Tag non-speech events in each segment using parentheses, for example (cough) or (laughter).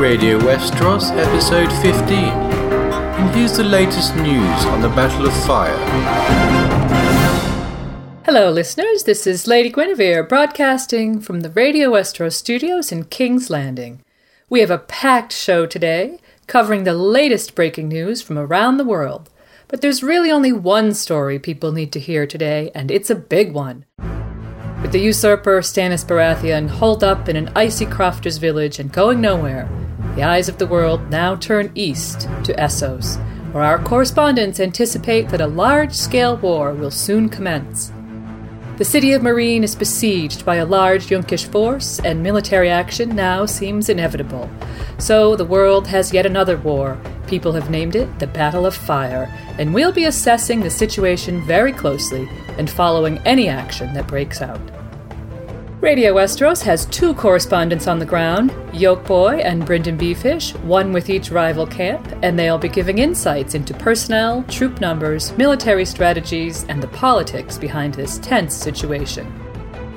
Radio Westeros, episode 15. And here's the latest news on the Battle of Fire. Hello, listeners. This is Lady Guinevere broadcasting from the Radio Westeros studios in King's Landing. We have a packed show today, covering the latest breaking news from around the world. But there's really only one story people need to hear today, and it's a big one. With the usurper Stannis Baratheon holed up in an icy crofter's village and going nowhere, the eyes of the world now turn east to Essos, where our correspondents anticipate that a large scale war will soon commence. The city of Meereen is besieged by a large Yunkish force, and military action now seems inevitable. So the world has yet another war. People have named it the Battle of Fire, and we'll be assessing the situation very closely and following any action that breaks out. Radio Westeros has two correspondents on the ground, Yolkboy and Brynden Beefish, one with each rival camp, and they'll be giving insights into personnel, troop numbers, military strategies, and the politics behind this tense situation.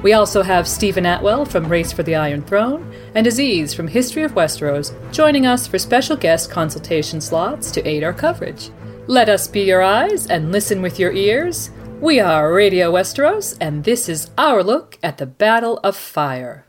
We also have Steven Attewell from Race for the Iron Throne and Aziz from History of Westeros joining us for special guest consultation slots to aid our coverage. Let us be your eyes and listen with your ears. We are Radio Westeros, and this is our look at the Battle of Fire.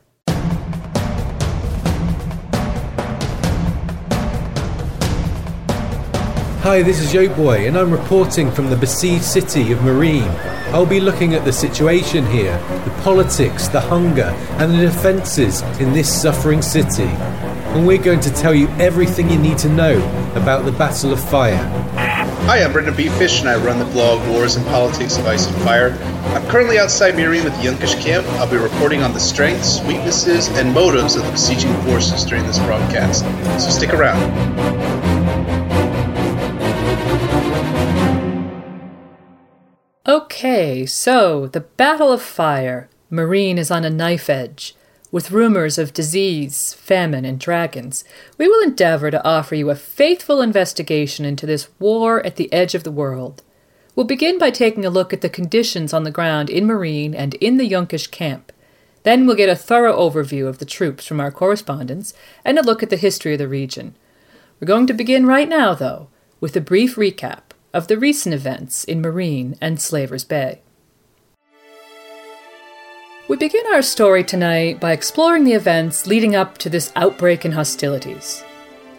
Hi, this is Yolkboy, and I'm reporting from the besieged city of Meereen. I'll be looking at the situation here, the politics, the hunger, and the defences in this suffering city. And we're going to tell you everything you need to know about the Battle of Fire. Hi, I'm Brynden Beefish, and I run the blog Wars and Politics of Ice and Fire. I'm currently outside Meereen at the Yunkish camp. I'll be reporting on the strengths, weaknesses, and motives of the besieging forces during this broadcast. So stick around. Okay, so the Battle of Fire. Meereen is on a knife edge. With rumors of disease, famine, and dragons, we will endeavor to offer you a faithful investigation into this war at the edge of the world. We'll begin by taking a look at the conditions on the ground in Meereen and in the Yunkish camp. Then we'll get a thorough overview of the troops from our correspondents and a look at the history of the region. We're going to begin right now, though, with a brief recap of the recent events in Meereen and Slaver's Bay. We begin our story tonight by exploring the events leading up to this outbreak in hostilities.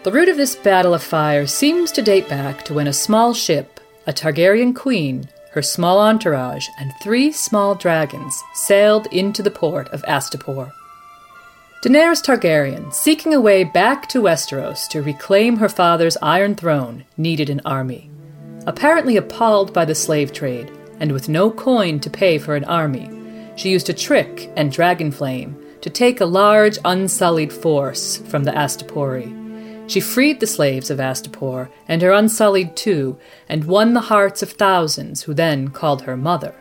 The root of this battle of fire seems to date back to when a small ship, a Targaryen queen, her small entourage, and three small dragons sailed into the port of Astapor. Daenerys Targaryen, seeking a way back to Westeros to reclaim her father's Iron Throne, needed an army. Apparently appalled by the slave trade, and with no coin to pay for an army, she used a trick and dragon flame to take a large unsullied force from the Astapori. She freed the slaves of Astapor, and her unsullied too, and won the hearts of thousands who then called her mother.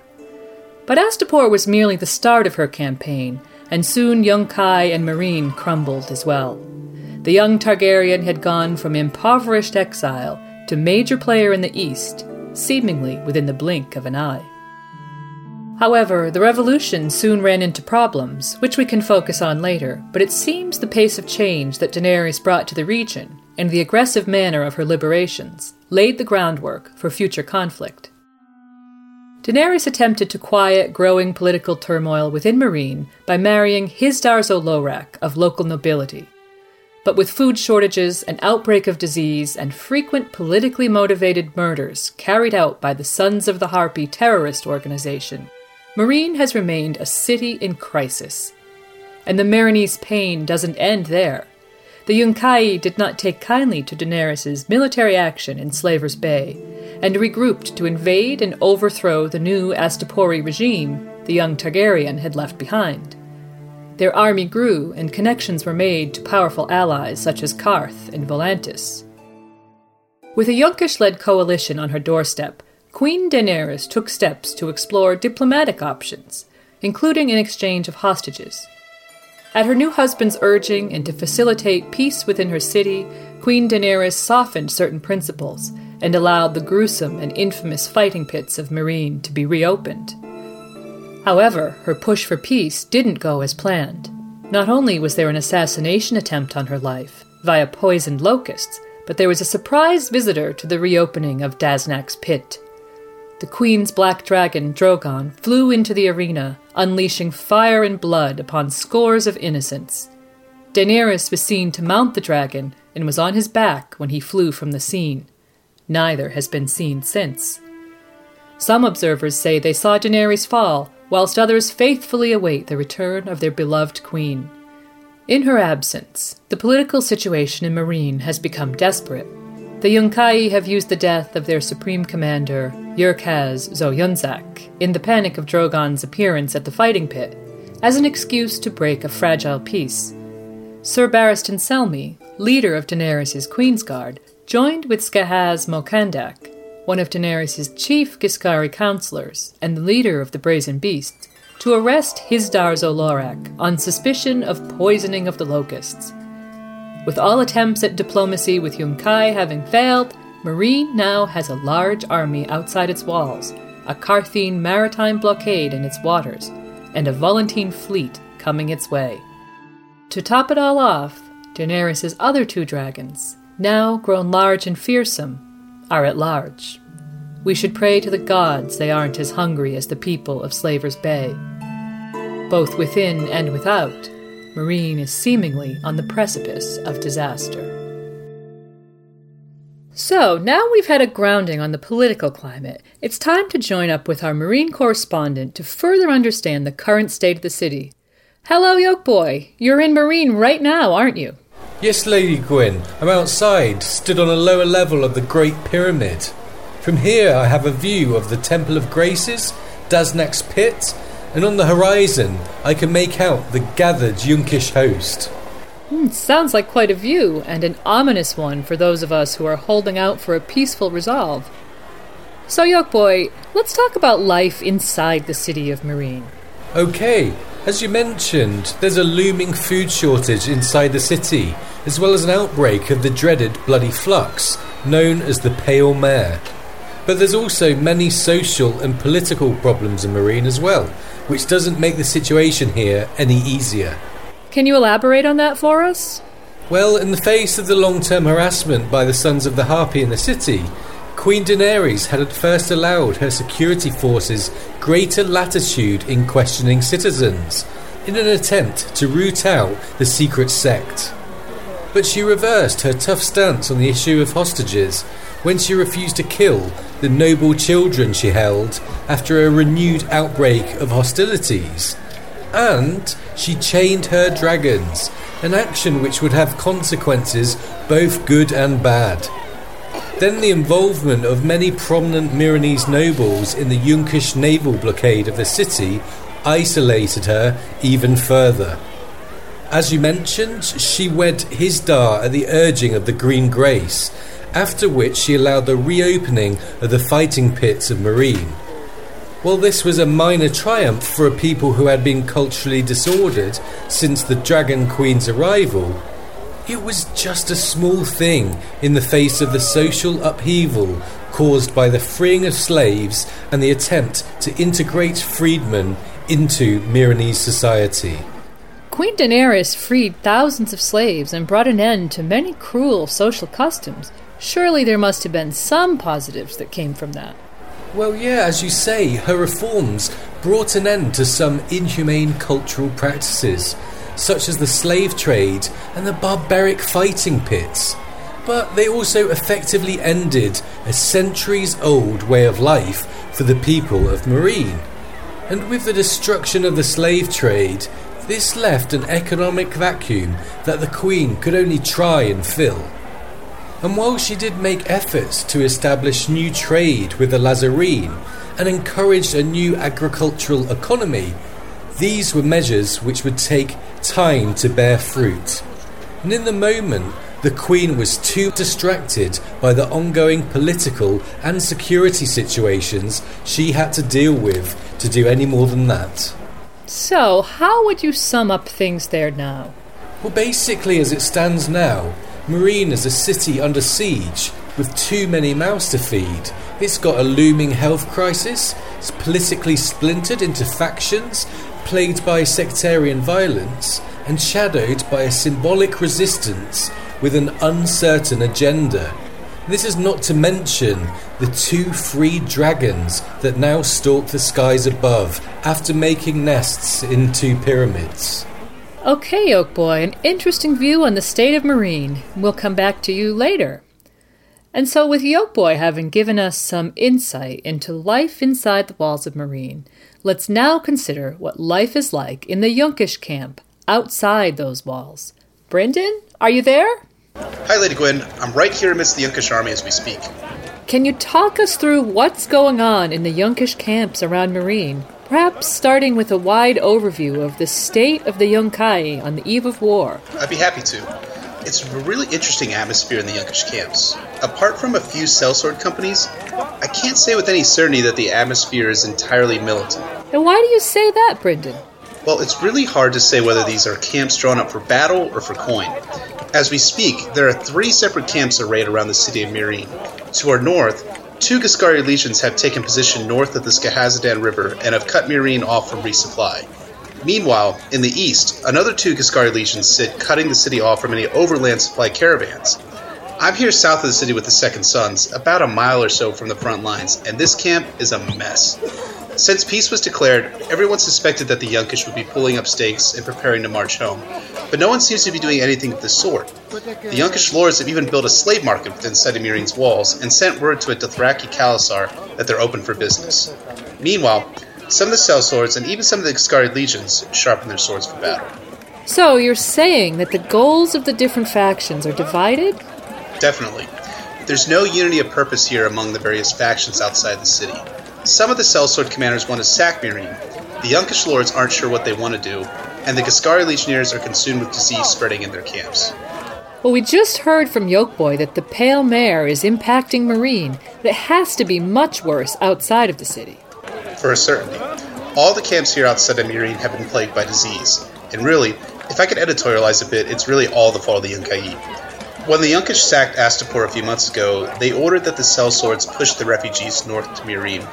But Astapor was merely the start of her campaign, and soon Yunkai and Meereen crumbled as well. The young Targaryen had gone from impoverished exile to major player in the East, seemingly within the blink of an eye. However, the revolution soon ran into problems, which we can focus on later, but it seems the pace of change that Daenerys brought to the region and the aggressive manner of her liberations laid the groundwork for future conflict. Daenerys attempted to quiet growing political turmoil within Meereen by marrying Hizdahr zo Loraq of local nobility. But with food shortages, an outbreak of disease, and frequent politically motivated murders carried out by the Sons of the Harpy terrorist organization, Meereen has remained a city in crisis. And the Meereenese pain doesn't end there. The Yunkai did not take kindly to Daenerys' military action in Slaver's Bay, and regrouped to invade and overthrow the new Astapori regime the young Targaryen had left behind. Their army grew, and connections were made to powerful allies such as Qarth and Volantis. With a Yunkish led coalition on her doorstep, Queen Daenerys took steps to explore diplomatic options, including an exchange of hostages. At her new husband's urging and to facilitate peace within her city, Queen Daenerys softened certain principles and allowed the gruesome and infamous fighting pits of Meereen to be reopened. However, her push for peace didn't go as planned. Not only was there an assassination attempt on her life via poisoned locusts, but there was a surprise visitor to the reopening of Daznak's pit. The Queen's black dragon, Drogon, flew into the arena, unleashing fire and blood upon scores of innocents. Daenerys was seen to mount the dragon and was on his back when he flew from the scene. Neither has been seen since. Some observers say they saw Daenerys fall, whilst others faithfully await the return of their beloved queen. In her absence, the political situation in Meereen has become desperate. The Yunkai have used the death of their supreme commander, Yurkhaz zo Yunzak, in the panic of Drogon's appearance at the fighting pit, as an excuse to break a fragile peace. Sir Barristan Selmy, leader of Daenerys' Queensguard, joined with Skahaz Mokandak, one of Daenerys' chief Giscari counselors and the leader of the Brazen Beasts, to arrest Hizdahr zo Loraq on suspicion of poisoning of the locusts. With all attempts at diplomacy with Yunkai having failed, Meereen now has a large army outside its walls, a Qartheen maritime blockade in its waters, and a Volantene fleet coming its way. To top it all off, Daenerys' other two dragons, now grown large and fearsome, are at large. We should pray to the gods they aren't as hungry as the people of Slaver's Bay. Both within and without, Meereen is seemingly on the precipice of disaster. So, now we've had a grounding on the political climate, it's time to join up with our Meereen correspondent to further understand the current state of the city. Hello, Yolkboy. You're in Meereen right now, aren't you? Yes, Lady Gwyn. I'm outside, stood on a lower level of the Great Pyramid. From here, I have a view of the Temple of Graces, Daznak's pit, and on the horizon, I can make out the gathered Yunkish host. Hmm, sounds like quite a view, and an ominous one for those of us who are holding out for a peaceful resolve. So, Yolkboy, let's talk about life inside the city of Meereen. Okay, as you mentioned, there's a looming food shortage inside the city, as well as an outbreak of the dreaded bloody flux, known as the Pale Mare. But there's also many social and political problems in Meereen as well, which doesn't make the situation here any easier. Can you elaborate on that for us? Well, in the face of the long term harassment by the Sons of the Harpy in the city, Queen Daenerys had at first allowed her security forces greater latitude in questioning citizens in an attempt to root out the secret sect. But she reversed her tough stance on the issue of hostages when she refused to kill the noble children she held after a renewed outbreak of hostilities. And she chained her dragons, an action which would have consequences both good and bad. Then the involvement of many prominent Meereenese nobles in the Yunkish naval blockade of the city isolated her even further. As you mentioned, she wed Hizdahr at the urging of the Green Grace, after which she allowed the reopening of the fighting pits of Meereen. While this was a minor triumph for a people who had been culturally disordered since the Dragon Queen's arrival, it was just a small thing in the face of the social upheaval caused by the freeing of slaves and the attempt to integrate freedmen into Meereenese society. Queen Daenerys freed thousands of slaves and brought an end to many cruel social customs. Surely there must have been some positives that came from that. Well, yeah, as you say, her reforms brought an end to some inhumane cultural practices, such as the slave trade and the barbaric fighting pits. But they also effectively ended a centuries old way of life for the people of Meereen. And with the destruction of the slave trade, this left an economic vacuum that the Queen could only try and fill. And while she did make efforts to establish new trade with the Lhazareen and encouraged a new agricultural economy, these were measures which would take time to bear fruit. And in the moment, the Queen was too distracted by the ongoing political and security situations she had to deal with to do any more than that. So, how would you sum up things there now? Well, basically, as it stands now, Meereen is a city under siege with too many mouths to feed. It's got a looming health crisis, it's politically splintered into factions, plagued by sectarian violence, and shadowed by a symbolic resistance with an uncertain agenda. This is not to mention the two free dragons that now stalk the skies above after making nests in two pyramids. Okay, Yolkboy, an interesting view on the state of Meereen. We'll come back to you later. And so, with Yolkboy having given us some insight into life inside the walls of Meereen, let's now consider what life is like in the Yunkish camp outside those walls. Brendan, are you there? Hi, Lady Gwyn. I'm right here amidst the Yunkish army as we speak. Can you talk us through what's going on in the Yunkish camps around Meereen? Perhaps starting with a wide overview of the state of the Yunkai on the eve of war. I'd be happy to. It's a really interesting atmosphere in the Yunkish camps. Apart from a few sellsword companies, I can't say with any certainty that the atmosphere is entirely militant. And why do you say that, Brendan? Well, it's really hard to say whether these are camps drawn up for battle or for coin. As we speak, there are three separate camps arrayed around the city of Meereen. To our north, Two Giscari legions have taken position north of the Skahazadhan River and have cut Meereen off from resupply. Meanwhile, in the east, another two Giscari legions sit cutting the city off from any overland supply caravans. I'm here south of the city with the Second Sons, about a mile or so from the front lines, and this camp is a mess. Since peace was declared, everyone suspected that the Yunkish would be pulling up stakes and preparing to march home, but no one seems to be doing anything of the sort. The Yunkish lords have even built a slave market within Meereen's walls and sent word to a Dothraki Khalasar that they're open for business. Meanwhile, some of the sellswords and even some of the Giscari legions sharpen their swords for battle. So you're saying that the goals of the different factions are divided? Definitely. There's no unity of purpose here among the various factions outside the city. Some of the sellsword commanders want to sack Meereen. The Yunkish lords aren't sure what they want to do, and the Giscari legionnaires are consumed with disease spreading in their camps. Well, we just heard from Yolkboy that the Pale Mare is impacting Meereen. It has to be much worse outside of the city. For a certainty. All the camps here outside of Meereen have been plagued by disease. And really, if I could editorialize a bit, it's really all the fault of the Yunkai. When the Yunkish sacked Astapor a few months ago, they ordered that the Cell sellswords push the refugees north to Meereen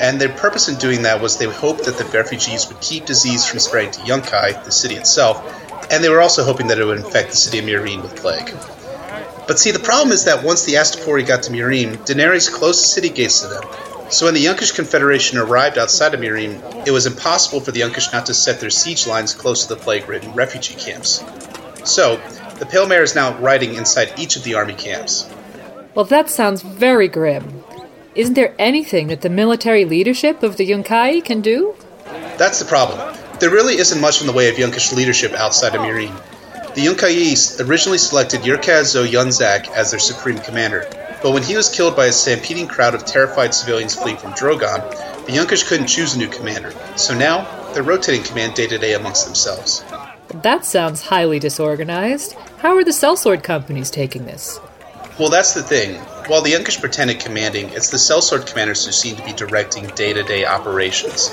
and their purpose in doing that was they hoped that the refugees would keep disease from spreading to Yunkai, the city itself, and they were also hoping that it would infect the city of Meereen with plague. But see, the problem is that once the Astapori got to Meereen, Daenerys closed the city gates to them. So when the Yunkish Confederation arrived outside of Meereen, it was impossible for the Yunkish not to set their siege lines close to the plague-ridden refugee camps. So, the Pale Mare is now riding inside each of the army camps. Well, that sounds very grim. Isn't there anything that the military leadership of the Yunkai can do? That's the problem. There really isn't much in the way of Yunkish leadership outside of Meereen. The Yunkai originally selected Yurkhaz Zo Yunzak as their supreme commander, but when he was killed by a stampeding crowd of terrified civilians fleeing from Drogon, the Yunkish couldn't choose a new commander, so now they're rotating command day to day amongst themselves. That sounds highly disorganized. How are the sellsword companies taking this? Well, that's the thing. While the Yunkish pretended commanding, it's the sellsword commanders who seem to be directing day-to-day operations.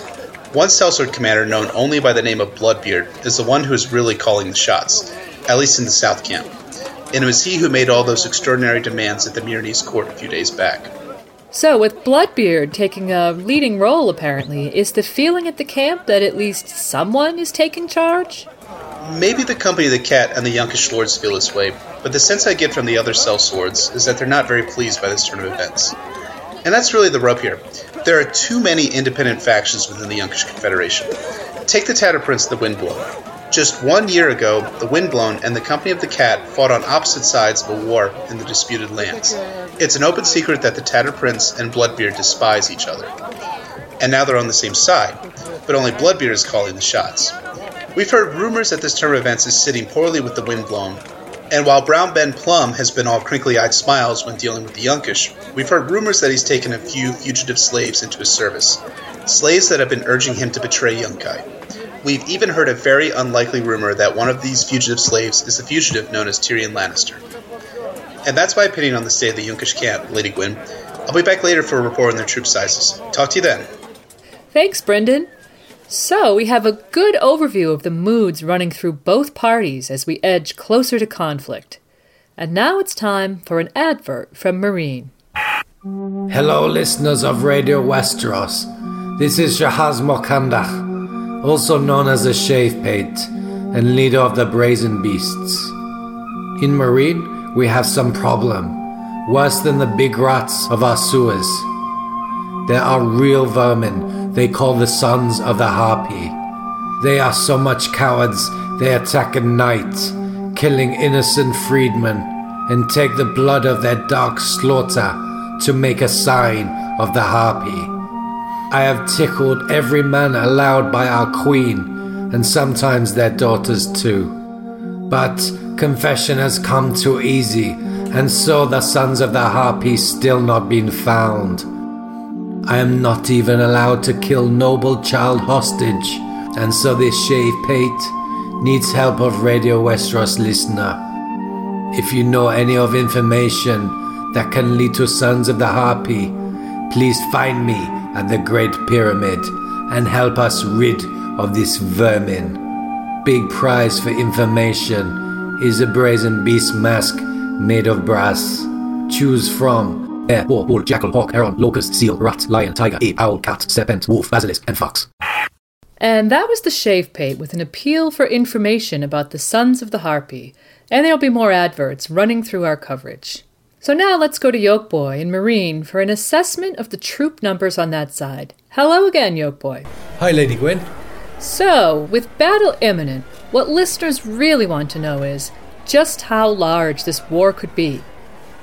One sellsword commander, known only by the name of Bloodbeard, is the one who is really calling the shots, at least in the South Camp. And it was he who made all those extraordinary demands at the Meereenese court a few days back. So, with Bloodbeard taking a leading role, apparently, is the feeling at the camp that at least someone is taking charge? Maybe the company of the cat and the Yunkish lords feel this way, but the sense I get from the other sellswords is that they're not very pleased by this turn of events. And that's really the rub here. There are too many independent factions within the Yunkish Confederation. Take the Tatter Prince, the Windblown. Just one year ago, the Windblown and the Company of the Cat fought on opposite sides of a war in the disputed lands. It's an open secret that the Tatter Prince and Bloodbeard despise each other. And now they're on the same side, but only Bloodbeard is calling the shots. We've heard rumors that this turn of events is sitting poorly with the Windblown, and while Brown Ben Plum has been all crinkly eyed smiles when dealing with the Yunkish, we've heard rumors that he's taken a few fugitive slaves into his service. Slaves that have been urging him to betray Yunkai. We've even heard a very unlikely rumor that one of these fugitive slaves is the fugitive known as Tyrion Lannister. And that's my opinion on the state of the Yunkish camp, Lady Gwyn. I'll be back later for a report on their troop sizes. Talk to you then. Thanks, Brendan. So, we have a good overview of the moods running through both parties as we edge closer to conflict. And now it's time for an advert from Meereen. Hello, listeners of Radio Westeros. This is Shahaz Mokandach, also known as the Shave Shavepate and leader of the Brazen Beasts. In Meereen, we have some problem, worse than the big rats of our sewers. There are real vermin they call the Sons of the Harpy. They are so much cowards, they attack at night, killing innocent freedmen, and take the blood of their dark slaughter to make a sign of the Harpy. I have tickled every man allowed by our queen, and sometimes their daughters too. But confession has come too easy, and so the sons of the Harpy still not been found. I am not even allowed to kill noble child hostage, and so this shave pate needs help of Radio Westeros listener. If you know any of information that can lead to Sons of the Harpy, please find me at the Great Pyramid and help us rid of this vermin. Big prize for information is a brazen beast mask made of brass. Choose from bear, boar, bull, jackal, hawk, heron, locust, seal, rat, lion, tiger, ape, owl, cat, serpent, wolf, basilisk, and fox. And that was the Shave Pate with an appeal for information about the Sons of the Harpy, and there'll be more adverts running through our coverage. So now let's go to Yolkboy and Meereen for an assessment of the troop numbers on that side. Hello again, Yolkboy. Hi, Lady Gwyn. So, with battle imminent, what listeners really want to know is just how large this war could be.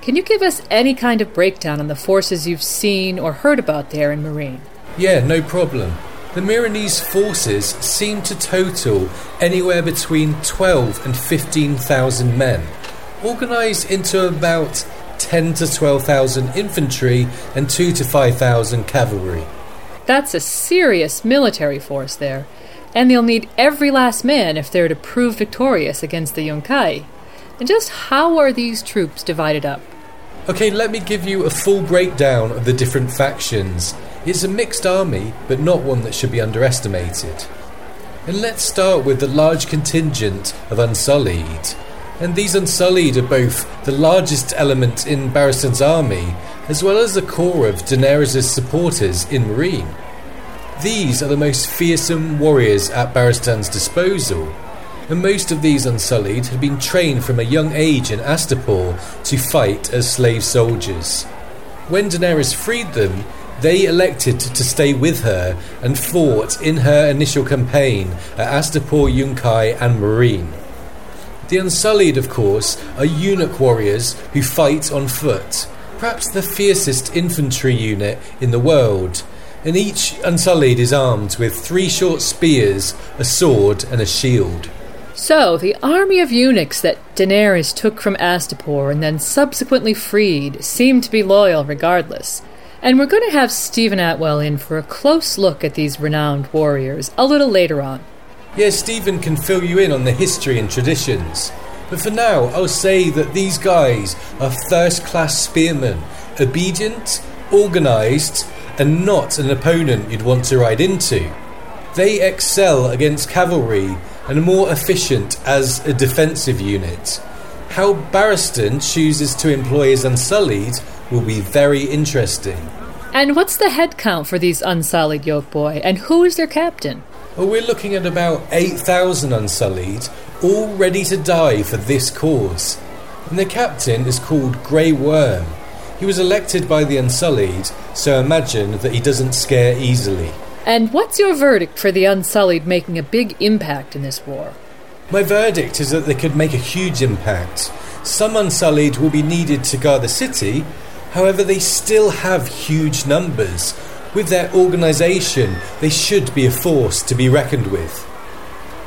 Can you give us any kind of breakdown on the forces you've seen or heard about there in Meereen? Yeah, no problem. The Meereenese forces seem to total anywhere between 12 and 15,000 men, organised into about 10 to 12,000 infantry and 2 to 5,000 cavalry. That's a serious military force there, and they'll need every last man if they're to prove victorious against the Yunkai. And just how are these troops divided up? Okay, let me give you a full breakdown of the different factions. It's a mixed army, but not one that should be underestimated. And let's start with the large contingent of Unsullied. And these Unsullied are both the largest element in Barristan's army, as well as the core of Daenerys' supporters in Meereen. These are the most fearsome warriors at Barristan's disposal, and most of these Unsullied had been trained from a young age in Astapor to fight as slave soldiers. When Daenerys freed them, they elected to stay with her and fought in her initial campaign at Astapor, Yunkai, and Meereen. The Unsullied, of course, are eunuch warriors who fight on foot, perhaps the fiercest infantry unit in the world, and each Unsullied is armed with three short spears, a sword, and a shield. So, the army of eunuchs that Daenerys took from Astapor and then subsequently freed seemed to be loyal regardless. And we're going to have Steven Attewell in for a close look at these renowned warriors a little later on. Yes, Stephen can fill you in on the history and traditions. But for now, I'll say that these guys are first class spearmen, obedient, organised, and not an opponent you'd want to ride into. They excel against cavalry and more efficient as a defensive unit. How Barristan chooses to employ his Unsullied will be very interesting. And what's the head count for these Unsullied Yolkboy, and who is their captain? Well, we're looking at about 8,000 Unsullied, all ready to die for this cause. And the captain is called Grey Worm. He was elected by the Unsullied, so imagine that he doesn't scare easily. And what's your verdict for the Unsullied making a big impact in this war? My verdict is that they could make a huge impact. Some Unsullied will be needed to guard the city, however, they still have huge numbers. With their organisation, they should be a force to be reckoned with.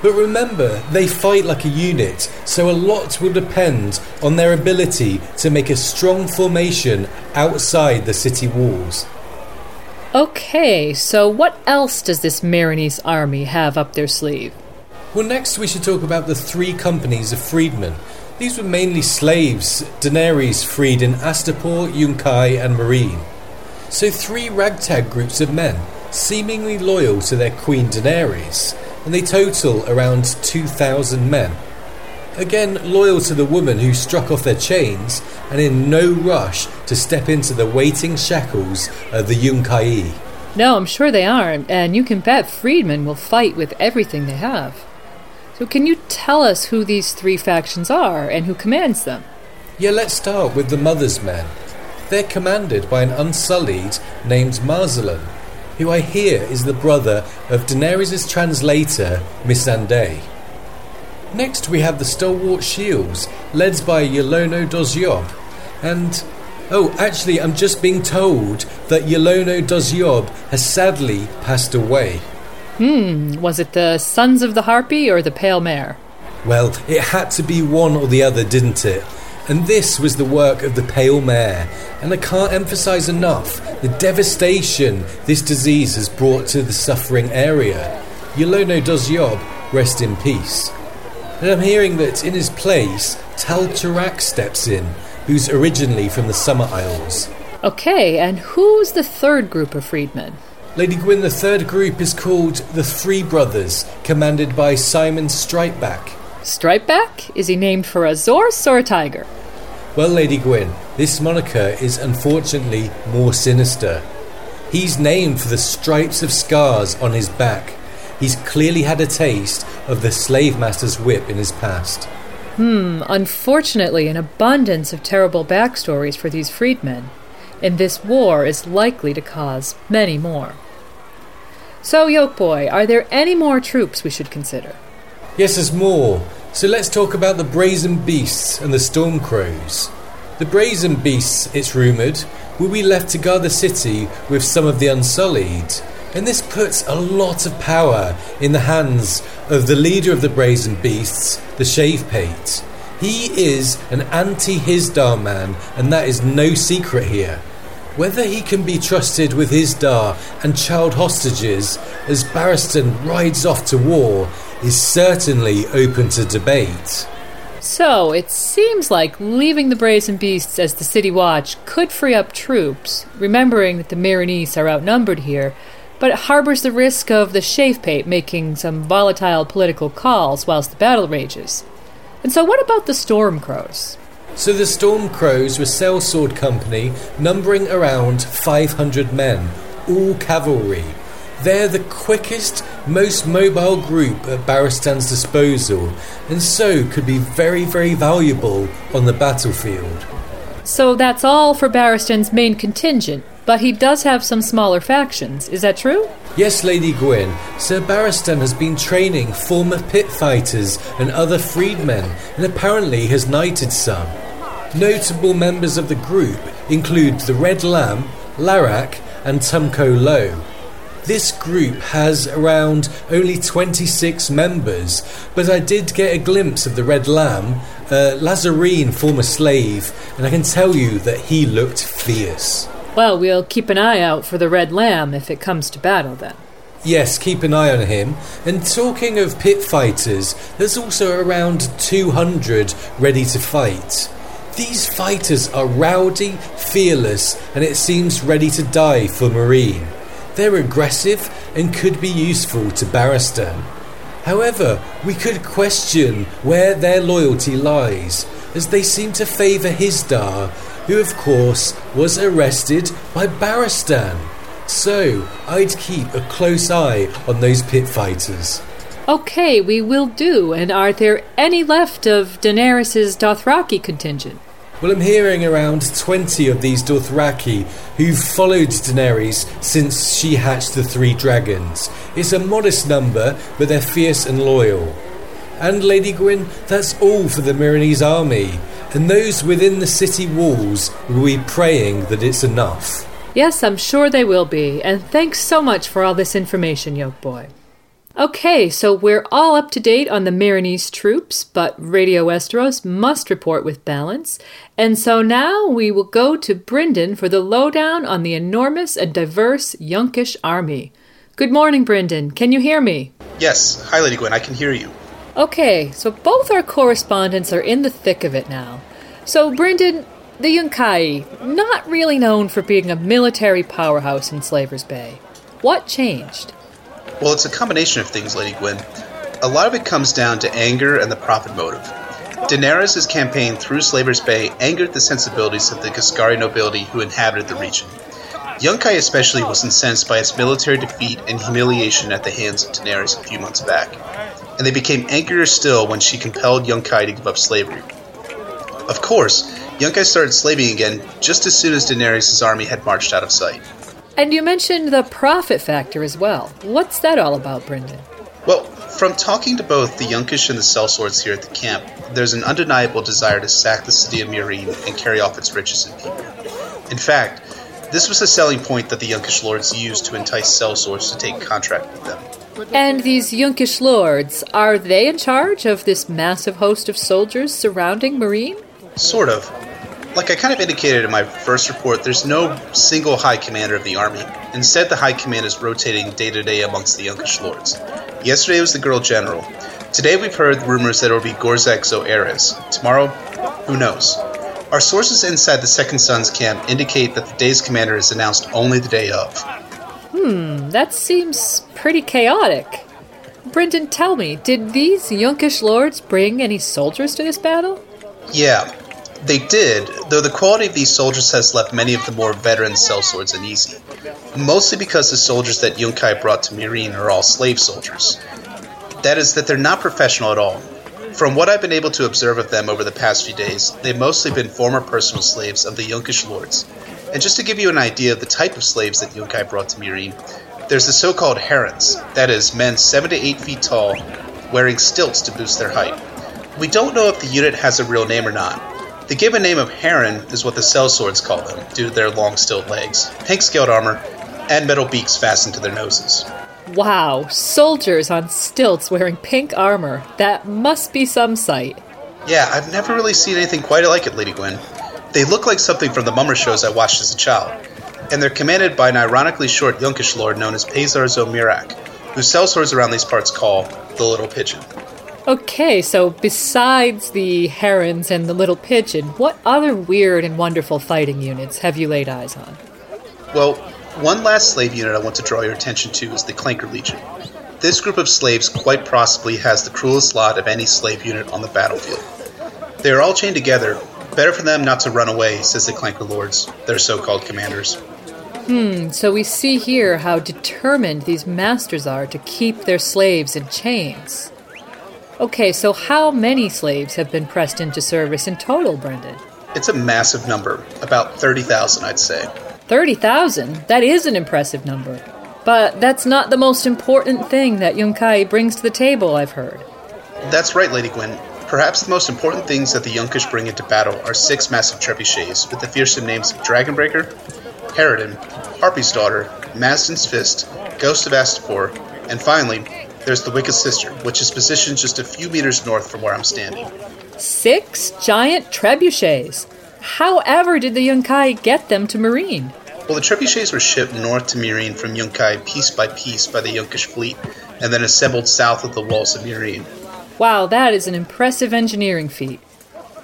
But remember, they fight like a unit, so a lot will depend on their ability to make a strong formation outside the city walls. Okay, so what else does this Meereenese army have up their sleeve? Well, next we should talk about the three companies of freedmen. These were mainly slaves, Daenerys freed in Astapor, Yunkai, and Meereen. So, three ragtag groups of men, seemingly loyal to their queen Daenerys, and they total around 2,000 men. Again, loyal to the woman who struck off their chains and in no rush to step into the waiting shackles of the Yunkai. No, I'm sure they aren't, and you can bet freedmen will fight with everything they have. So, can you tell us who these three factions are and who commands them? Yeah, let's start with the Mother's Men. They're commanded by an Unsullied named Marselen, who I hear is the brother of Daenerys' translator, Missandei. Next, we have the Stalwart Shields, led by Yolono Dozyob. And, oh, actually, I'm just being told that Yolono Dozyob has sadly passed away. Hmm, was it the Sons of the Harpy or the Pale Mare? Well, it had to be one or the other, didn't it? And this was the work of the Pale Mare, and I can't emphasize enough the devastation this disease has brought to the suffering area. Yolono Dozyob, rest in peace. And I'm hearing that in his place, Tal Tarak steps in, who's originally from the Summer Isles. Okay, and who's the third group of freedmen? Lady Gwyn, the third group is called the Three Brothers, commanded by Simon Stripeback. Stripeback? Is he named for a Zorse or a tiger? Well, Lady Gwyn, this moniker is unfortunately more sinister. He's named for the stripes of scars on his back. He's clearly had a taste of the slave master's whip in his past. Hmm, unfortunately, an abundance of terrible backstories for these freedmen, and this war is likely to cause many more. So, Yolkboy, are there any more troops we should consider? Yes, there's more. So let's talk about the Brazen Beasts and the Storm Crows. The Brazen Beasts, it's rumoured, will be left to guard the city with some of the Unsullied, and this puts a lot of power in the hands of the leader of the Brazen Beasts, the Shavepate. He is an anti Hizdahr man, and that is no secret here. Whether he can be trusted with Hizdahr and child hostages as Barristan rides off to war is certainly open to debate. So, it seems like leaving the Brazen Beasts as the City Watch could free up troops, remembering that the Meereenese are outnumbered here, but it harbors the risk of the Shavepate making some volatile political calls whilst the battle rages. And so, what about the Storm Crows? So the Storm Crows were a sellsword company numbering around 500 men, all cavalry. They're the quickest, most mobile group at Barristan's disposal, and so could be very, very valuable on the battlefield. So that's all for Barristan's main contingent, but he does have some smaller factions, is that true? Yes, Lady Gwyn, Sir Barristan has been training former pit fighters and other freedmen, and apparently has knighted some. Notable members of the group include the Red Lamb, Larak, and Tumko Low. This group has around only 26 members, but I did get a glimpse of the Red Lamb, a Lhazareen former slave, and I can tell you that he looked fierce. Well, we'll keep an eye out for the Red Lamb if it comes to battle then. Yes, keep an eye on him. And talking of pit fighters, there's also around 200 ready to fight. These fighters are rowdy, fearless, and it seems ready to die for Meereen. They're aggressive and could be useful to Barristan. However, we could question where their loyalty lies, as they seem to favour Hizdahr, who of course was arrested by Barristan. So, I'd keep a close eye on those pit fighters. Okay, we will do. And are there any left of Daenerys' Dothraki contingent? Well, I'm hearing around 20 of these Dothraki who've followed Daenerys since she hatched the three dragons. It's a modest number, but they're fierce and loyal. And, Lady Gwyn, that's all for the Meereenese army. And those within the city walls will be praying that it's enough. Yes, I'm sure they will be. And thanks so much for all this information, Yolkboy. Okay, so we're all up to date on the Meereenese troops, but Radio Westeros must report with balance. And so now we will go to Brynden for the lowdown on the enormous and diverse Yunkish army. Good morning, Brynden. Can you hear me? Yes. Hi, Lady Gwen. I can hear you. Okay, so both our correspondents are in the thick of it now. So, Brendan, the Yunkai, not really known for being a military powerhouse in Slaver's Bay. What changed? Well, it's a combination of things, Lady Gwyn. A lot of it comes down to anger and the profit motive. Daenerys' campaign through Slaver's Bay angered the sensibilities of the Giscari nobility who inhabited the region. Yunkai especially was incensed by its military defeat and humiliation at the hands of Daenerys a few months back, and they became angrier still when she compelled Yunkai to give up slavery. Of course, Yunkai started slaving again just as soon as Daenerys' army had marched out of sight. And you mentioned the profit factor as well. What's that all about, Brynden? Well, from talking to both the Yunkish and the sellswords here at the camp, there's an undeniable desire to sack the city of Meereen and carry off its riches and people. In fact, this was a selling point that the Yunkish lords used to entice sellswords to take contract with them. And these Yunkish lords, are they in charge of this massive host of soldiers surrounding Meereen? Sort of like I kind of indicated in my first report, there's no single high commander of the army. Instead, the high command is rotating day to day amongst the Yunkish lords. Yesterday was the girl general. Today we've heard rumors that it will be Gorzak Zoares. Tomorrow, who knows? Our sources inside the Second Sons camp indicate that the day's commander is announced only the day of. Hmm, that seems pretty chaotic. Brendan, tell me, did these Yunkish lords bring any soldiers to this battle? Yeah, they did, though the quality of these soldiers has left many of the more veteran sellswords uneasy. Mostly because the soldiers that Yunkai brought to Meereen are all slave soldiers. That is, that they're not professional at all. From what I've been able to observe of them over the past few days, they've mostly been former personal slaves of the Yunkish lords. And just to give you an idea of the type of slaves that Yunkai brought to Meereen, there's the so called herons, that is, men 7 to 8 feet tall, wearing stilts to boost their height. We don't know if the unit has a real name or not, the given name of heron is what the sellswords call them, due to their long stilt legs, pink scaled armor, and metal beaks fastened to their noses. Wow, soldiers on stilts wearing pink armor. That must be some sight. Yeah, I've never really seen anything quite like it, Lady Gwyn. They look like something from the mummer shows I watched as a child, and they're commanded by an ironically short Yunkish lord known as Paezar Zo Mirac, who sellswords around these parts call the Little Pigeon. Okay, so besides the herons and the little pigeon, what other weird and wonderful fighting units have you laid eyes on? Well, one last slave unit I want to draw your attention to is the Clanker Legion. This group of slaves quite possibly has the cruelest lot of any slave unit on the battlefield. They are all chained together. Better for them not to run away, says the Clanker Lords, their so called commanders. Hmm, so we see here how determined these masters are to keep their slaves in chains. Okay, so how many slaves have been pressed into service in total, Brendan? It's a massive number, about 30,000, I'd say. 30,000? That is an impressive number. But that's not the most important thing that Yunkai brings to the table, I've heard. That's right, Lady Gwyn. Perhaps the most important things that the Yunkish bring into battle are six massive trebuchets with the fearsome names of Dragonbreaker, Harridan, Harpy's Daughter, Mazdan's Fist, Ghost of Astapor, and finally, there's the Wicked Sister, which is positioned just a few meters north from where I'm standing. Six giant trebuchets. However, did the Yunkai get them to Meereen? Well, the trebuchets were shipped north to Meereen from Yunkai piece by piece by the Yunkish fleet, and then assembled south of the walls of Meereen. Wow, that is an impressive engineering feat.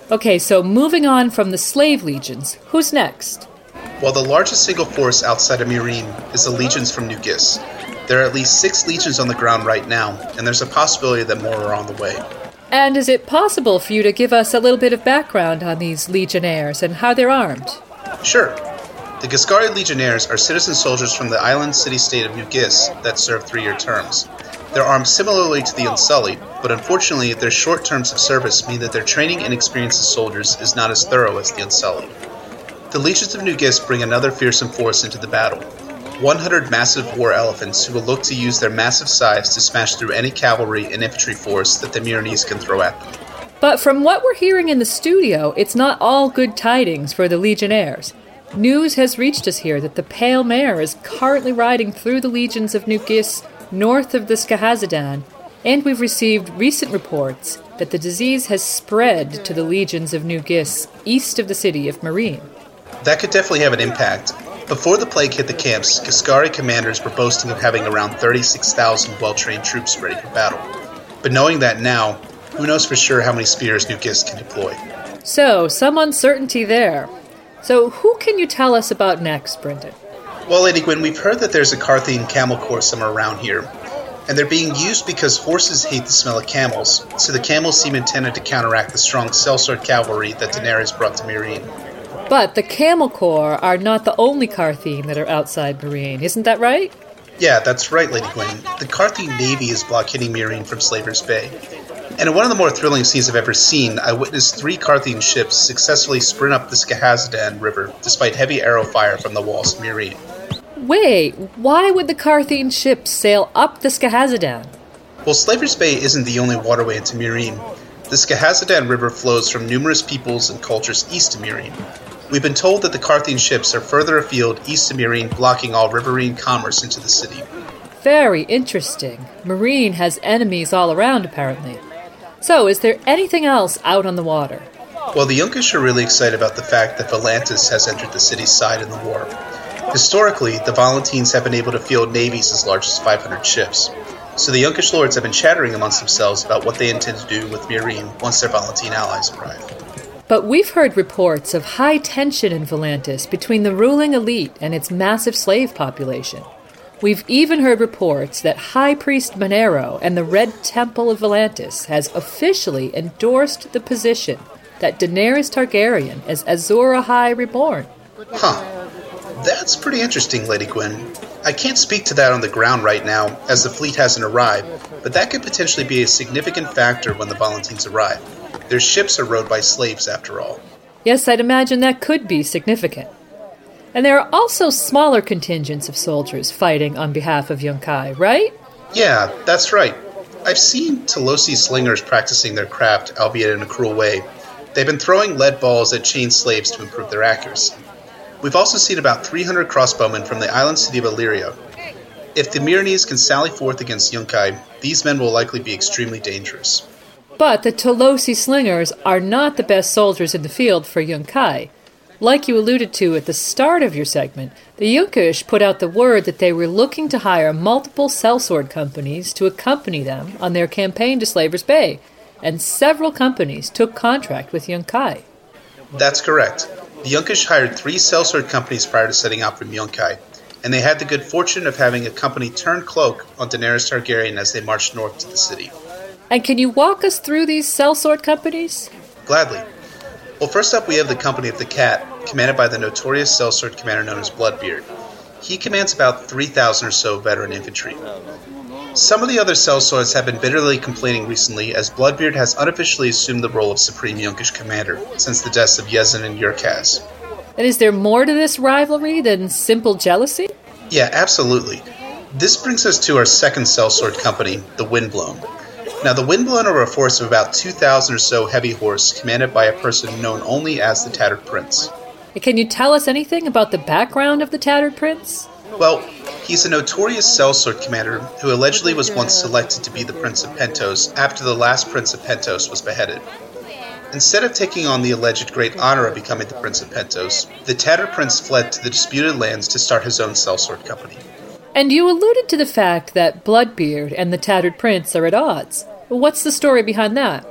Okay, so moving on from the slave legions, who's next? Well, the largest single force outside of Meereen is the legions from New Gis, there are at least six legions on the ground right now, and there's a possibility that more are on the way. And is it possible for you to give us a little bit of background on these legionnaires and how they're armed? Sure. The Giscari Legionnaires are citizen soldiers from the island city state of New Gis that serve three year terms. They're armed similarly to the Unsullied, but unfortunately, their short terms of service mean that their training and experience as soldiers is not as thorough as the Unsullied. The Legions of New Gis bring another fearsome force into the battle 100 massive war elephants who will look to use their massive size to smash through any cavalry and infantry force that the Meereenese can throw at them. But from what we're hearing in the studio, it's not all good tidings for the Legionnaires. News has reached us here that the Pale Mare is currently riding through the legions of New Gis north of the Skahazadhan, and we've received recent reports that the disease has spread to the legions of New Gis east of the city of Meereen. That could definitely have an impact, before the plague hit the camps, Giscari commanders were boasting of having around 36,000 well trained troops ready for battle. But knowing that now, who knows for sure how many spears New Gis can deploy? So, some uncertainty there. So, who can you tell us about next, Brendan? Well, Lady Gwyn, we've heard that there's a Qartheen camel corps somewhere around here, and they're being used because horses hate the smell of camels, so the camels seem intended to counteract the strong sellsword cavalry that Daenerys brought to Meereen. But the Camel Corps are not the only Qartheen that are outside Meereen, isn't that right? Yeah, that's right, Lady Gwyn. The Qartheen Navy is blockading Meereen from Slaver's Bay. And in one of the more thrilling scenes I've ever seen, I witnessed three Qartheen ships successfully sprint up the Skahazadhan River despite heavy arrow fire from the walls of Meereen. Wait, why would the Qartheen ships sail up the Skahazadhan? Well, Slaver's Bay isn't the only waterway into Meereen. The Skahazadhan River flows from numerous peoples and cultures east of Meereen. We've been told that the Qartheen ships are further afield east of Meereen, blocking all riverine commerce into the city. Very interesting. Meereen has enemies all around, apparently. So, is there anything else out on the water? Well, the Yunkish are really excited about the fact that Volantis has entered the city's side in the war. Historically, the Volantines have been able to field navies as large as 500 ships. So the Yunkish lords have been chattering amongst themselves about what they intend to do with Meereen once their Volantine allies arrive. But we've heard reports of high tension in Volantis between the ruling elite and its massive slave population. We've even heard reports that High Priest Monero and the Red Temple of Volantis has officially endorsed the position that Daenerys Targaryen is Azor Ahai Reborn. Huh. That's pretty interesting, Lady Gwyn. I can't speak to that on the ground right now, as the fleet hasn't arrived, but that could potentially be a significant factor when the Volantines arrive. Their ships are rowed by slaves, after all. Yes, I'd imagine that could be significant. And there are also smaller contingents of soldiers fighting on behalf of Yunkai, right? Yeah, that's right. I've seen Tolosi slingers practicing their craft, albeit in a cruel way. They've been throwing lead balls at chained slaves to improve their accuracy. We've also seen about 300 crossbowmen from the island city of Illyria. If the Meereenese can sally forth against Yunkai, these men will likely be extremely dangerous. But the Tolosi slingers are not the best soldiers in the field for Yunkai. Like you alluded to at the start of your segment, the Yunkish put out the word that they were looking to hire multiple sellsword companies to accompany them on their campaign to Slaver's Bay, and several companies took contract with Yunkai. That's correct. The Yunkish hired three sellsword companies prior to setting out from Yunkai, and they had the good fortune of having a company turn cloak on Daenerys Targaryen as they marched north to the city. And can you walk us through these sellsword companies? Gladly. Well, first up, we have the Company of the Cat, commanded by the notorious sellsword commander known as Bloodbeard. He commands about 3,000 or so veteran infantry. Some of the other cell sellswords have been bitterly complaining recently as Bloodbeard has unofficially assumed the role of Supreme Yunkish Commander since the deaths of Yezzan and Yurkhaz. And is there more to this rivalry than simple jealousy? Yeah, absolutely. This brings us to our second sellsword company, the Windblown. Now, the Windblown are a force of about 2,000 or so heavy horse, commanded by a person known only as the Tattered Prince. Can you tell us anything about the background of the Tattered Prince? Well, he's a notorious sellsword commander who allegedly was once selected to be the Prince of Pentos after the last Prince of Pentos was beheaded. Instead of taking on the alleged great honor of becoming the Prince of Pentos, the Tattered Prince fled to the disputed lands to start his own sellsword company. And you alluded to the fact that Bloodbeard and the Tattered Prince are at odds. What's the story behind that?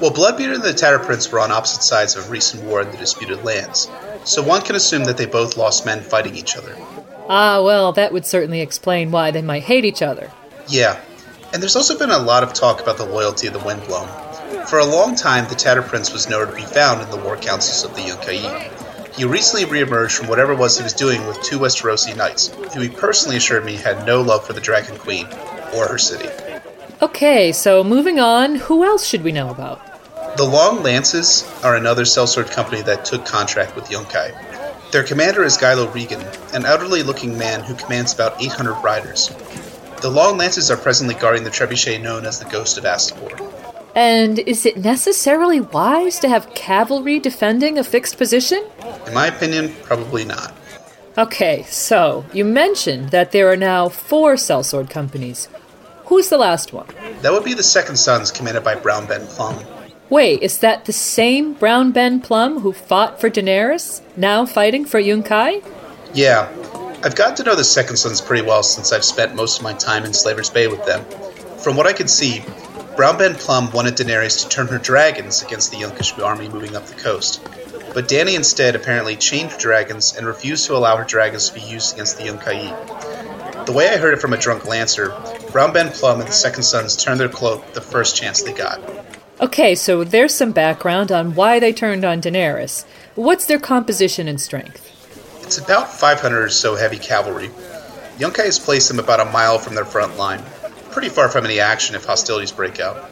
Well, Bloodbeard and the Tattered Prince were on opposite sides of a recent war in the disputed lands, so one can assume that they both lost men fighting each other. Ah, well, that would certainly explain why they might hate each other. Yeah, and there's also been a lot of talk about the loyalty of the Windblown. For a long time, the Tattered Prince was nowhere to be found in the war councils of the Yunkai. He recently re-emerged from whatever it was he was doing with two Westerosi knights, who he personally assured me had no love for the Dragon Queen or her city. Okay, so moving on, who else should we know about? The Long Lances are another sellsword company that took contract with Yunkai. Their commander is Gylo Rhegan, an elderly looking man who commands about 800 riders. The Long Lances are presently guarding the trebuchet known as the Ghost of Astapor. And is it necessarily wise to have cavalry defending a fixed position? In my opinion, probably not. Okay, so you mentioned that there are now four sellsword companies. Who's the last one? That would be the Second Sons, commanded by Brown Ben Plumm. Wait, is that the same Brown Ben Plumm who fought for Daenerys, now fighting for Yunkai? Yeah, I've gotten to know the Second Sons pretty well since I've spent most of my time in Slaver's Bay with them. From what I can see, Brown Ben Plumm wanted Daenerys to turn her dragons against the Yunkish army moving up the coast. But Dany instead apparently chained her dragons and refused to allow her dragons to be used against the Yunkai. The way I heard it from a drunk Lancer, Brown Ben Plumm and the Second Sons turned their cloak the first chance they got. Okay, so there's some background on why they turned on Daenerys. What's their composition and strength? It's about 500 or so heavy cavalry. Yunkai has placed them about a mile from their front line, pretty far from any action if hostilities break out.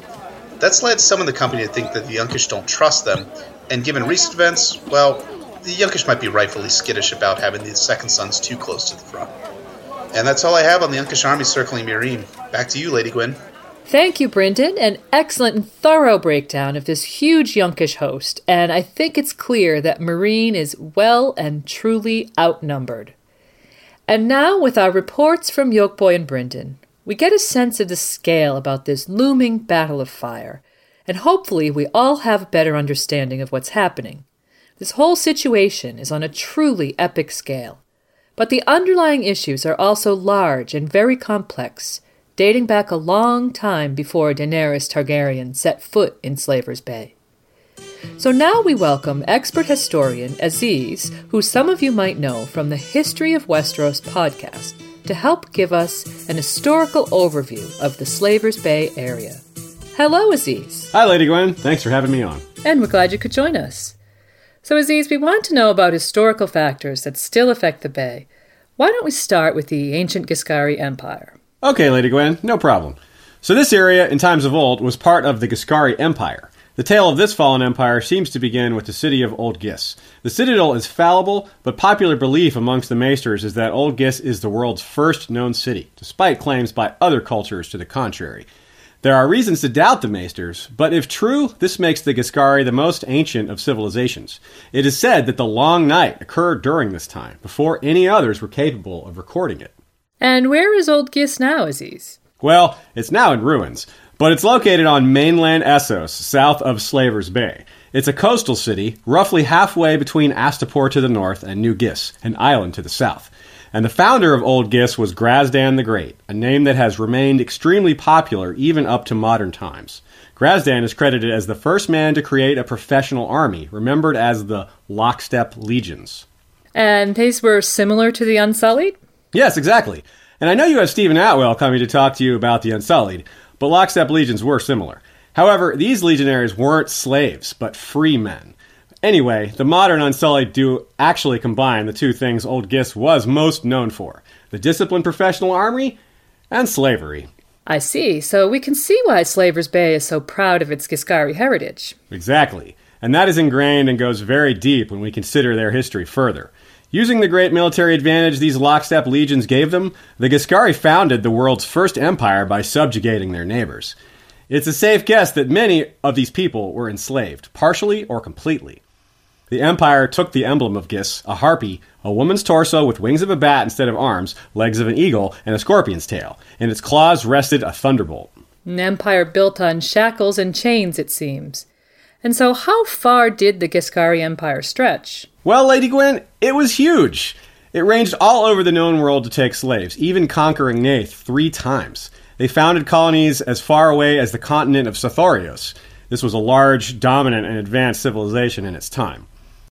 That's led some of the company to think that the Yunkish don't trust them, and given recent events, well, the Yunkish might be rightfully skittish about having the Second Sons too close to the front. And that's all I have on the Yunkish army circling Meereen. Back to you, Lady Gwyn. Thank you, Brendan. An excellent and thorough breakdown of this huge Yunkish host, and I think it's clear that Meereen is well and truly outnumbered. And now, with our reports from Yolkboy and Brendan, we get a sense of the scale about this looming battle of fire, and hopefully we all have a better understanding of what's happening. This whole situation is on a truly epic scale, but the underlying issues are also large and very complex dating back a long time before Daenerys Targaryen set foot in Slaver's Bay. So now we welcome expert historian Aziz, who some of you might know from the History of Westeros podcast, to help give us an historical overview of the Slaver's Bay area. Hello, Aziz. Hi, Lady Gwyn. Thanks for having me on. And we're glad you could join us. So, Aziz, we want to know about historical factors that still affect the Bay. Why don't we start with the ancient Giscari Empire? Okay, Lady Gwyn, no problem. So, this area, in times of old, was part of the Giscari Empire. The tale of this fallen empire seems to begin with the city of Old Gis. The citadel is fallible, but popular belief amongst the Maesters is that Old Gis is the world's first known city, despite claims by other cultures to the contrary. There are reasons to doubt the Maesters, but if true, this makes the Giscari the most ancient of civilizations. It is said that the Long Night occurred during this time, before any others were capable of recording it. And where is Old Gis now, Aziz? Well, it's now in ruins, but it's located on mainland Essos, south of Slaver's Bay. It's a coastal city, roughly halfway between Astapor to the north and New Gis, an island to the south. And the founder of Old Gis was Grazdan the Great, a name that has remained extremely popular even up to modern times. Grazdan is credited as the first man to create a professional army, remembered as the Lockstep Legions. And these were similar to the Unsullied? Yes, exactly. And I know you have Steven Attewell coming to talk to you about the Unsullied, but Lockstep Legions were similar. However, these legionaries weren't slaves, but free men. Anyway, the modern Unsullied do actually combine the two things Old Gis was most known for the disciplined professional army and slavery. I see. So we can see why Slaver's Bay is so proud of its Giscari heritage. Exactly. And that is ingrained and goes very deep when we consider their history further. Using the great military advantage these lockstep legions gave them, the Giscari founded the world's first empire by subjugating their neighbors. It's a safe guess that many of these people were enslaved, partially or completely. The empire took the emblem of Gis, a harpy, a woman's torso with wings of a bat instead of arms, legs of an eagle, and a scorpion's tail. In its claws rested a thunderbolt. An empire built on shackles and chains, it seems. And so, how far did the Giscari Empire stretch? Well, Lady Gwyn, it was huge. It ranged all over the known world to take slaves, even conquering Naath three times. They founded colonies as far away as the continent of Sothoryos. This was a large, dominant, and advanced civilization in its time.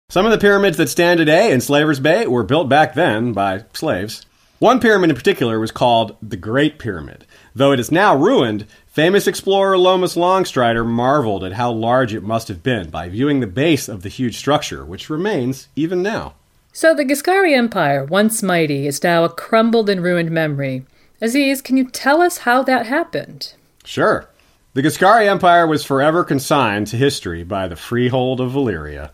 Some of the pyramids that stand today in Slaver's Bay were built back then by slaves. One pyramid in particular was called the Great Pyramid. Though it is now ruined, Famous explorer Lomas Longstrider marveled at how large it must have been by viewing the base of the huge structure, which remains even now. So the Giscari Empire, once mighty, is now a crumbled and ruined memory. Aziz, can you tell us how that happened? Sure. The Giscari Empire was forever consigned to history by the freehold of Valyria.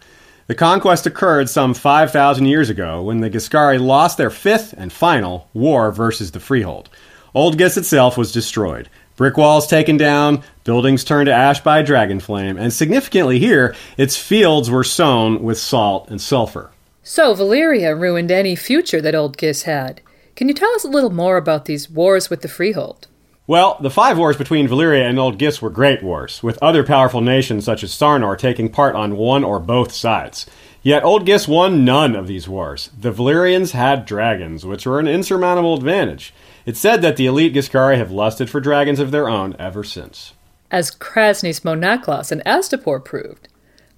The conquest occurred some 5,000 years ago when the Giscari lost their fifth and final war versus the freehold. Old Gis itself was destroyed. Brick walls taken down, buildings turned to ash by dragon flame, and significantly here, its fields were sown with salt and sulfur. So Valyria ruined any future that Old Gis had. Can you tell us a little more about these wars with the freehold? Well, the five wars between Valyria and Old Gis were great wars, with other powerful nations such as Sarnor taking part on one or both sides. Yet Old Gis won none of these wars. The Valyrians had dragons, which were an insurmountable advantage. It's said that the elite Giscari have lusted for dragons of their own ever since. As Kraznys mo Nakloz and Astapor proved.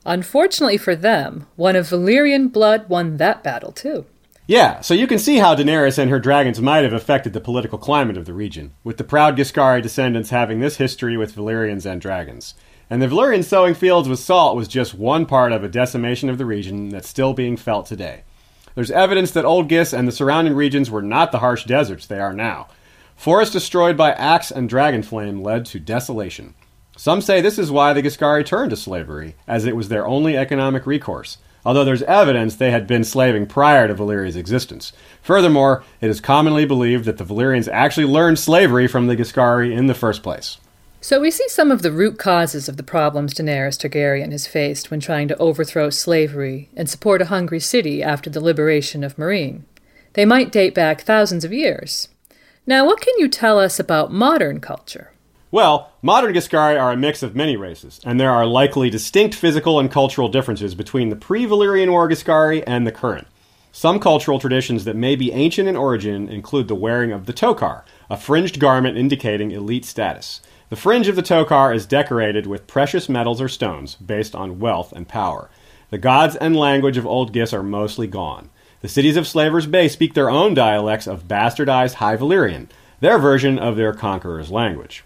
Unfortunately for them, one of Valyrian blood won that battle too. Yeah, so you can see how Daenerys and her dragons might have affected the political climate of the region, with the proud Giscari descendants having this history with Valyrians and dragons. And the Valyrian sowing fields with salt was just one part of a decimation of the region that's still being felt today. There's evidence that Old Gis and the surrounding regions were not the harsh deserts they are now. Forests destroyed by axe and dragon flame led to desolation. Some say this is why the Giscari turned to slavery, as it was their only economic recourse, although there's evidence they had been slaving prior to Valyria's existence. Furthermore, it is commonly believed that the Valyrians actually learned slavery from the Giscari in the first place. So we see some of the root causes of the problems Daenerys Targaryen has faced when trying to overthrow slavery and support a hungry city after the liberation of Meereen. They might date back thousands of years. Now, what can you tell us about modern culture? Well, modern Giscari are a mix of many races, and there are likely distinct physical and cultural differences between the pre Valyrian War Giscari and the current. Some cultural traditions that may be ancient in origin include the wearing of the tokar, a fringed garment indicating elite status. The fringe of the tokar is decorated with precious metals or stones based on wealth and power. The gods and language of Old Gis are mostly gone. The cities of Slavers Bay speak their own dialects of bastardized High Valyrian, their version of their conqueror's language.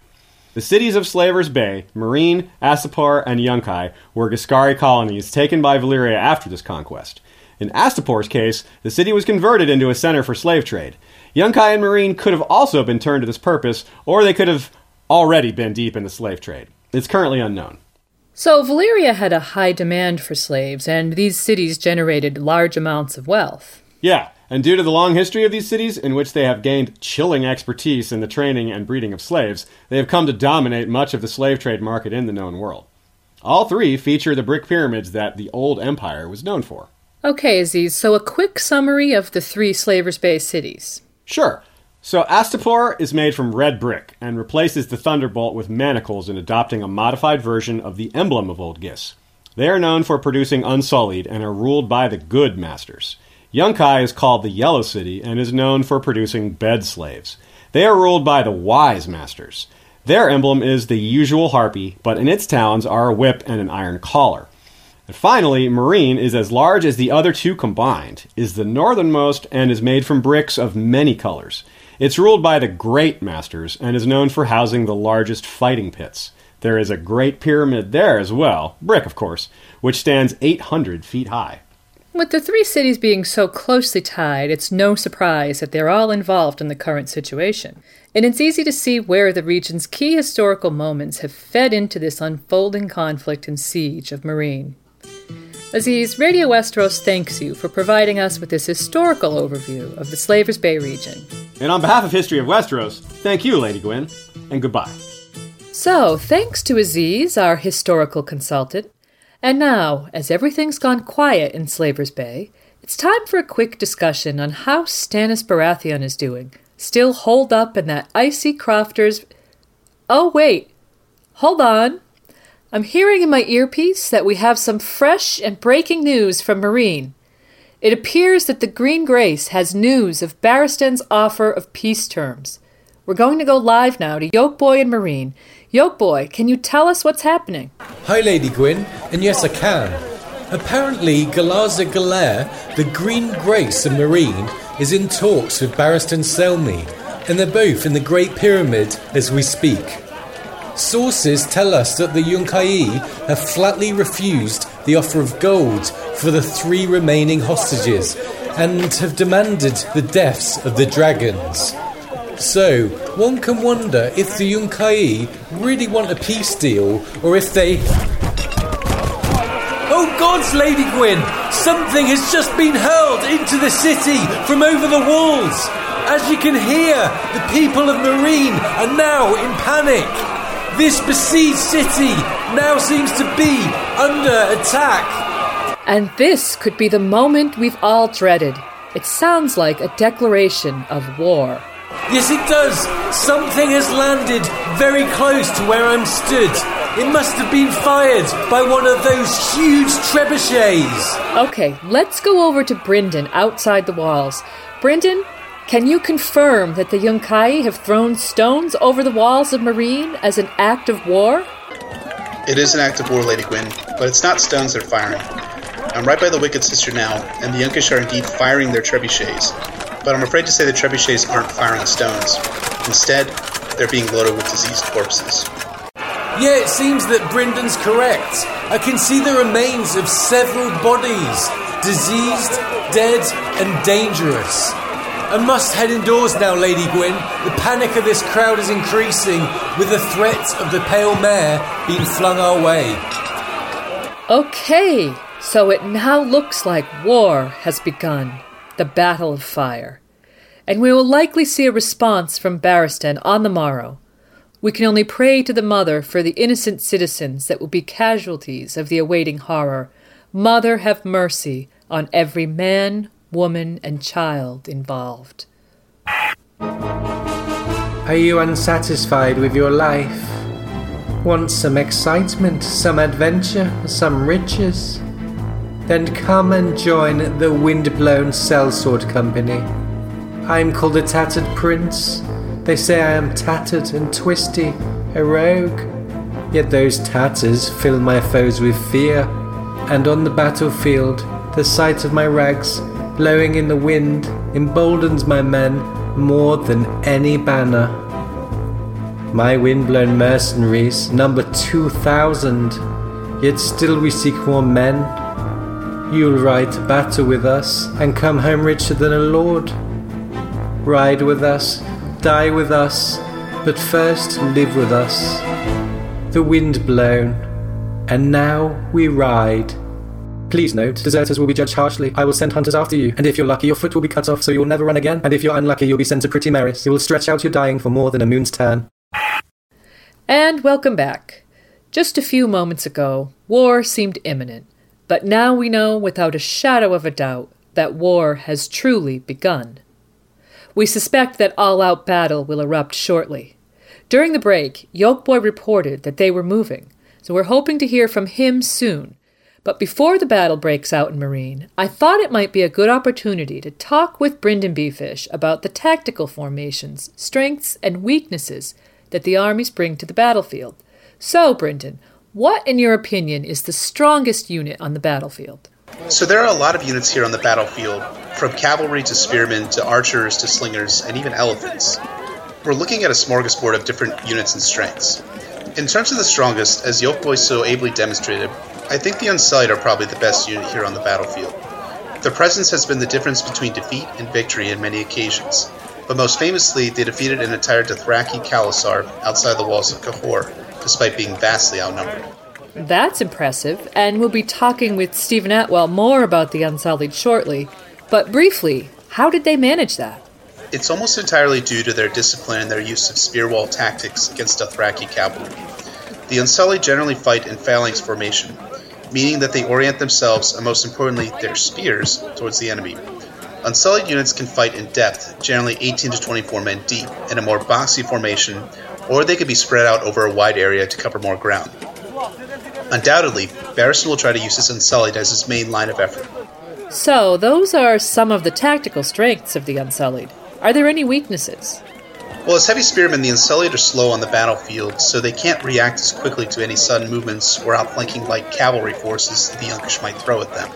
The cities of Slavers Bay, Meereen, Astapor, and Yunkai were Giscari colonies taken by Valyria after this conquest. In Astapor's case, the city was converted into a center for slave trade. Yunkai and Meereen could have also been turned to this purpose, or they could have already been deep in the slave trade. It's currently unknown. So, Valyria had a high demand for slaves, and these cities generated large amounts of wealth. Yeah, and due to the long history of these cities, in which they have gained chilling expertise in the training and breeding of slaves, they have come to dominate much of the slave trade market in the known world. All three feature the brick pyramids that the old empire was known for. Okay, Aziz, so a quick summary of the three Slavers Bay cities. Sure. So Astapor is made from red brick and replaces the thunderbolt with manacles in adopting a modified version of the emblem of Old Gis. They are known for producing unsullied and are ruled by the good masters. Yunkai is called the Yellow City and is known for producing bed slaves. They are ruled by the wise masters. Their emblem is the usual harpy, but in its towns are a whip and an iron collar. And finally, Meereen is as large as the other two combined, is the northernmost, and is made from bricks of many colors. It's ruled by the Great Masters and is known for housing the largest fighting pits. There is a great pyramid there as well, brick of course, which stands 800 feet high. With the three cities being so closely tied, it's no surprise that they're all involved in the current situation. And it's easy to see where the region's key historical moments have fed into this unfolding conflict and siege of Meereen. Aziz, Radio Westeros thanks you for providing us with this historical overview of the Slavers Bay region. And on behalf of History of Westeros, thank you, Lady Gwyn, and goodbye. So, thanks to Aziz, our historical consultant. And now, as everything's gone quiet in Slavers Bay, it's time for a quick discussion on how Stannis Baratheon is doing. Still holed up in that icy crofters. Oh, wait. Hold on. I'm hearing in my earpiece that we have some fresh and breaking news from Meereen. It appears that the Green Grace has news of Barristan's offer of peace terms. We're going to go live now to Yolkboy and Meereen. Yolkboy, can you tell us what's happening? Hi, Lady Gwyn, and yes, I can. Apparently, Galazza Galare, the Green Grace of Meereen, is in talks with Barristan Selmy, and they're both in the Great Pyramid as we speak. Sources tell us that the Yunkai have flatly refused the offer of gold for the three remaining hostages and have demanded the deaths of the dragons. So, one can wonder if the Yunkai really want a peace deal or if they. Oh gods, Lady Gwyn! Something has just been hurled into the city from over the walls! As you can hear, the people of Meereen are now in panic! This besieged city now seems to be under attack! And this could be the moment we've all dreaded. It sounds like a declaration of war. Yes, it does! Something has landed very close to where I'm stood. It must have been fired by one of those huge trebuchets. Okay, let's go over to Brynden outside the walls. Brynden, can you confirm that the Yunkai have thrown stones over the walls of Meereen as an act of war? It is an act of war, Lady Gwyn, but it's not stones they're firing. I'm right by the Wicked Sister now, and the Yunkish are indeed firing their trebuchets. But I'm afraid to say the trebuchets aren't firing stones. Instead, they're being loaded with diseased corpses. Yeah, it seems that Brynden's correct. I can see the remains of several bodies, diseased, dead, and dangerous. I must head indoors now, Lady Gwyn. The panic of this crowd is increasing, with the threat of the Pale Mare being flung our way. Okay, so it now looks like war has begun the Battle of Fire. And we will likely see a response from Barristan on the morrow. We can only pray to the Mother for the innocent citizens that will be casualties of the awaiting horror. Mother, have mercy on every man, woman, and child involved. Are you unsatisfied with your life? Want some excitement, some adventure, some riches? Then come and join the Windblown Sellsword Company. I am called a Tattered Prince. They say I am tattered and twisty, a rogue. Yet those tatters fill my foes with fear, and on the battlefield, the sight of my rags blowing in the wind emboldens my men more than any banner. My windblown mercenaries number 2,000, yet still we seek more men. You'll ride to battle with us and come home richer than a lord. Ride with us, die with us, but first live with us. The wind blown, and now we ride. Please note, deserters will be judged harshly. I will send hunters after you, and if you're lucky, your foot will be cut off so you will never run again, and if you're unlucky, you'll be sent to Pretty Meris, You will stretch out your dying for more than a moon's turn. And welcome back. Just a few moments ago, war seemed imminent, but now we know without a shadow of a doubt that war has truly begun. We suspect that all out battle will erupt shortly. During the break, Yolkboy reported that they were moving, so we're hoping to hear from him soon. But before the battle breaks out in Meereen, I thought it might be a good opportunity to talk with Brynden Beefish about the tactical formations, strengths, and weaknesses that the armies bring to the battlefield. So, Brynden, what, in your opinion, is the strongest unit on the battlefield? So there are a lot of units here on the battlefield, from cavalry to spearmen to archers to slingers and even elephants. We're looking at a smorgasbord of different units and strengths. In terms of the strongest, as Yolkboy so ably demonstrated, I think the Unsullied are probably the best unit here on the battlefield. Their presence has been the difference between defeat and victory in many occasions, but most famously, they defeated an entire Dothraki Khalasar outside the walls of Qohor, despite being vastly outnumbered. That's impressive, and we'll be talking with Steven Attewell more about the Unsullied shortly. But briefly, how did they manage that? It's almost entirely due to their discipline and their use of spearwall tactics against Dothraki cavalry. The Unsullied generally fight in phalanx formation, meaning that they orient themselves and most importantly their spears towards the enemy. Unsullied units can fight in depth, generally 18 to 24 men deep, in a more boxy formation, or they can be spread out over a wide area to cover more ground. Undoubtedly, Barristan will try to use his Unsullied as his main line of effort. So, those are some of the tactical strengths of the Unsullied. Are there any weaknesses? Well, as heavy spearmen, the Unsullied are slow on the battlefield, so they can't react as quickly to any sudden movements or outflanking light cavalry forces the Yunkish might throw at them.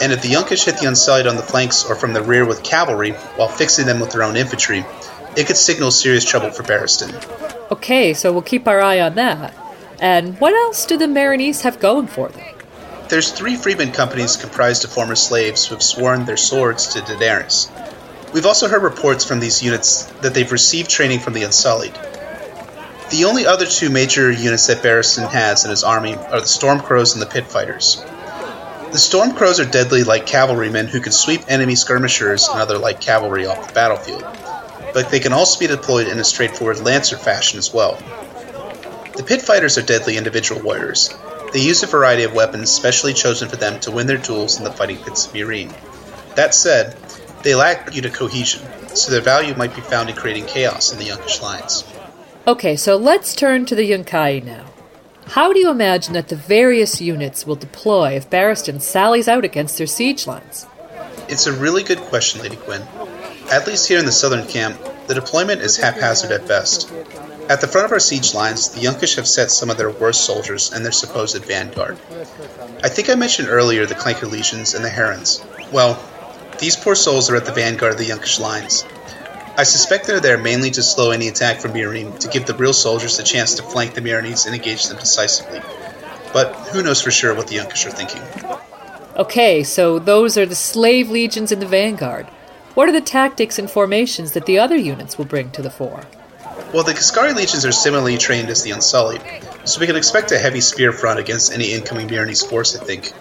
And if the Yunkish hit the Unsullied on the flanks or from the rear with cavalry, while fixing them with their own infantry, it could signal serious trouble for Barristan. Okay, so we'll keep our eye on that. And what else do the Meereenese have going for them? There's three freedmen companies comprised of former slaves who have sworn their swords to Daenerys. We've also heard reports from these units that they've received training from the Unsullied. The only other two major units that Barristan has in his army are the Stormcrows and the Pit Fighters. The Stormcrows are deadly like cavalrymen who can sweep enemy skirmishers and other light cavalry off the battlefield, but they can also be deployed in a straightforward lancer fashion as well. The Pit Fighters are deadly individual warriors. They use a variety of weapons specially chosen for them to win their duels in the fighting pits of Meereen. That said, they lack unit cohesion, so their value might be found in creating chaos in the Yunkish lines. Okay, so let's turn to the Yunkai now. How do you imagine that the various units will deploy if Barristan sallies out against their siege lines? It's a really good question, Lady Gwyn. At least here in the southern camp, the deployment is haphazard at best. At the front of our siege lines, the Yunkish have set some of their worst soldiers and their supposed vanguard. I think I mentioned earlier the Clanker Legions and the Herons. Well, these poor souls are at the vanguard of the Yunkish lines. I suspect they're there mainly to slow any attack from Meereen to give the real soldiers a chance to flank the Meereenese and engage them decisively. But who knows for sure what the Yunkish are thinking. Okay, so those are the slave legions in the vanguard. What are the tactics and formations that the other units will bring to the fore? Well, the Giscari legions are similarly trained as the Unsullied, so we can expect a heavy spear front against any incoming Meereenese force, I think.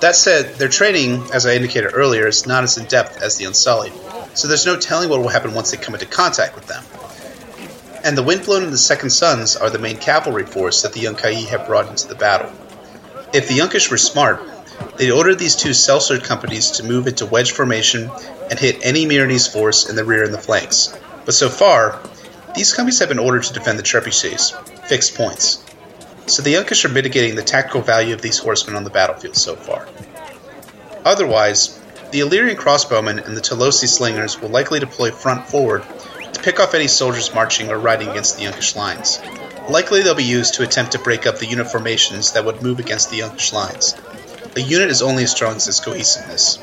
That said, their training, as I indicated earlier, is not as in depth as the Unsullied, so there's no telling what will happen once they come into contact with them. And the Windblown and the Second Sons are the main cavalry force that the Yunkai have brought into the battle. If the Yunkish were smart, they'd order these two sellsword companies to move into wedge formation and hit any Meereenese force in the rear and the flanks. But so far, these companies have been ordered to defend the trebuchets, fixed points. So the Yunkish are mitigating the tactical value of these horsemen on the battlefield so far. Otherwise, the Illyrian crossbowmen and the Tolosi slingers will likely deploy front forward to pick off any soldiers marching or riding against the Yunkish lines. Likely they'll be used to attempt to break up the unit formations that would move against the Yunkish lines. A unit is only as strong as its cohesiveness.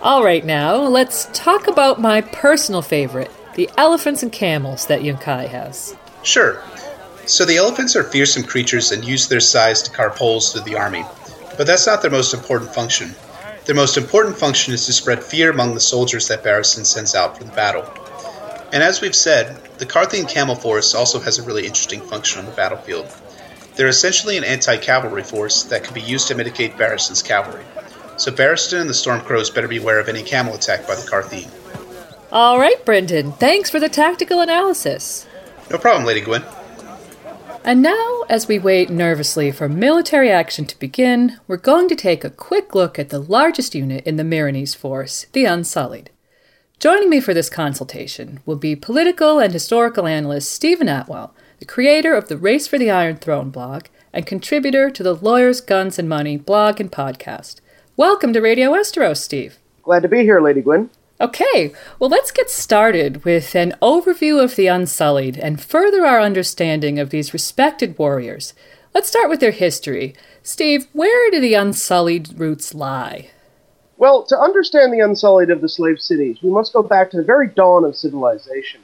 All right, now let's talk about my personal favorite the elephants and camels that Yunkai has. Sure. So the elephants are fearsome creatures and use their size to carve holes through the army. But that's not their most important function. Their most important function is to spread fear among the soldiers that Barristan sends out for the battle. And as we've said, the Qartheen Camel Force also has a really interesting function on the battlefield. They're essentially an anti cavalry force that can be used to mitigate Barristan's cavalry. So Barristan and the Stormcrows better beware of any camel attack by the Qartheen. All right, Brendan, thanks for the tactical analysis. No problem, Lady Gwyn. And now, as we wait nervously for military action to begin, we're going to take a quick look at the largest unit in the Meereenese force, the Unsullied. Joining me for this consultation will be political and historical analyst Steven Attewell, the creator of the Race for the Iron Throne blog and contributor to the Lawyers, Guns, and Money blog and podcast. Welcome to Radio Westeros, Steve. Glad to be here, Lady Gwyn. Okay, well, let's get started with an overview of the Unsullied and further our understanding of these respected warriors. Let's start with their history. Steve, where do the Unsullied roots lie? Well, to understand the Unsullied of the slave cities, we must go back to the very dawn of civilization.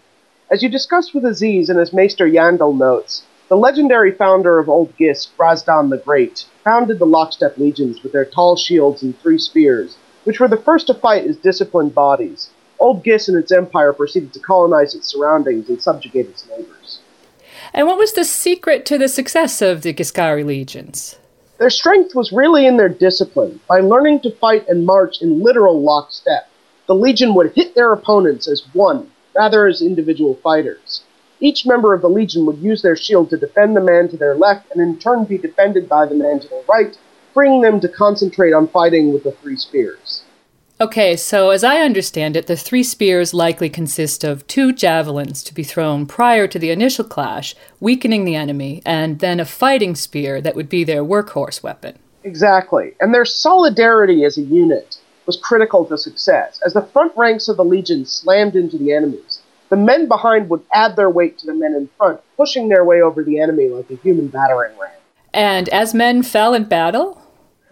As you discussed with Aziz and as Maester Yandel notes, the legendary founder of Old Gis, Grazdan the Great, founded the Lockstep legions with their tall shields and three spears which were the first to fight as disciplined bodies. Old Gis and its empire proceeded to colonize its surroundings and subjugate its neighbors. And what was the secret to the success of the Giscari legions? Their strength was really in their discipline. By learning to fight and march in literal lockstep, the legion would hit their opponents as one, rather as individual fighters. Each member of the legion would use their shield to defend the man to their left and in turn be defended by the man to their right freeing them to concentrate on fighting with the three spears. Okay, so as I understand it, the three spears likely consist of two javelins to be thrown prior to the initial clash, weakening the enemy, and then a fighting spear that would be their workhorse weapon. Exactly. And their solidarity as a unit was critical to success. As the front ranks of the legion slammed into the enemies, the men behind would add their weight to the men in front, pushing their way over the enemy like a human battering ram. And as men fell in battle,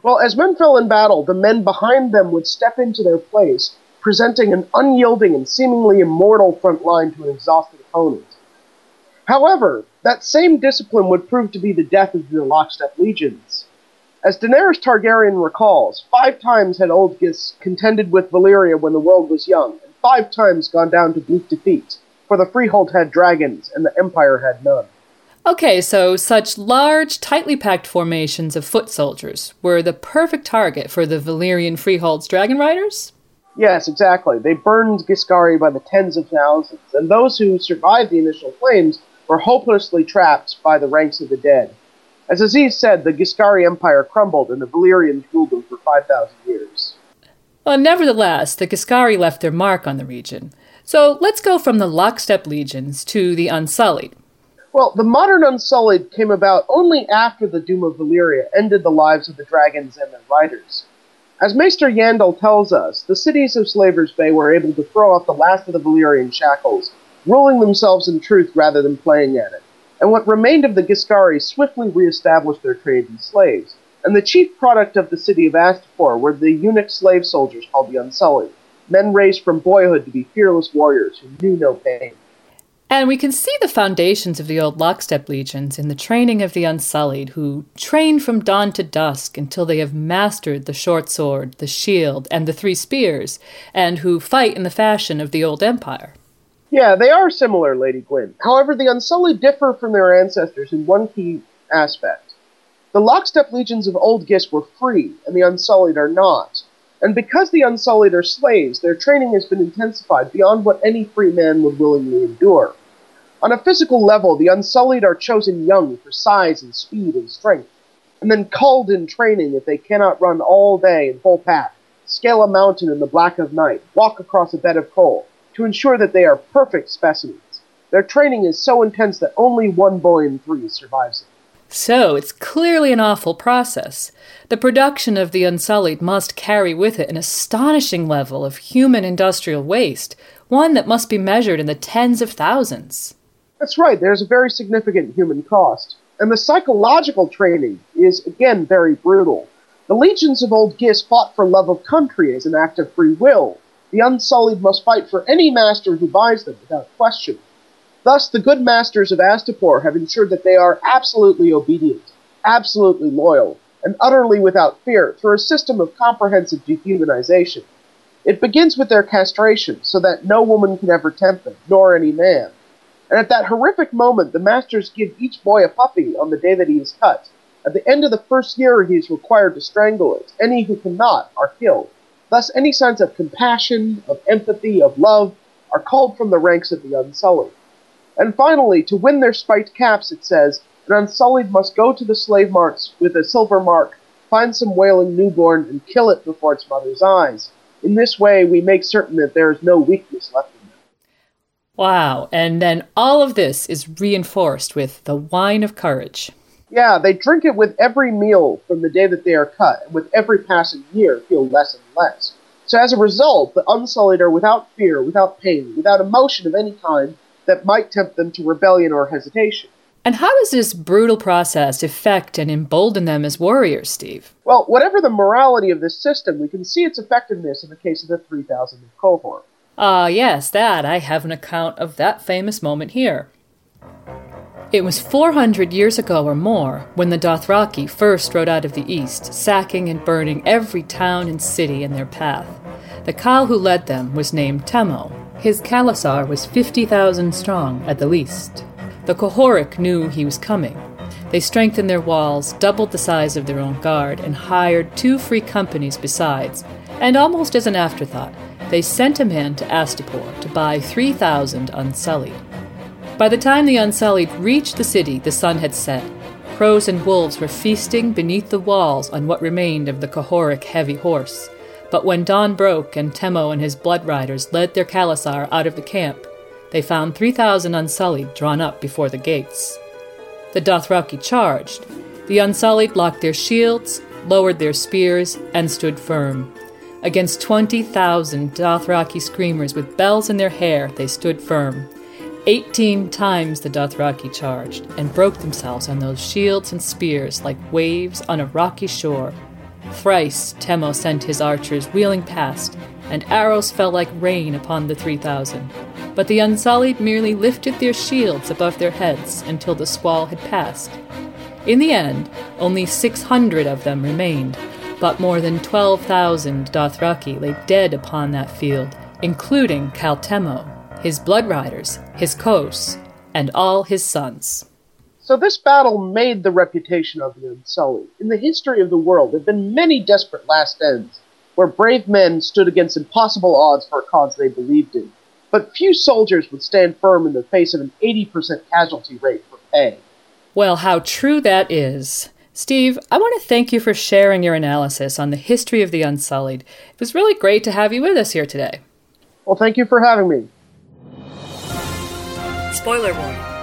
well, as men fell in battle, the men behind them would step into their place, presenting an unyielding and seemingly immortal front line to an exhausted opponent. However, that same discipline would prove to be the death of the Lockstep legions. As Daenerys Targaryen recalls, five times had Old Gis contended with Valyria when the world was young, and five times gone down to bleak defeat, for the Freehold had dragons and the Empire had none. Okay, so such large, tightly packed formations of foot soldiers were the perfect target for the Valyrian Freehold's dragon riders? Yes, exactly. They burned Giscari by the tens of thousands, and those who survived the initial flames were hopelessly trapped by the ranks of the dead. As Aziz said, the Giscari Empire crumbled, and the Valyrians ruled them for 5,000 years. Well, nevertheless, the Giscari left their mark on the region. So let's go from the Lockstep legions to the Unsullied. Well, the modern Unsullied came about only after the Doom of Valyria ended the lives of the dragons and their riders. As Maester Yandel tells us, the cities of Slaver's Bay were able to throw off the last of the Valyrian shackles ruling themselves in truth rather than playing at it. And what remained of the Giscari swiftly reestablished their trade in slaves. And the chief product of the city of Astapor were the eunuch slave soldiers called the Unsullied, men raised from boyhood to be fearless warriors who knew no pain. And we can see the foundations of the old lockstep legions in the training of the Unsullied, who train from dawn to dusk until they have mastered the short sword, the shield, and the three spears, and who fight in the fashion of the old empire. Yeah, they are similar, Lady Gwyn. However, the Unsullied differ from their ancestors in one key aspect. The lockstep legions of Old Gis were free, and the Unsullied are not. And because the Unsullied are slaves, their training has been intensified beyond what any free man would willingly endure. On a physical level, the Unsullied are chosen young for size and speed and strength, and then culled in training if they cannot run all day in full pack, scale a mountain in the black of night, walk across a bed of coal, to ensure that they are perfect specimens. Their training is so intense that only one boy in three survives it. So, it's clearly an awful process. The production of the Unsullied must carry with it an astonishing level of human industrial waste, one that must be measured in the tens of thousands. That's right, there's a very significant human cost. And the psychological training is, again, very brutal. The legions of Old Gis fought for love of country as an act of free will, the Unsullied must fight for any master who buys them without question. Thus, the good masters of Astapor have ensured that they are absolutely obedient, absolutely loyal, and utterly without fear through a system of comprehensive dehumanization. It begins with their castration, so that no woman can ever tempt them, nor any man. And at that horrific moment, the masters give each boy a puppy on the day that he is cut. At the end of the first year, he is required to strangle it. Any who cannot are killed. Thus, any signs of compassion, of empathy, of love are called from the ranks of the Unsullied. And finally, to win their spiked caps, it says, an Unsullied must go to the slave marts with a silver mark, find some wailing newborn, and kill it before its mother's eyes. In this way, we make certain that there is no weakness left in them. Wow, and then all of this is reinforced with the wine of courage. Yeah, they drink it with every meal from the day that they are cut, and with every passing year feel less and less. So as a result, the Unsullied are without fear, without pain, without emotion of any kind that might tempt them to rebellion or hesitation. And how does this brutal process affect and embolden them as warriors, Steve? Well, whatever the morality of this system, we can see its effectiveness in the case of the 3000 cohort. Ah, uh, yes, that. I have an account of that famous moment here. It was 400 years ago or more when the Dothraki first rode out of the east, sacking and burning every town and city in their path. The khal who led them was named Temmo. His khalasar was 50,000 strong at the least. The Qohorik knew he was coming. They strengthened their walls, doubled the size of their own guard, and hired two free companies besides. And almost as an afterthought, they sent a man to Astapor to buy 3,000 unsullied. By the time the Unsullied reached the city, the sun had set. Crows and wolves were feasting beneath the walls on what remained of the Qohorik heavy horse. But when dawn broke and Temmo and his blood riders led their khalasar out of the camp, they found 3,000 Unsullied drawn up before the gates. The Dothraki charged. The Unsullied locked their shields, lowered their spears, and stood firm. Against 20,000 Dothraki screamers with bells in their hair, they stood firm. Eighteen times the Dothraki charged, and broke themselves on those shields and spears like waves on a rocky shore. Thrice Temmo sent his archers wheeling past, and arrows fell like rain upon the 3,000. But the Unsullied merely lifted their shields above their heads until the squall had passed. In the end, only 600 of them remained, but more than 12,000 Dothraki lay dead upon that field, including Khal Temmo, his blood riders, his Kos, and all his sons. So this battle made the reputation of the Unsullied. In the history of the world, there have been many desperate last ends, where brave men stood against impossible odds for a cause they believed in. But few soldiers would stand firm in the face of an 80% casualty rate for pay. Well, how true that is. Steve, I want to thank you for sharing your analysis on the history of the Unsullied. It was really great to have you with us here today. Well, thank you for having me. Spoiler warning.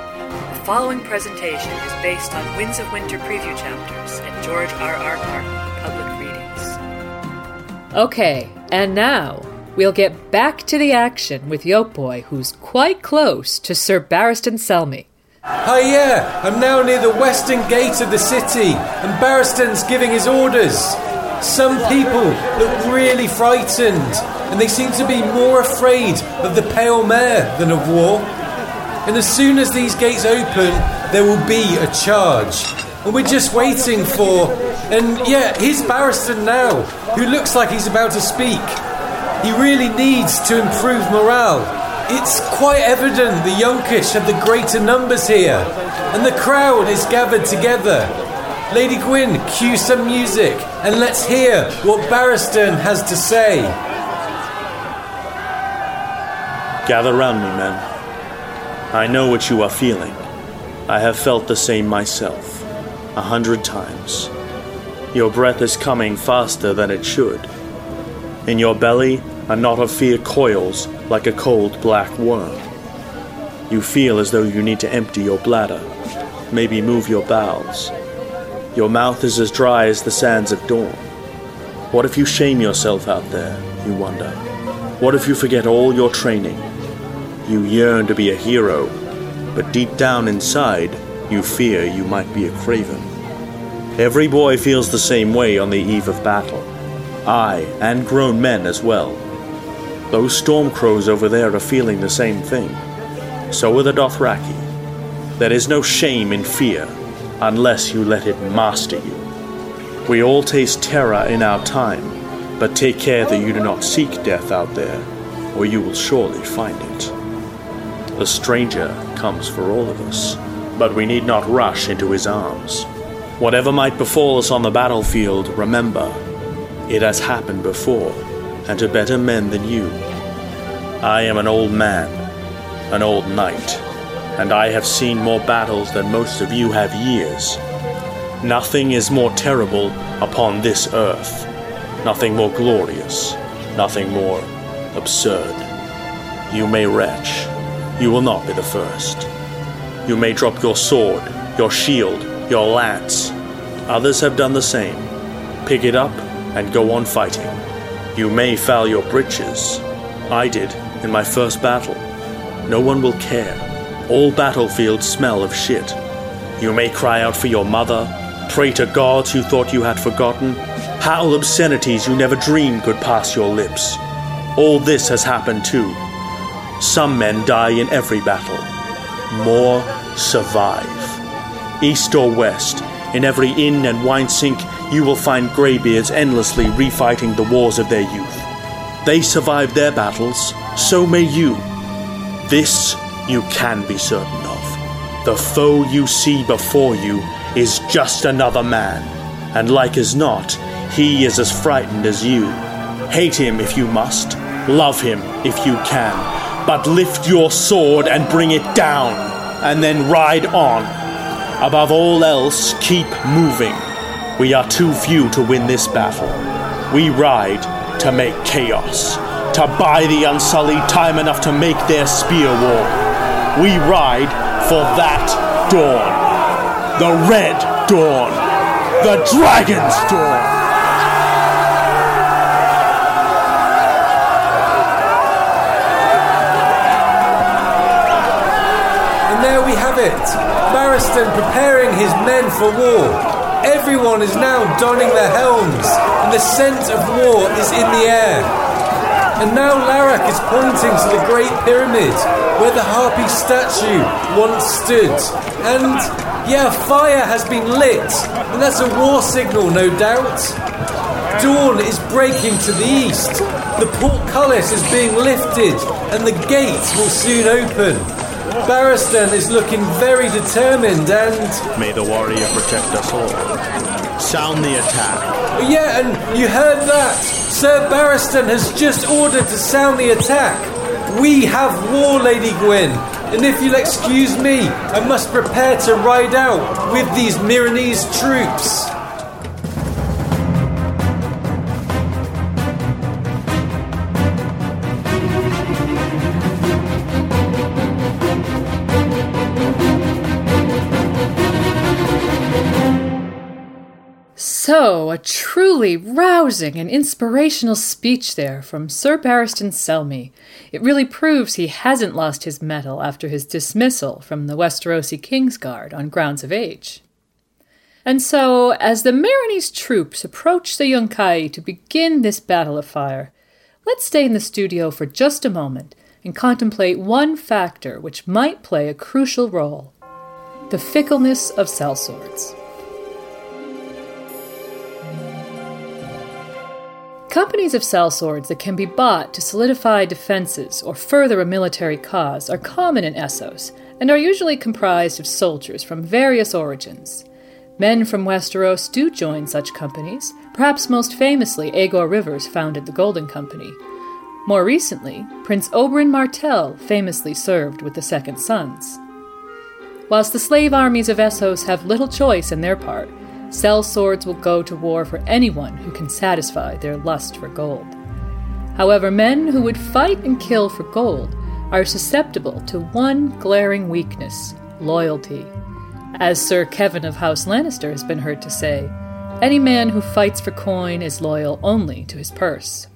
The following presentation is based on Winds of Winter preview chapters and George R. R. Martin public readings. Okay, and now we'll get back to the action with Yolkboy, who's quite close to Sir Barristan Selmy. Hi, yeah, I'm now near the western gate of the city, and Barristan's giving his orders. Some people look really frightened, and they seem to be more afraid of the Pale Mare than of war. And as soon as these gates open, there will be a charge. And we're just waiting for. And yeah, here's Barristan now, who looks like he's about to speak. He really needs to improve morale. It's quite evident the Yunkish have the greater numbers here, and the crowd is gathered together. Lady Gwyn, cue some music, and let's hear what Barristan has to say. Gather round me, men. I know what you are feeling. I have felt the same myself, a hundred times. Your breath is coming faster than it should. In your belly, a knot of fear coils like a cold black worm. You feel as though you need to empty your bladder, maybe move your bowels. Your mouth is as dry as the sands of Dorne. What if you shame yourself out there, you wonder? What if you forget all your training? You yearn to be a hero, but deep down inside, you fear you might be a craven. Every boy feels the same way on the eve of battle. I, and grown men as well. Those Stormcrows over there are feeling the same thing. So are the Dothraki. There is no shame in fear, unless you let it master you. We all taste terror in our time, but take care that you do not seek death out there, or you will surely find it. The stranger comes for all of us, but we need not rush into his arms. Whatever might befall us on the battlefield, remember, it has happened before, and to better men than you. I am an old man, an old knight, and I have seen more battles than most of you have years. Nothing is more terrible upon this earth, nothing more glorious, nothing more absurd. You may retch, you will not be the first. You may drop your sword, your shield, your lance. Others have done the same. Pick it up and go on fighting. You may foul your breeches. I did in my first battle. No one will care. All battlefields smell of shit. You may cry out for your mother, pray to gods you thought you had forgotten, howl obscenities you never dreamed could pass your lips. All this has happened too. Some men die in every battle. More survive. East or west, in every inn and wine sink, you will find greybeards endlessly refighting the wars of their youth. They survived their battles, so may you. This you can be certain of. The foe you see before you is just another man, and like as not, he is as frightened as you. Hate him if you must, love him if you can, but lift your sword and bring it down, and then ride on. Above all else, keep moving. We are too few to win this battle. We ride to make chaos, to buy the Unsullied time enough to make their spear wall. We ride for that dawn. The Red Dawn. The Dragon's Dawn. It. Barristan preparing his men for war. Everyone is now donning their helms, and the scent of war is in the air. And now Larraq is pointing to the Great Pyramid, where the Harpy statue once stood. And, yeah, fire has been lit, and that's a war signal, no doubt. Dawn is breaking to the east. The portcullis is being lifted, and the gate will soon open. Barristan is looking very determined and. May the warrior protect us all. Sound the attack. Yeah, and you heard that. Sir Barristan has just ordered to sound the attack. We have war, Lady Gwyn. And if you'll excuse me, I must prepare to ride out with these Meereenese troops. So, a truly rousing and inspirational speech there from Sir Barristan Selmy. It really proves he hasn't lost his mettle after his dismissal from the Westerosi Kingsguard on grounds of age. And so, as the Meereenese troops approach the Yunkai to begin this battle of fire, let's stay in the studio for just a moment and contemplate one factor which might play a crucial role the fickleness of sellswords. Companies of sellswords that can be bought to solidify defenses or further a military cause are common in Essos and are usually comprised of soldiers from various origins. Men from Westeros do join such companies, perhaps most famously, Aegor Rivers founded the Golden Company. More recently, Prince Oberyn Martell famously served with the Second Sons. Whilst the slave armies of Essos have little choice in their part, Sellswords will go to war for anyone who can satisfy their lust for gold. However, men who would fight and kill for gold are susceptible to one glaring weakness loyalty. As Sir Kevan of House Lannister has been heard to say, any man who fights for coin is loyal only to his purse.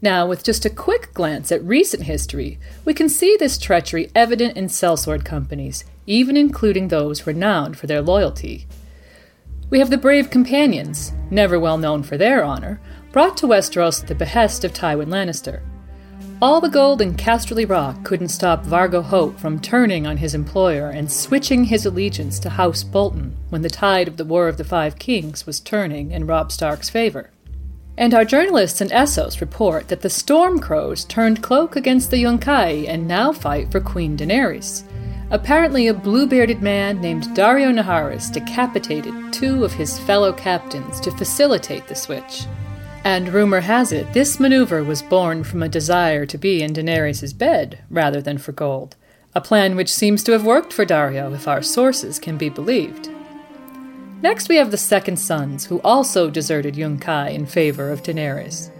Now, with just a quick glance at recent history, we can see this treachery evident in sellsword companies, even including those renowned for their loyalty. We have the brave companions, never well known for their honor, brought to Westeros at the behest of Tywin Lannister. All the gold in Casterly Rock couldn't stop Vargo Hoat from turning on his employer and switching his allegiance to House Bolton when the tide of the War of the Five Kings was turning in Robb Stark's favor. And our journalists in Essos report that the Stormcrows turned cloak against the Yunkai and now fight for Queen Daenerys. Apparently, a blue bearded man named Daario Naharis decapitated two of his fellow captains to facilitate the switch. And rumor has it, this maneuver was born from a desire to be in Daenerys' bed rather than for gold, a plan which seems to have worked for Daario if our sources can be believed. Next, we have the Second Sons, who also deserted Yunkai in favor of Daenerys.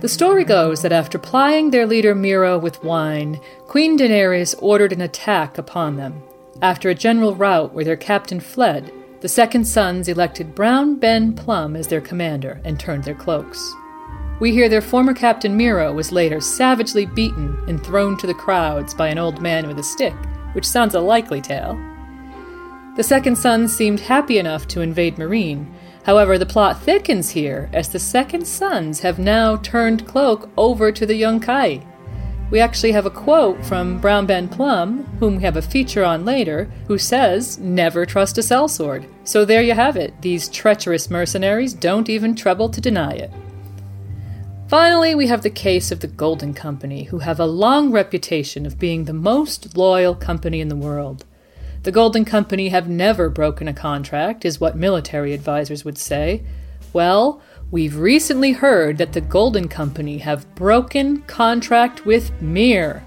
The story goes that after plying their leader Mero with wine, Queen Daenerys ordered an attack upon them. After a general rout where their captain fled, the Second Sons elected Brown Ben Plumm as their commander and turned their cloaks. We hear their former captain Mero was later savagely beaten and thrown to the crowds by an old man with a stick, which sounds a likely tale. The Second Sons seemed happy enough to invade Meereen, However, the plot thickens here as the Second Sons have now turned Cloak over to the Yunkai. We actually have a quote from Brown Ben Plumm, whom we have a feature on later, who says, Never trust a sellsword. So there you have it. These treacherous mercenaries don't even trouble to deny it. Finally, we have the case of the Golden Company, who have a long reputation of being the most loyal company in the world. The Golden Company have never broken a contract, is what military advisors would say. Well, we've recently heard that the Golden Company have broken contract with Myr.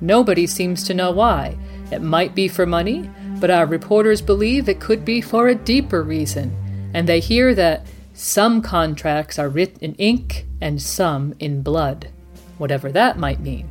Nobody seems to know why. It might be for money, but our reporters believe it could be for a deeper reason, and they hear that some contracts are written in ink and some in blood, whatever that might mean.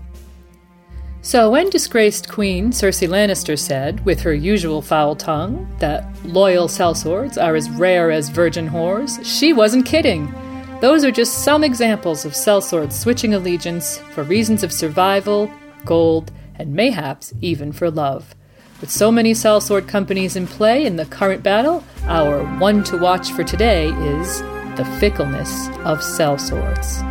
So, when disgraced Queen Cersei Lannister said, with her usual foul tongue, that loyal sellswords are as rare as virgin whores, she wasn't kidding. Those are just some examples of sellswords switching allegiance for reasons of survival, gold, and mayhaps even for love. With so many sellsword companies in play in the current battle, our one to watch for today is the fickleness of sellswords.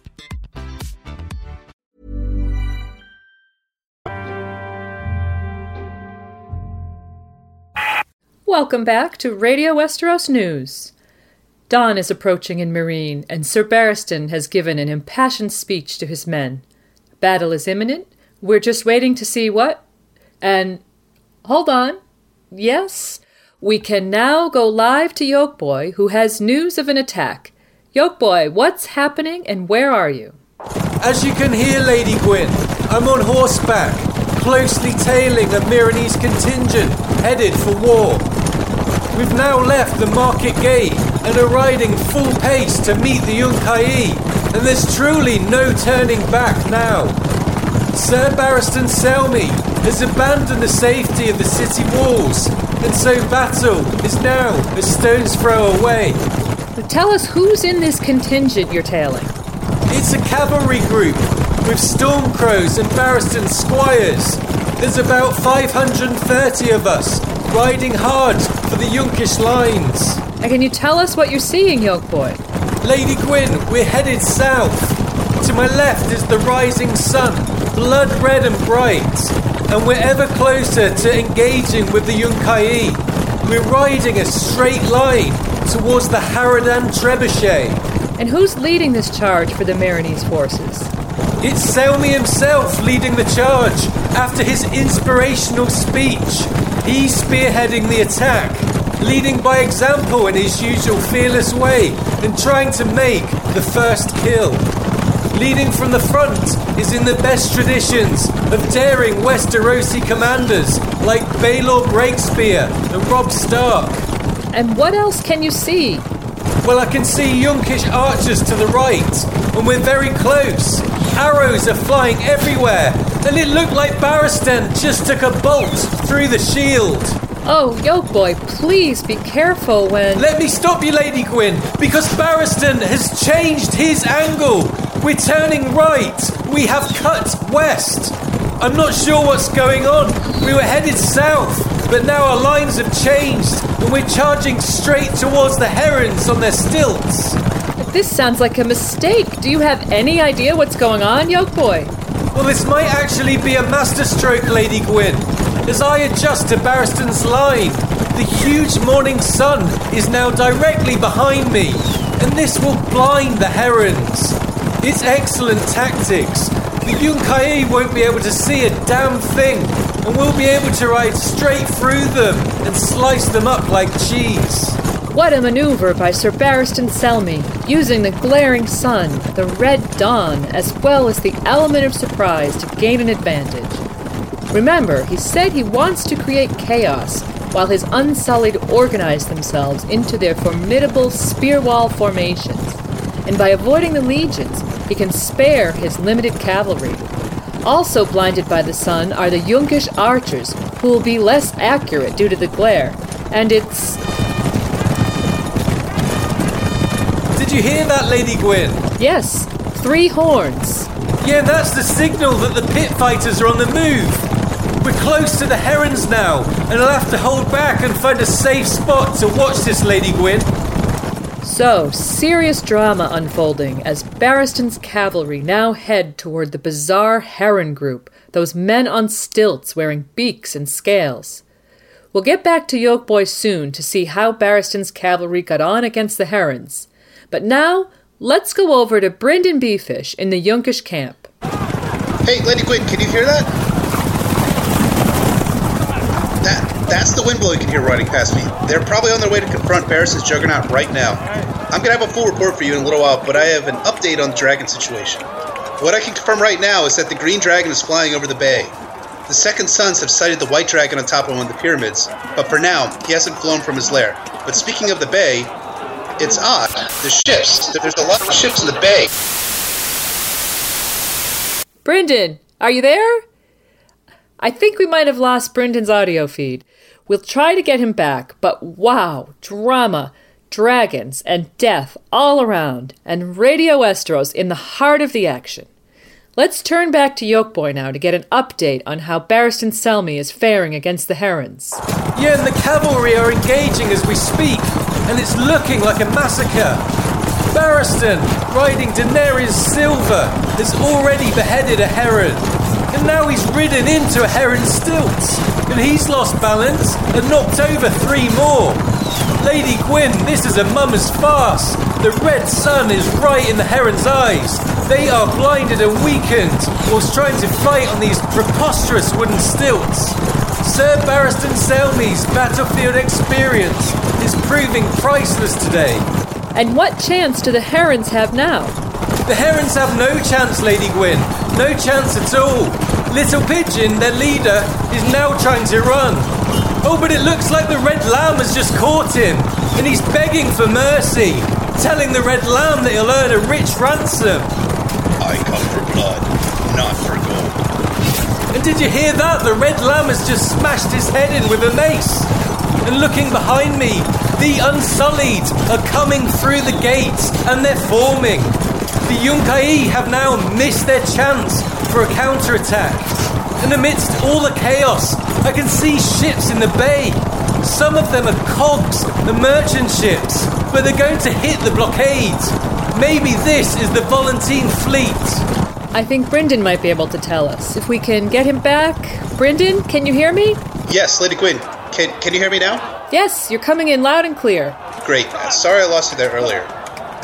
Welcome back to Radio Westeros News. Dawn is approaching in Meereen, and Sir Barristan has given an impassioned speech to his men. Battle is imminent. We're just waiting to see what. And hold on. Yes, we can now go live to Yolkboy, who has news of an attack. Yolkboy, what's happening and where are you? As you can hear, Lady Gwyn, I'm on horseback, closely tailing a Meereenese contingent headed for war. We've now left the market gate and are riding full pace to meet the Yunkai, and there's truly no turning back now. Sir Barristan Selmy has abandoned the safety of the city walls, and so battle is now a stone's throw away. But Tell us who's in this contingent you're tailing. It's a cavalry group with Stormcrows and Barristan squires. There's about 530 of us riding hard for the Yunkish lines. And can you tell us what you're seeing, Yolkboy? Lady Gwyn, we're headed south. To my left is the rising sun, blood red and bright, and we're ever closer to engaging with the Yunkai. We're riding a straight line towards the Harridan Trebuchet. And who's leading this charge for the Meereenese forces? It's Selmy himself leading the charge after his inspirational speech. He's spearheading the attack, leading by example in his usual fearless way and trying to make the first kill. Leading from the front is in the best traditions of daring Westerosi commanders like Baelor Breakspear and Robb Stark. And what else can you see? Well, I can see Yunkish archers to the right, and we're very close. Arrows are flying everywhere, and it looked like Barristan just took a bolt through the shield. Oh, Yolkboy, please be careful when. Let me stop you, Lady Gwyn, because Barristan has changed his angle. We're turning right. We have cut west. I'm not sure what's going on. We were headed south, but now our lines have changed, and we're charging straight towards the herons on their stilts. This sounds like a mistake. Do you have any idea what's going on, Yolkboy? Well, this might actually be a masterstroke, Lady Gwyn. As I adjust to Barristan's line, the huge morning sun is now directly behind me, and this will blind the herons. It's excellent tactics. The Yunkai won't be able to see a damn thing, and we'll be able to ride straight through them and slice them up like cheese. What a maneuver by Sir Barristan Selmy, using the glaring sun, the red dawn, as well as the element of surprise to gain an advantage. Remember, he said he wants to create chaos, while his Unsullied organize themselves into their formidable spear wall formations. And by avoiding the legions, he can spare his limited cavalry. Also blinded by the sun are the Yunkish archers, who will be less accurate due to the glare. And it's Did you hear that, Lady Gwyn? Yes, three horns. Yeah, that's the signal that the pit fighters are on the move. We're close to the herons now, and I'll have to hold back and find a safe spot to watch this, Lady Gwyn. So, serious drama unfolding as Barristan's cavalry now head toward the bizarre heron group, those men on stilts wearing beaks and scales. We'll get back to Yolkboy soon to see how Barristan's cavalry got on against the herons. But now, let's go over to Brynden Beefish in the Yunkish camp. Hey, Lady Gwyn, can you hear that? That that's the Windblown you can hear riding past me. They're probably on their way to confront Barris's Juggernaut right now. I'm gonna have a full report for you in a little while, but I have an update on the dragon situation. What I can confirm right now is that the green dragon is flying over the bay. The Second Sons have sighted the white dragon on top of one of the pyramids, but for now, he hasn't flown from his lair. But speaking of the bay, it's odd. The ships. There's a lot of ships in the bay. Brendan, are you there? I think we might have lost Brendan's audio feed. We'll try to get him back, but wow, drama, dragons, and death all around, and Radio Westeros in the heart of the action. Let's turn back to Yolkboy now to get an update on how Barristan Selmy is faring against the Herons. Yeah, and the cavalry are engaging as we speak, and it's looking like a massacre. Barristan, riding Daenerys Silver, has already beheaded a heron, and now he's ridden into a heron's stilts, and he's lost balance and knocked over three more. Lady Gwyn, this is a mummer's farce. The red sun is right in the heron's eyes. They are blinded and weakened whilst trying to fight on these preposterous wooden stilts. Sir Barristan Selmy's battlefield experience is proving priceless today. And what chance do the Herons have now? The Herons have no chance, Lady Gwyn. No chance at all. Little Pigeon, their leader, is now trying to run. Oh, but it looks like the Red Lamb has just caught him, and he's begging for mercy, telling the Red Lamb that he'll earn a rich ransom. I come for blood, not for gold. Did you hear that? The Red Lamb has just smashed his head in with a mace. And looking behind me, the Unsullied are coming through the gates, and they're forming. The Yunkai have now missed their chance for a counterattack. And amidst all the chaos, I can see ships in the bay. Some of them are cogs, the merchant ships, but they're going to hit the blockade. Maybe this is the Volantine fleet. I think Brendan might be able to tell us. If we can get him back. Brendan, can you hear me? Yes, Lady Gwyn. Can, can you hear me now? Yes, you're coming in loud and clear. Great. Uh, sorry I lost you there earlier.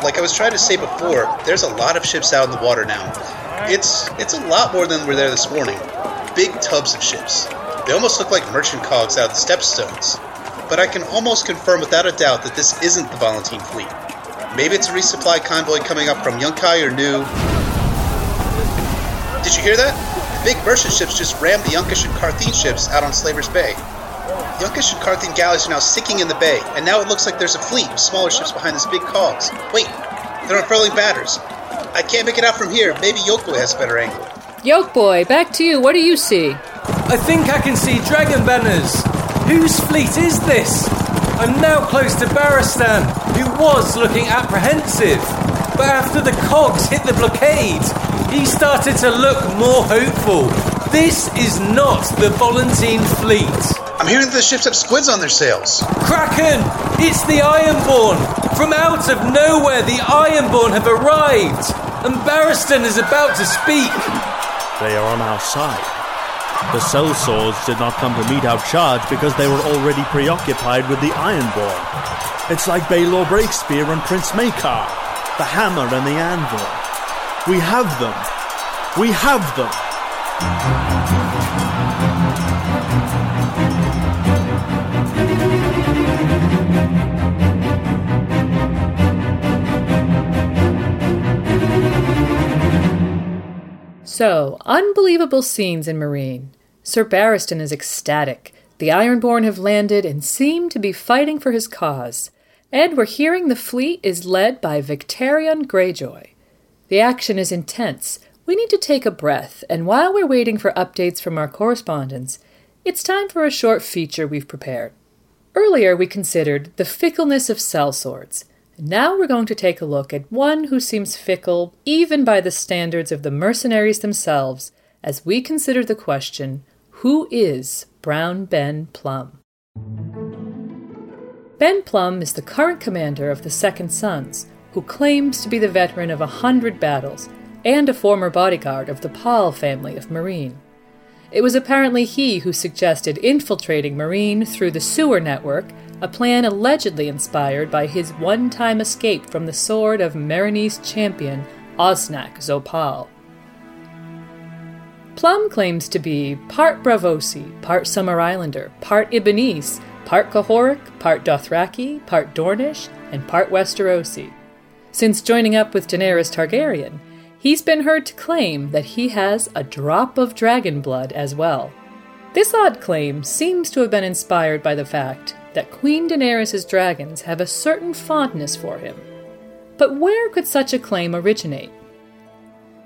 Like I was trying to say before, there's a lot of ships out in the water now. It's it's a lot more than were there this morning. Big tubs of ships. They almost look like merchant cogs out of the stepstones. But I can almost confirm without a doubt that this isn't the Volantine fleet. Maybe it's a resupply convoy coming up from Yunkai or New. Did you hear that? The big merchant ships just rammed the Yunkish and Qartheen ships out on Slaver's Bay. Yunkish and Qartheen galleys are now sinking in the bay, and now it looks like there's a fleet of smaller ships behind these big cogs. Wait, they're unfurling batters. I can't make it out from here. Maybe Yolkboy has a better angle. Yolkboy, back to you. What do you see? I think I can see dragon banners. Whose fleet is this? I'm now close to Barristan, who was looking apprehensive. But after the cogs hit the blockade, he started to look more hopeful. This is not the Volantine fleet. I'm hearing that the ships have squids on their sails. Kraken! It's the Ironborn! From out of nowhere, the Ironborn have arrived! And Barristan is about to speak. They are on our side. The sellswords did not come to meet our charge because they were already preoccupied with the Ironborn. It's like Baelor Breakspear and Prince Maekar, the hammer and the anvil. We have them. We have them. So, unbelievable scenes in Meereen. Sir Barristan is ecstatic. The Ironborn have landed and seem to be fighting for his cause. And we're hearing the fleet is led by Victarion Greyjoy. The action is intense. We need to take a breath, and while we're waiting for updates from our correspondents, it's time for a short feature we've prepared. Earlier, we considered the fickleness of sellswords. And now we're going to take a look at one who seems fickle even by the standards of the mercenaries themselves as we consider the question who is Brown Ben Plumm? Ben Plumm is the current commander of the Second Sons, who claims to be the veteran of a hundred battles and a former bodyguard of the Pahl family of Meereen. It was apparently he who suggested infiltrating Meereen through the sewer network, a plan allegedly inspired by his one time escape from the sword of Meereenese champion Osnak Zopal. Plumm claims to be part Braavosi, part Summer Islander, part Ibbenese, part Qohoric, part Dothraki, part Dornish, and part Westerosi. Since joining up with Daenerys Targaryen, he's been heard to claim that he has a drop of dragon blood as well. This odd claim seems to have been inspired by the fact that Queen Daenerys' dragons have a certain fondness for him. But where could such a claim originate?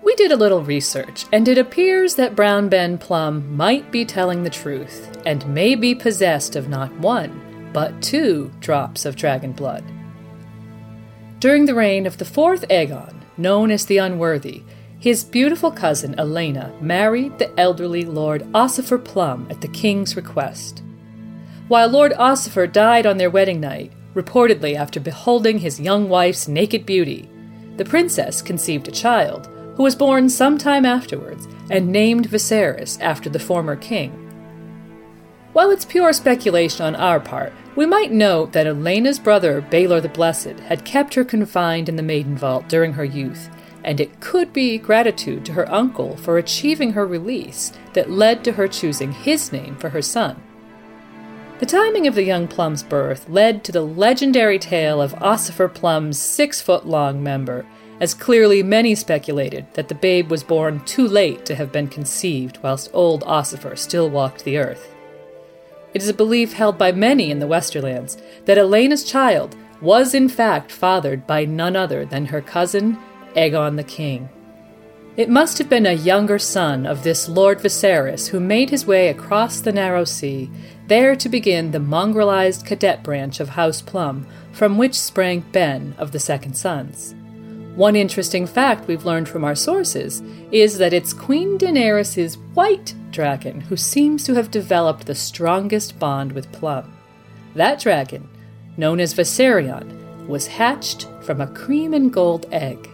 We did a little research, and it appears that Brown Ben Plumm might be telling the truth and may be possessed of not one, but two drops of dragon blood. During the reign of the fourth Aegon, known as the Unworthy, his beautiful cousin Elaena married the elderly Lord Ossifer Plumm at the king's request. While Lord Ossifer died on their wedding night, reportedly after beholding his young wife's naked beauty, the princess conceived a child who was born some time afterwards and named Viserys after the former king. While it's pure speculation on our part, we might note that Elaena's brother, Baelor the Blessed, had kept her confined in the Maiden Vault during her youth, and it could be gratitude to her uncle for achieving her release that led to her choosing his name for her son. The timing of the young Plumm's birth led to the legendary tale of Ossifer Plumm's six foot long member as clearly many speculated that the babe was born too late to have been conceived whilst old Ossifer still walked the earth. It is a belief held by many in the Westerlands that Elaena's child was in fact fathered by none other than her cousin, Aegon the King. It must have been a younger son of this Lord Viserys who made his way across the narrow sea, there to begin the mongrelized cadet branch of House Plumm, from which sprang Ben of the Second Sons. One interesting fact we've learned from our sources is that it's Queen Daenerys' white dragon who seems to have developed the strongest bond with Plumm. That dragon, known as Viserion, was hatched from a cream and gold egg.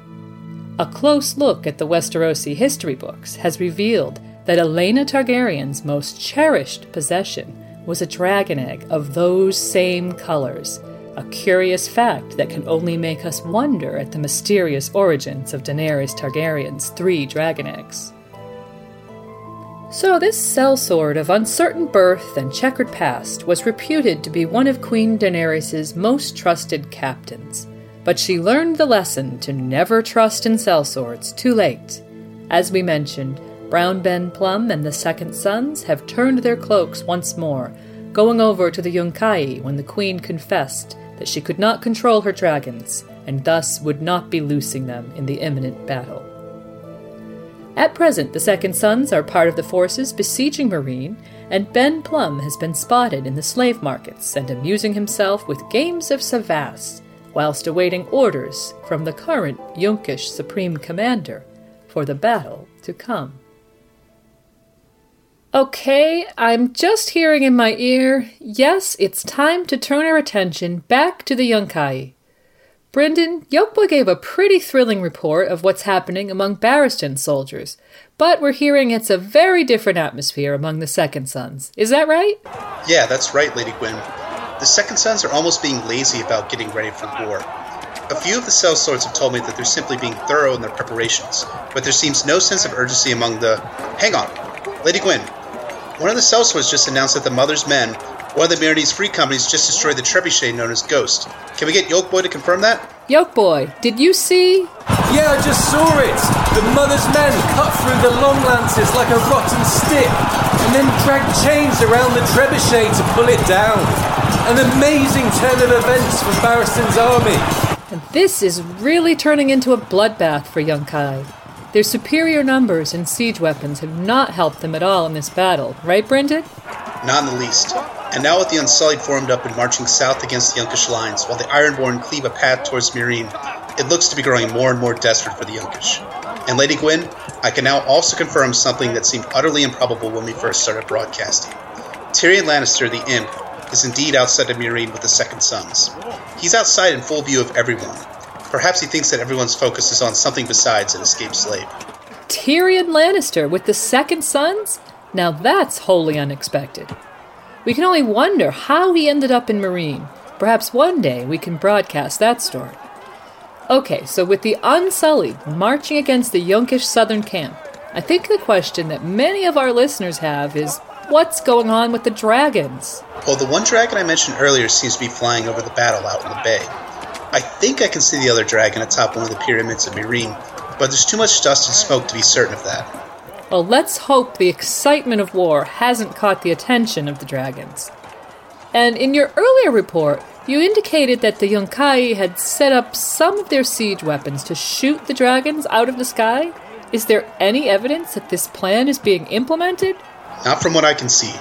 A close look at the Westerosi history books has revealed that Elaena Targaryen's most cherished possession was a dragon egg of those same colors a curious fact that can only make us wonder at the mysterious origins of Daenerys Targaryen's three dragon eggs. So, this sellsword of uncertain birth and checkered past was reputed to be one of Queen Daenerys' most trusted captains. But she learned the lesson to never trust in sellswords too late. As we mentioned, Brown Ben Plumm and the Second Sons have turned their cloaks once more, going over to the Yunkai when the Queen confessed that she could not control her dragons, and thus would not be loosing them in the imminent battle. At present, the Second Sons are part of the forces besieging Meereen, and Ben Plumm has been spotted in the slave markets and amusing himself with games of cyvasse, whilst awaiting orders from the current Yunkish Supreme Commander for the battle to come. Okay, I'm just hearing in my ear, yes, it's time to turn our attention back to the Yunkai. Brendan, Yolkboy gave a pretty thrilling report of what's happening among Barristan soldiers, but we're hearing it's a very different atmosphere among the Second Sons. Is that right? Yeah, that's right, Lady Gwyn. The Second Sons are almost being lazy about getting ready for war. A few of the sellswords have told me that they're simply being thorough in their preparations, but there seems no sense of urgency among the. Hang on! Lady Gwyn, one of the sellswords just announced that the Mother's Men, one of the Meereenese free companies, just destroyed the trebuchet known as Ghost. Can we get Yoke Yolkboy to confirm that? Yoke Yolkboy, did you see? Yeah, I just saw it! The Mother's Men cut through the long lances like a rotten stick, and then dragged chains around the trebuchet to pull it down. An amazing turn of events for Barristan's army. And this is really turning into a bloodbath for Yunkai. Their superior numbers and siege weapons have not helped them at all in this battle, right, Brendan? Not in the least. And now with the Unsullied formed up and marching south against the Yunkish lines, while the Ironborn cleave a path towards Meereen, it looks to be growing more and more desperate for the Yunkish. And Lady Gwyn, I can now also confirm something that seemed utterly improbable when we first started broadcasting. Tyrion Lannister, the Imp, is indeed outside of Meereen with the Second Sons. He's outside in full view of everyone, Perhaps he thinks that everyone's focus is on something besides an escaped slave. Tyrion Lannister with the Second Sons? Now that's wholly unexpected. We can only wonder how he ended up in Meereen. Perhaps one day we can broadcast that story. Okay, so with the Unsullied marching against the Yunkish southern camp, I think the question that many of our listeners have is what's going on with the dragons? Well, the one dragon I mentioned earlier seems to be flying over the battle out in the bay. I think I can see the other dragon atop one of the pyramids of Meereen, but there's too much dust and smoke to be certain of that. Well, let's hope the excitement of war hasn't caught the attention of the dragons. And in your earlier report, you indicated that the Yunkai had set up some of their siege weapons to shoot the dragons out of the sky. Is there any evidence that this plan is being implemented? Not from what I can see.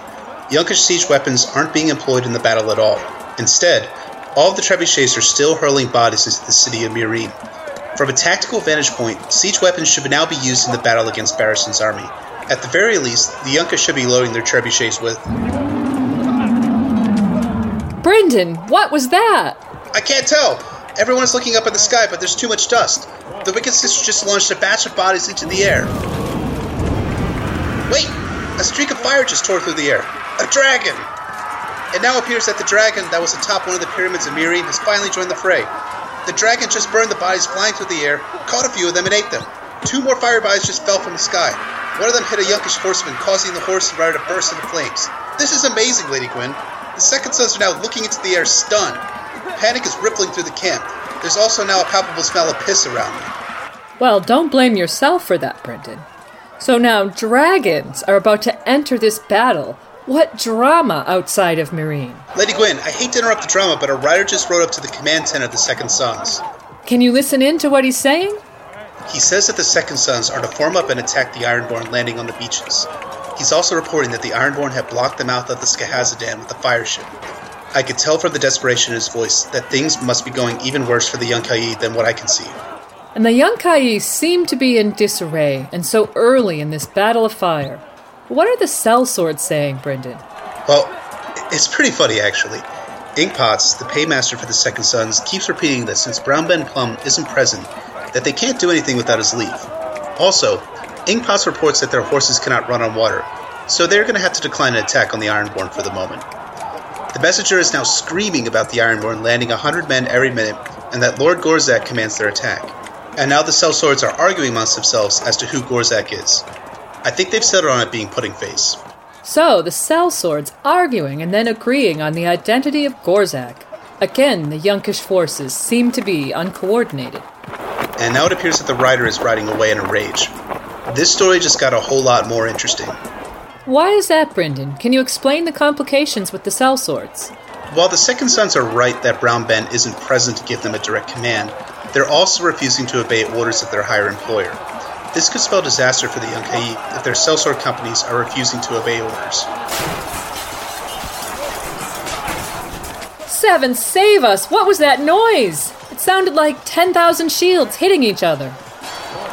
Yunkish siege weapons aren't being employed in the battle at all. Instead, all of the trebuchets are still hurling bodies into the city of Meereen. From a tactical vantage point, siege weapons should now be used in the battle against Barristan's army. At the very least, the Yunka should be loading their trebuchets with. Brendan, what was that? I can't tell. Everyone is looking up at the sky, but there's too much dust. The Wicked Sister just launched a batch of bodies into the air. Wait! A streak of fire just tore through the air. A dragon! It now appears that the dragon that was atop one of the pyramids of Meereen has finally joined the fray. The dragon just burned the bodies flying through the air, caught a few of them, and ate them. Two more fire bodies just fell from the sky. One of them hit a Yunkish horseman, causing the horse and rider to burst into flames. This is amazing, Lady Gwyn. The second sons are now looking into the air stunned. Panic is rippling through the camp. There's also now a palpable smell of piss around me. Well, don't blame yourself for that, Brendan. So now dragons are about to enter this battle. What drama outside of Meereen? Lady Gwyn, I hate to interrupt the drama, but a rider just rode up to the command tent of the Second Sons. Can you listen in to what he's saying? He says that the Second Sons are to form up and attack the Ironborn landing on the beaches. He's also reporting that the Ironborn have blocked the mouth of the Skahazadhan with a fire ship. I could tell from the desperation in his voice that things must be going even worse for the Young Yunkai than what I can see. And the Young Yunkai seem to be in disarray, and so early in this battle of fire. What are the sellswords saying, Brendan? Well, it's pretty funny, actually. Inkpots, the paymaster for the Second Sons, keeps repeating that since Brown Ben Plumm isn't present, that they can't do anything without his leave. Also, Inkpots reports that their horses cannot run on water, so they're going to have to decline an attack on the Ironborn for the moment. The messenger is now screaming about the Ironborn landing a hundred men every minute, and that Lord Gorzhak commands their attack. And now the sellswords are arguing amongst themselves as to who Gorzhak is. I think they've settled on it being Pudding Face. So, the sellswords arguing and then agreeing on the identity of Gorzhak. Again, the Yunkish forces seem to be uncoordinated. And now it appears that the rider is riding away in a rage. This story just got a whole lot more interesting. Why is that, Brendan? Can you explain the complications with the sellswords? While the Second Sons are right that Brown Ben isn't present to give them a direct command, they're also refusing to obey orders of their higher employer. This could spell disaster for the Yunkai if their sellsword companies are refusing to obey orders. Seven, save us! What was that noise? It sounded like 10,000 shields hitting each other.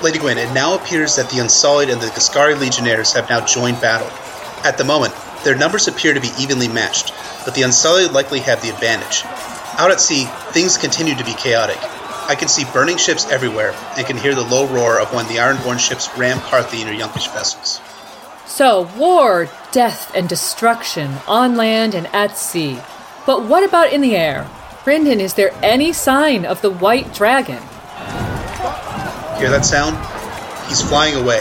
Lady Gwyn, it now appears that the Unsullied and the Ghiscari Legionnaires have now joined battle. At the moment, their numbers appear to be evenly matched, but the Unsullied likely have the advantage. Out at sea, things continue to be chaotic. I can see burning ships everywhere and can hear the low roar of when the Ironborn ships ram Qartheen or Yunkish vessels. So, war, death, and destruction on land and at sea. But what about in the air? Brendan, is there any sign of the white dragon? Hear that sound? He's flying away.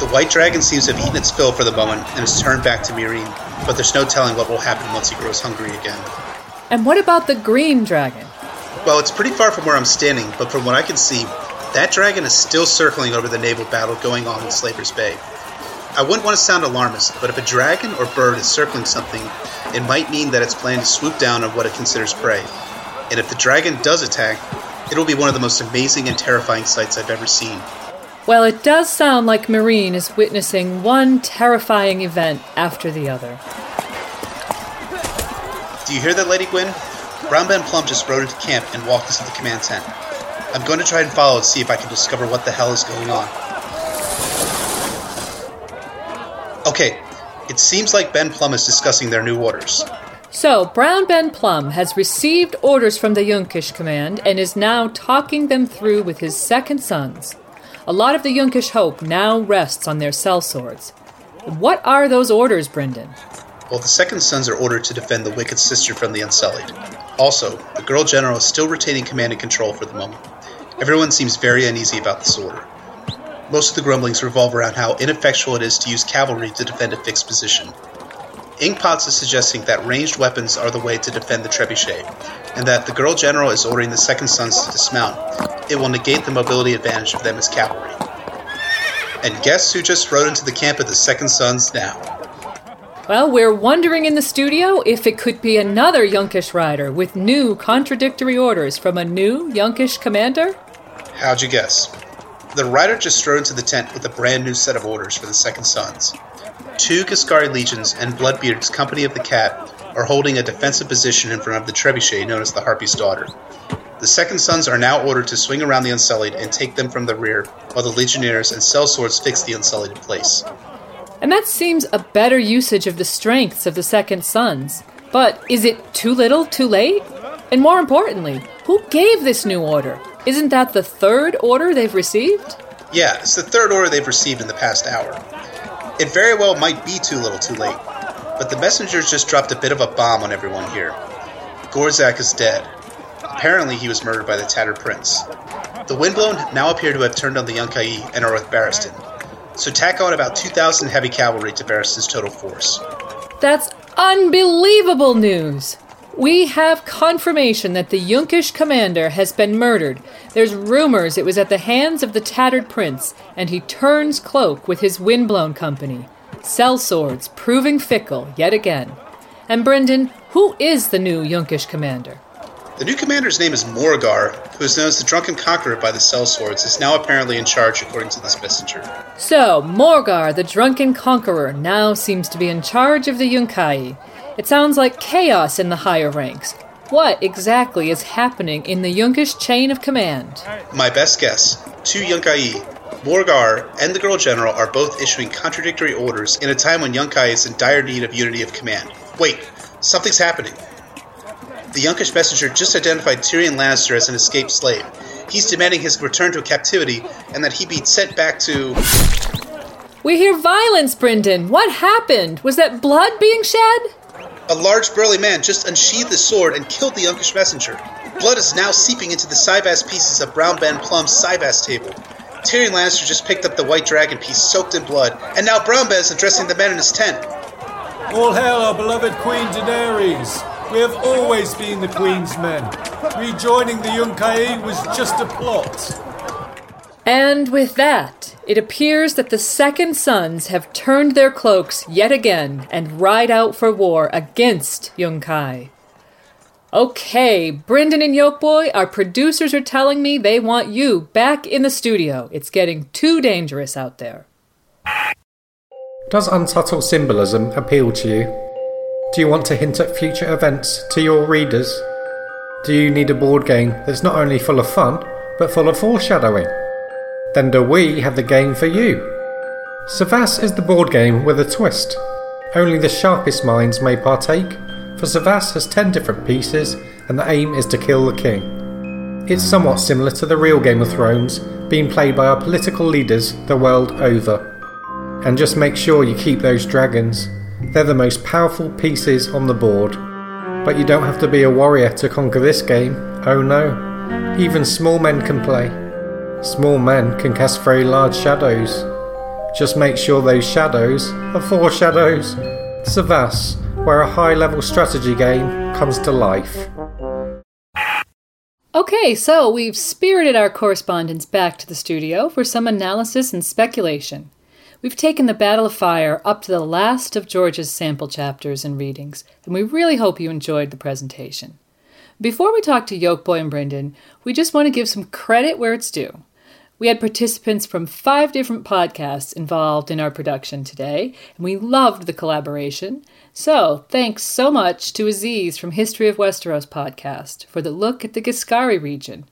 The white dragon seems to have eaten its fill for the moment and has turned back to Meereen, but there's no telling what will happen once he grows hungry again. And what about the green dragon? Well, it's pretty far from where I'm standing, but from what I can see, that dragon is still circling over the naval battle going on in Slaver's Bay. I wouldn't want to sound alarmist, but if a dragon or bird is circling something, it might mean that it's planning to swoop down on what it considers prey. And if the dragon does attack, it'll be one of the most amazing and terrifying sights I've ever seen. Well, it does sound like Meereen is witnessing one terrifying event after the other. Do you hear that, Lady Gwyn? Brown Ben Plumm just rode into camp and walked us to the command tent. I'm going to try and follow and see if I can discover what the hell is going on. Okay, it seems like Ben Plumm is discussing their new orders. So, Brown Ben Plumm has received orders from the Yunkish command and is now talking them through with his second sons. A lot of the Yunkish hope now rests on their sellswords. What are those orders, Brendan? Well, the second sons are ordered to defend the Wicked Sister from the Unsullied. Also, the Girl General is still retaining command and control for the moment. Everyone seems very uneasy about this order. most of the grumblings revolve around how ineffectual it is to use cavalry to defend a fixed position. Inkpots is suggesting that ranged weapons are the way to defend the trebuchet, and that the girl general is ordering the Second Sons to dismount. It will negate the mobility advantage of them as cavalry. And guess who just rode into the camp of the Second Sons now? Well, we're wondering in the studio if it could be another Yunkish rider with new contradictory orders from a new Yunkish commander. How'd you guess? The rider just strode into the tent with a brand new set of orders for the Second Sons. Two Ghiscari legions and Bloodbeard's Company of the Cat are holding a defensive position in front of the trebuchet known as the Harpy's Daughter. The Second Sons are now ordered to swing around the Unsullied and take them from the rear, while the Legionnaires and Sellswords fix the Unsullied in place. And that seems a better usage of the strengths of the Second Sons. But is it too little, too late? And more importantly, who gave this new order? Isn't that the third order they've received? Yeah, it's the third order they've received in the past hour. It very well might be too little too late, but the messengers just dropped a bit of a bomb on everyone here. Gorzhak is dead. Apparently, he was murdered by the Tattered Prince. The Windblown now appear to have turned on the Yunkai and are with Barristan, so tack on about 2,000 heavy cavalry to Barristan's total force. That's unbelievable news! We have confirmation that the Yunkish commander has been murdered. There's rumors it was at the hands of the Tattered Prince, and he turns cloak with his windblown company. Sellswords proving fickle yet again. And Brynden, who is the new Yunkish commander? The new commander's name is Morgar, who is known as the Drunken Conqueror by the Sellswords, is now apparently in charge according to this messenger. So, Morgar, the Drunken Conqueror, now seems to be in charge of the Yunkai. It sounds like chaos in the higher ranks. What exactly is happening in the Yunkish chain of command? My best guess two Yunkai, Morgar, and the Girl General are both issuing contradictory orders in a time when Yunkai is in dire need of unity of command. Wait, something's happening. The Yunkish messenger just identified Tyrion Lannister as an escaped slave. He's demanding his return to captivity and that he be sent back to. We hear violence, Brynden. What happened? Was that blood being shed? A large burly man just unsheathed his sword and killed the Yunkish messenger. Blood is now seeping into the cyvasse pieces of Brown Ben Plumm's cyvasse table. Tyrion Lannister just picked up the white dragon piece soaked in blood, and now Brown Ben is addressing the men in his tent. All hail our beloved Queen Daenerys! We have always been the Queen's men. Rejoining the Yunkai was just a plot. And with that, it appears that the Second Sons have turned their cloaks yet again and ride out for war against Yunkai. Okay, Brynden and Yolkboy, our producers are telling me they want you back in the studio. It's getting too dangerous out there. Does unsubtle symbolism appeal to you? Do you want to hint at future events to your readers? Do you need a board game that's not only full of fun, but full of foreshadowing? Then do we have the game for you? Cyvasse is the board game with a twist. Only the sharpest minds may partake, for cyvasse has 10 different pieces, and the aim is to kill the king. It's somewhat similar to the real Game of Thrones, being played by our political leaders the world over. And just make sure you keep those dragons. They're the most powerful pieces on the board. But you don't have to be a warrior to conquer this game, oh no. Even small men can play. Small men can cast very large shadows. Just make sure those shadows are four shadows. Cyvasse, where a high level strategy game comes to life. Okay, so we've spirited our correspondents back to the studio for some analysis and speculation. We've taken the Battle of Fire up to the last of George's sample chapters and readings, and we really hope you enjoyed the presentation. Before we talk to Yolkboy and Brynden, we just want to give some credit where it's due. We had participants from five different podcasts involved in our production today, and we loved the collaboration. So, thanks so much to Aziz from History of Westeros podcast for the look at the Ghiscari region.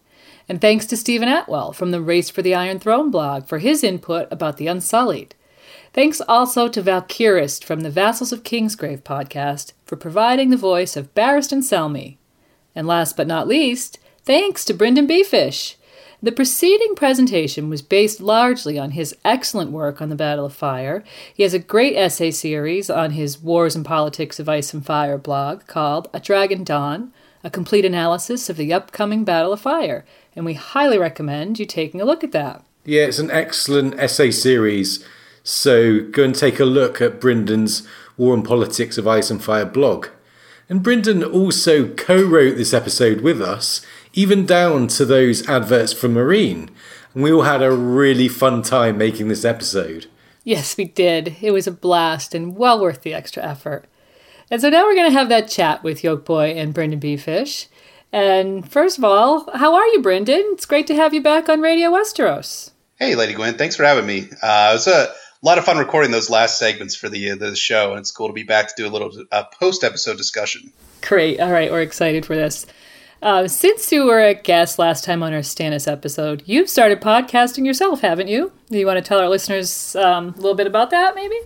And thanks to Steven Attewell from the Race for the Iron Throne blog for his input about the Unsullied. Thanks also to Valkyrist from the Vassals of Kingsgrave podcast for providing the voice of Barristan Selmy. And last but not least, thanks to Brynden BFish. The preceding presentation was based largely on his excellent work on the Battle of Fire. He has a great essay series on his Wars and Politics of Ice and Fire blog called A Dragon Dawn, a complete analysis of the upcoming Battle of Fire, and we highly recommend you taking a look at that. Yeah, it's an excellent essay series. So go and take a look at Brynden's War and Politics of Ice and Fire blog. And Brynden also co wrote this episode with us, even down to those adverts for Meereen. And we all had a really fun time making this episode. Yes, we did. It was a blast and well worth the extra effort. And so now we're going to have that chat with Yolkboy and Brynden B. Fish. And first of all, how are you, Brynden? It's great to have you back on Radio Westeros. Hey, Lady Gwyn, thanks for having me. Uh, it was a lot of fun recording those last segments for the uh, the show, and it's cool to be back to do a little uh, post episode discussion. Great. All right, we're excited for this. Uh, since you were a guest last time on our Stannis episode, you've started podcasting yourself, haven't you? Do you want to tell our listeners um, a little bit about that, maybe?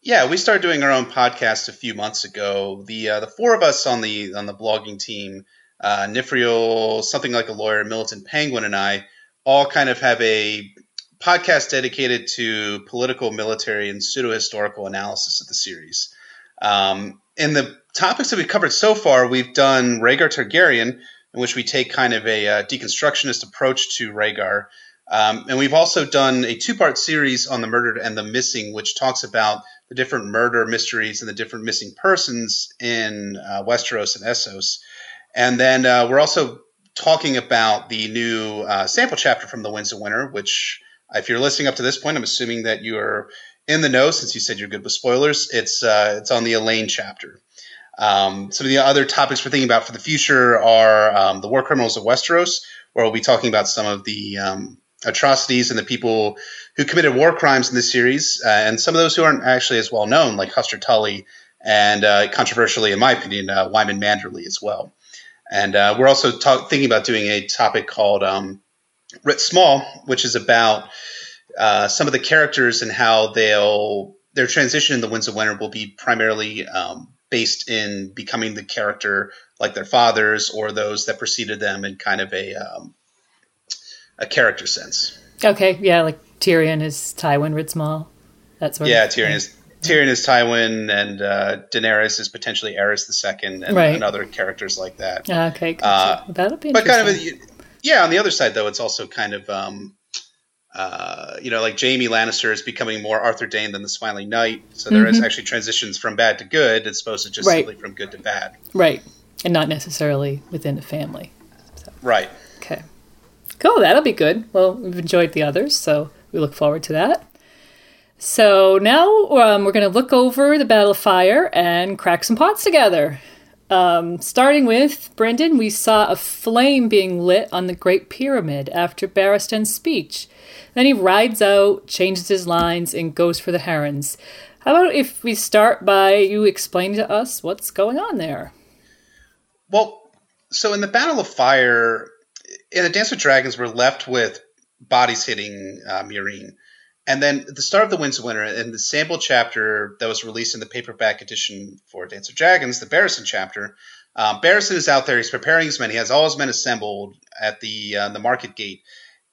Yeah, we started doing our own podcast a few months ago. The uh, the four of us on the on the blogging team, uh, Nifriel, something like a lawyer, Militant Penguin, and I all kind of have a podcast dedicated to political, military, and pseudo historical analysis of the series. Um, in the topics that we've covered so far, we've done Rhaegar Targaryen, in which we take kind of a uh, deconstructionist approach to Rhaegar. Um, and we've also done a two part series on the murdered and the missing, which talks about the different murder mysteries and the different missing persons in uh, Westeros and Essos. And then uh, we're also talking about the new uh, sample chapter from The Winds of Winter, which, if you're listening up to this point, I'm assuming that you are in the know since you said you're good with spoilers. It's uh, it's on the Alayne chapter. Um, some of the other topics we're thinking about for the future are um, the war criminals of Westeros, where we'll be talking about some of the um, atrocities and the people who committed war crimes in this series, uh, and some of those who aren't actually as well known, like Hoster Tully, and uh, controversially, in my opinion, uh, Wyman Manderly as well. And uh, we're also thinking about doing a topic called um, Writ Small, which is about uh, some of the characters and how they'll their transition in the Winds of Winter will be primarily um, based in becoming the character like their fathers or those that preceded them in kind of a um, a character sense. Okay, yeah, like Tyrion is Tywin Ritzmal. That's what. yeah, Tyrion is Tyrion is Tywin, and uh, Daenerys is potentially Aerys the Second, and, right. and, other characters like that. Okay, gotcha. uh, that'll be. But kind of, a, yeah. On the other side, though, it's also kind of, um, uh, you know, like Jaime Lannister is becoming more Arthur Dayne than the Smiling Knight, so there mm-hmm. is actually transitions from bad to good, as opposed to just right. simply from good to bad. Right, and not necessarily within a family. So. Right. Okay. Cool, that'll be good. Well, we've enjoyed the others, so we look forward to that. So now um, we're going to look over the Battle of Fire and crack some pots together. Um, starting with Brynden, we saw a flame being lit on the Great Pyramid after Barristan's speech. Then he rides out, changes his lines, and goes for the herons. How about if we start by you explaining to us what's going on there? Well, so in the Battle of Fire, in the Dance with Dragons, we're left with bodies hitting uh. And then the start of the Winds of Winter, in the sample chapter that was released in the paperback edition for Dance of Dragons, the Barristan chapter, um, Barristan is out there. He's preparing his men. He has all his men assembled at the uh, the market gate,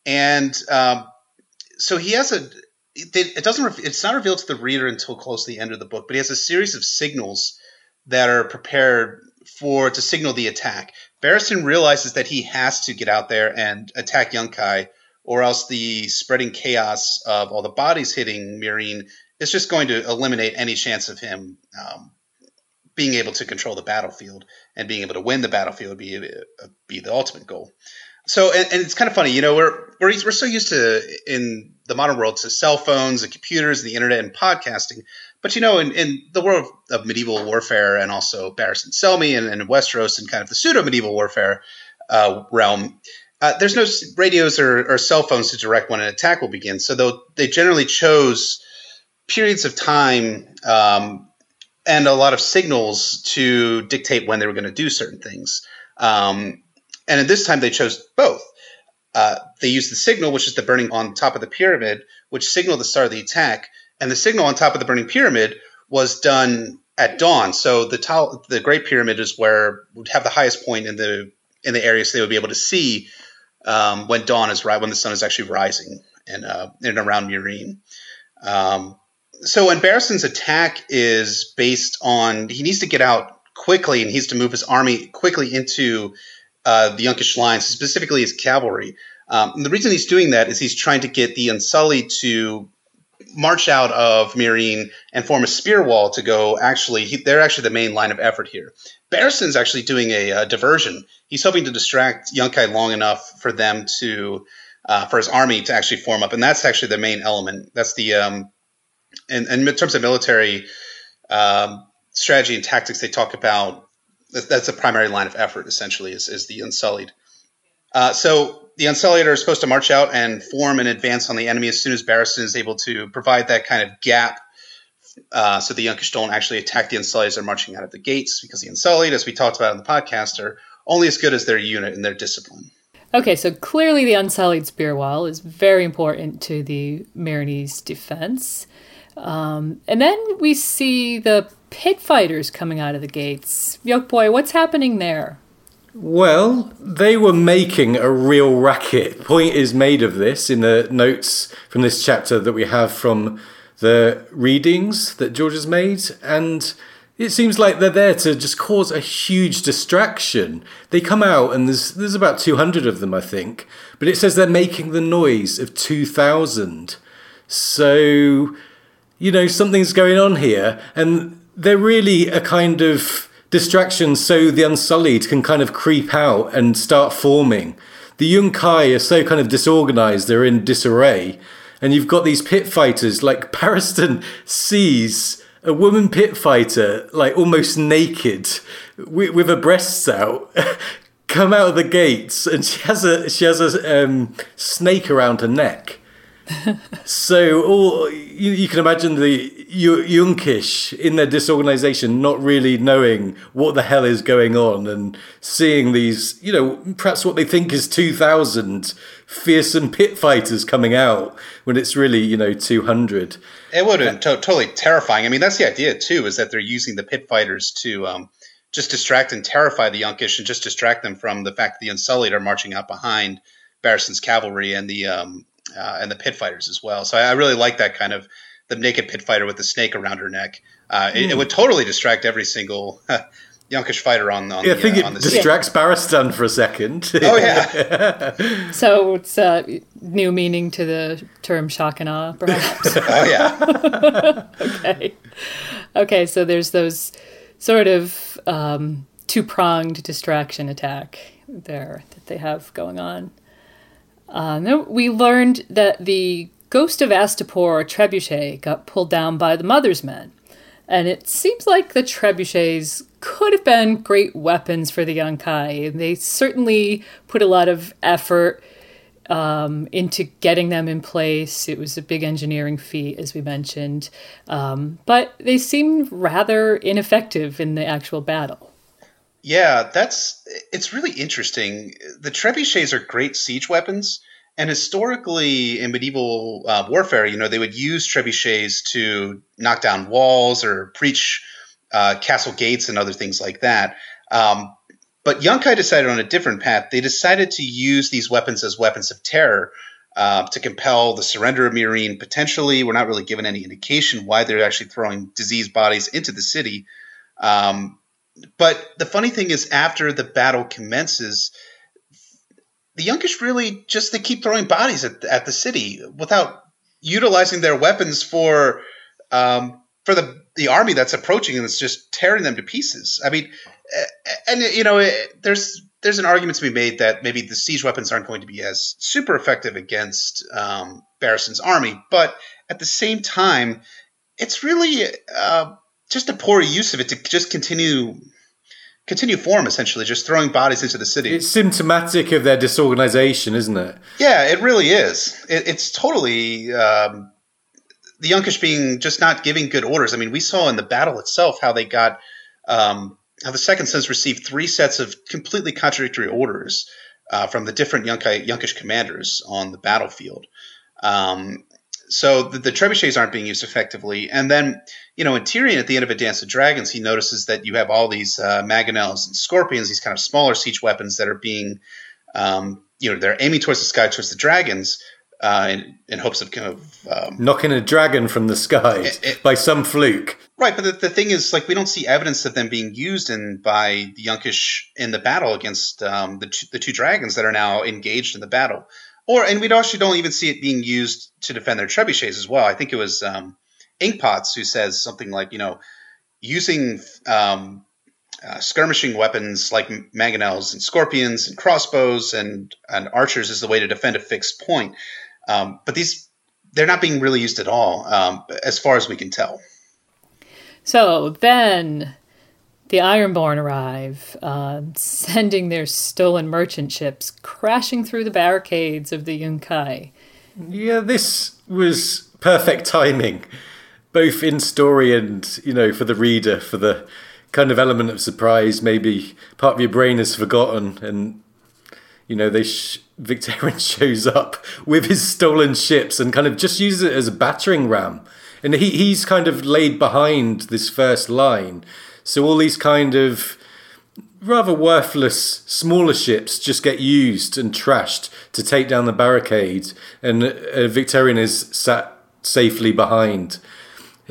and um, so he has a. It, it doesn't. It's not revealed to the reader until close to the end of the book, but he has a series of signals that are prepared for to signal the attack. Barristan realizes that he has to get out there and attack Yunkai, or else the spreading chaos of all the bodies hitting Meereen is just going to eliminate any chance of him um, being able to control the battlefield and being able to win the battlefield be uh, be the ultimate goal. So, and, and, it's kind of funny, you know, we're, we're we're so used to in the modern world to cell phones and computers and the internet and podcasting, but you know, in, in the world of medieval warfare and also Barristan Selmy and, and Westeros and kind of the pseudo medieval warfare uh, realm, uh, there's no radios or, or, cell phones to direct when an attack will begin. So they generally chose periods of time um, and a lot of signals to dictate when they were going to do certain things. Um, and at this time, they chose both. Uh, they used the signal, which is the burning on top of the pyramid, which signaled the start of the attack. And the signal on top of the burning pyramid was done at dawn. So the to- the Great Pyramid is where would have the highest point in the in the area, so they would be able to see um, when dawn is right, when the sun is actually rising and uh, in around Meereen. Um, so when Barristan's attack is based on he needs to get out quickly and he needs to move his army quickly into uh, the Yunkish lines, specifically his cavalry. Um, the reason he's doing that is he's trying to get the Unsullied to march out of Meereen and form a spear wall to go. Actually, he, they're actually the main line of effort here. Barristan's actually doing a, a diversion. He's hoping to distract Yunkai long enough for them to, uh, for his army to actually form up, and that's actually the main element. That's the, um, and, and in terms of military um, strategy and tactics, they talk about that's the primary line of effort. Essentially, is, is the Unsullied. Uh, so the Unsullied are supposed to march out and form an advance on the enemy as soon as Barristan is able to provide that kind of gap uh, so the Yunkish don't actually attack the Unsullied as they're marching out of the gates because the Unsullied, as we talked about in the podcast, are only as good as their unit and their discipline. Okay, so clearly the Unsullied Spear Wall is very important to the Meereenese defense. Um, and then we see the pit fighters coming out of the gates. Yolkboy, what's happening there? Well, they were making a real racket. Point is made of this in the notes from this chapter that we have from the readings that George has made, and it seems like they're there to just cause a huge distraction. They come out, and there's there's about two hundred of them, I think, but it says they're making the noise of two thousand. So, you know, something's going on here, and they're really a kind of distraction so the Unsullied can kind of creep out and start forming. The Yunkai are so kind of disorganized, they're in disarray. And you've got these pit fighters, like Barristan sees a woman pit fighter, like almost naked, with, with her breasts out, (laughs) come out of the gates, and she has a she has a um, snake around her neck so all you, you, can imagine the Yunkish in their disorganization not really knowing what the hell is going on and seeing these, you know, perhaps what they think is 2,000 fearsome pit fighters coming out when it's really, you know, 200. It would have been to- totally terrifying. I mean, that's the idea too, is that they're using the pit fighters to um, just distract and terrify the Yunkish and just distract them from the fact that the Unsullied are marching out behind Barristan's cavalry and the um, uh, and the pit fighters as well. So I, I, really like that kind of the naked pit fighter with the snake around her neck. Uh, it, mm. it, hmm. would totally distract every single (laughs) Yunkish fighter on, on yeah, the, I think uh, it on the distracts scene. Barristan for a second. (laughs) oh yeah. (laughs) so it's uh, new meaning to the term shock and awe, perhaps. oh yeah. okay. Okay. So there's those sort of um, two pronged distraction attack there that they have going on. Uh, we learned that the ghost of Astapor, Trebuchet, got pulled down by the Mother's Men. And it seems like the trebuchets could have been great weapons for the Yunkai. They certainly put a lot of effort um, into getting them in place. It was a big engineering feat, as we mentioned. Um, but they seemed rather ineffective in the actual battle. Yeah, that's it's really interesting. The trebuchets are great siege weapons, and historically in medieval uh, warfare, you know, they would use trebuchets to knock down walls or breach uh, castle gates and other things like that. Um, but Yunkai decided on a different path. They decided to use these weapons as weapons of terror. Uh, to compel the surrender of Meereen, potentially. We're not really given any indication why they're actually throwing diseased bodies into the city. Um, but the funny thing is, after the battle commences, the Yunkish really just they keep throwing bodies at, at the city without utilizing their weapons for um, for the the army that's approaching and it's just tearing them to pieces. I mean, and you know, there's there's an argument to be made that maybe the siege weapons aren't going to be as super effective against um, Barristan's army, but at the same time, it's really uh, just a poor use of it to just continue continue form essentially just throwing bodies into the city. It's symptomatic of their disorganization isn't it? Yeah it really is. It, it's totally um, the yunkish being just not giving good orders. I mean we saw in the battle itself how they got um, how the second sons received three sets of completely contradictory orders uh, from the different Yunkai, Yunkish commanders on the battlefield. Um, so the, the, trebuchets aren't being used effectively. And then, you know, in Tyrion at the end of A Dance of Dragons, he notices that you have all these uh, mangonels and scorpions, these kind of smaller siege weapons that are being, um, you know, they're aiming towards the sky, towards the dragons. Uh, in, in, hopes of kind of um, knocking a dragon from the it, by some fluke. Right, but the, the, thing is, like, we don't see evidence of them being used in by the Yunkish in the battle against um, the two, the two dragons that are now engaged in the battle. Or and we actually don't even see it being used to defend their trebuchets as well. I think it was um, Inkpots who says something like, you know, using um, uh, skirmishing weapons like mangonels and scorpions and crossbows and and archers is the way to defend a fixed point. Um, but these they're not being really used at all, um, as far as we can tell. So then the Ironborn arrive, uh, sending their stolen merchant ships crashing through the barricades of the Yunkai. Yeah, this was perfect timing, both in story and, you know, for the reader, for the kind of element of surprise. Maybe part of your brain has forgotten, and, you know, they sh- Victarion (laughs) shows up with his stolen ships and kind of just uses it as a battering ram. And he, he's kind of laid behind this first line so all these kind of rather worthless smaller ships just get used and trashed to take down the barricade, and uh, Victarion is sat safely behind.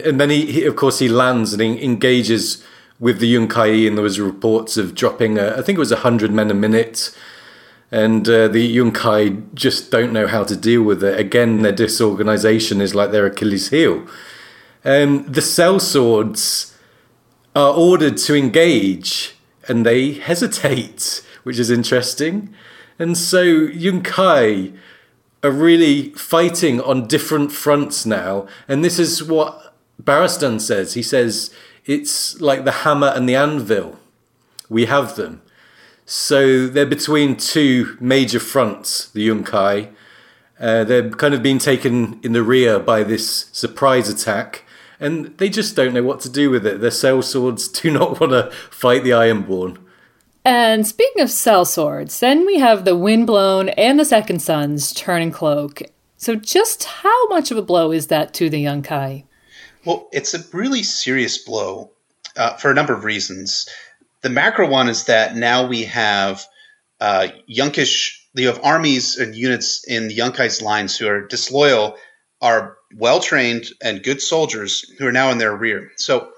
And then he, he of course, he lands and he engages with the Yunkai, and there was reports of dropping, uh, I think it was hundred men a minute. And uh, the Yunkai just don't know how to deal with it. Again, their disorganization is like their Achilles heel. Um, the sellswords are ordered to engage and they hesitate, which is interesting. And so Yunkai are really fighting on different fronts now. And this is what Barristan says. He says it's like the hammer and the anvil. We have them. So they're between two major fronts, the Yunkai. Uh, they're kind of being taken in the rear by this surprise attack and they just don't know what to do with it. Their sellswords do not (laughs) want to fight the Ironborn. And speaking of sellswords, then we have the Windblown and the Second Sons turning cloak. So, just how much of a blow is that to the Yunkai? Well, it's a really serious blow uh, for a number of reasons. The macro one is that now we have uh, Yunkish, you have armies and units in the Yunkai's lines who are disloyal are well trained and good soldiers who are now in their rear. So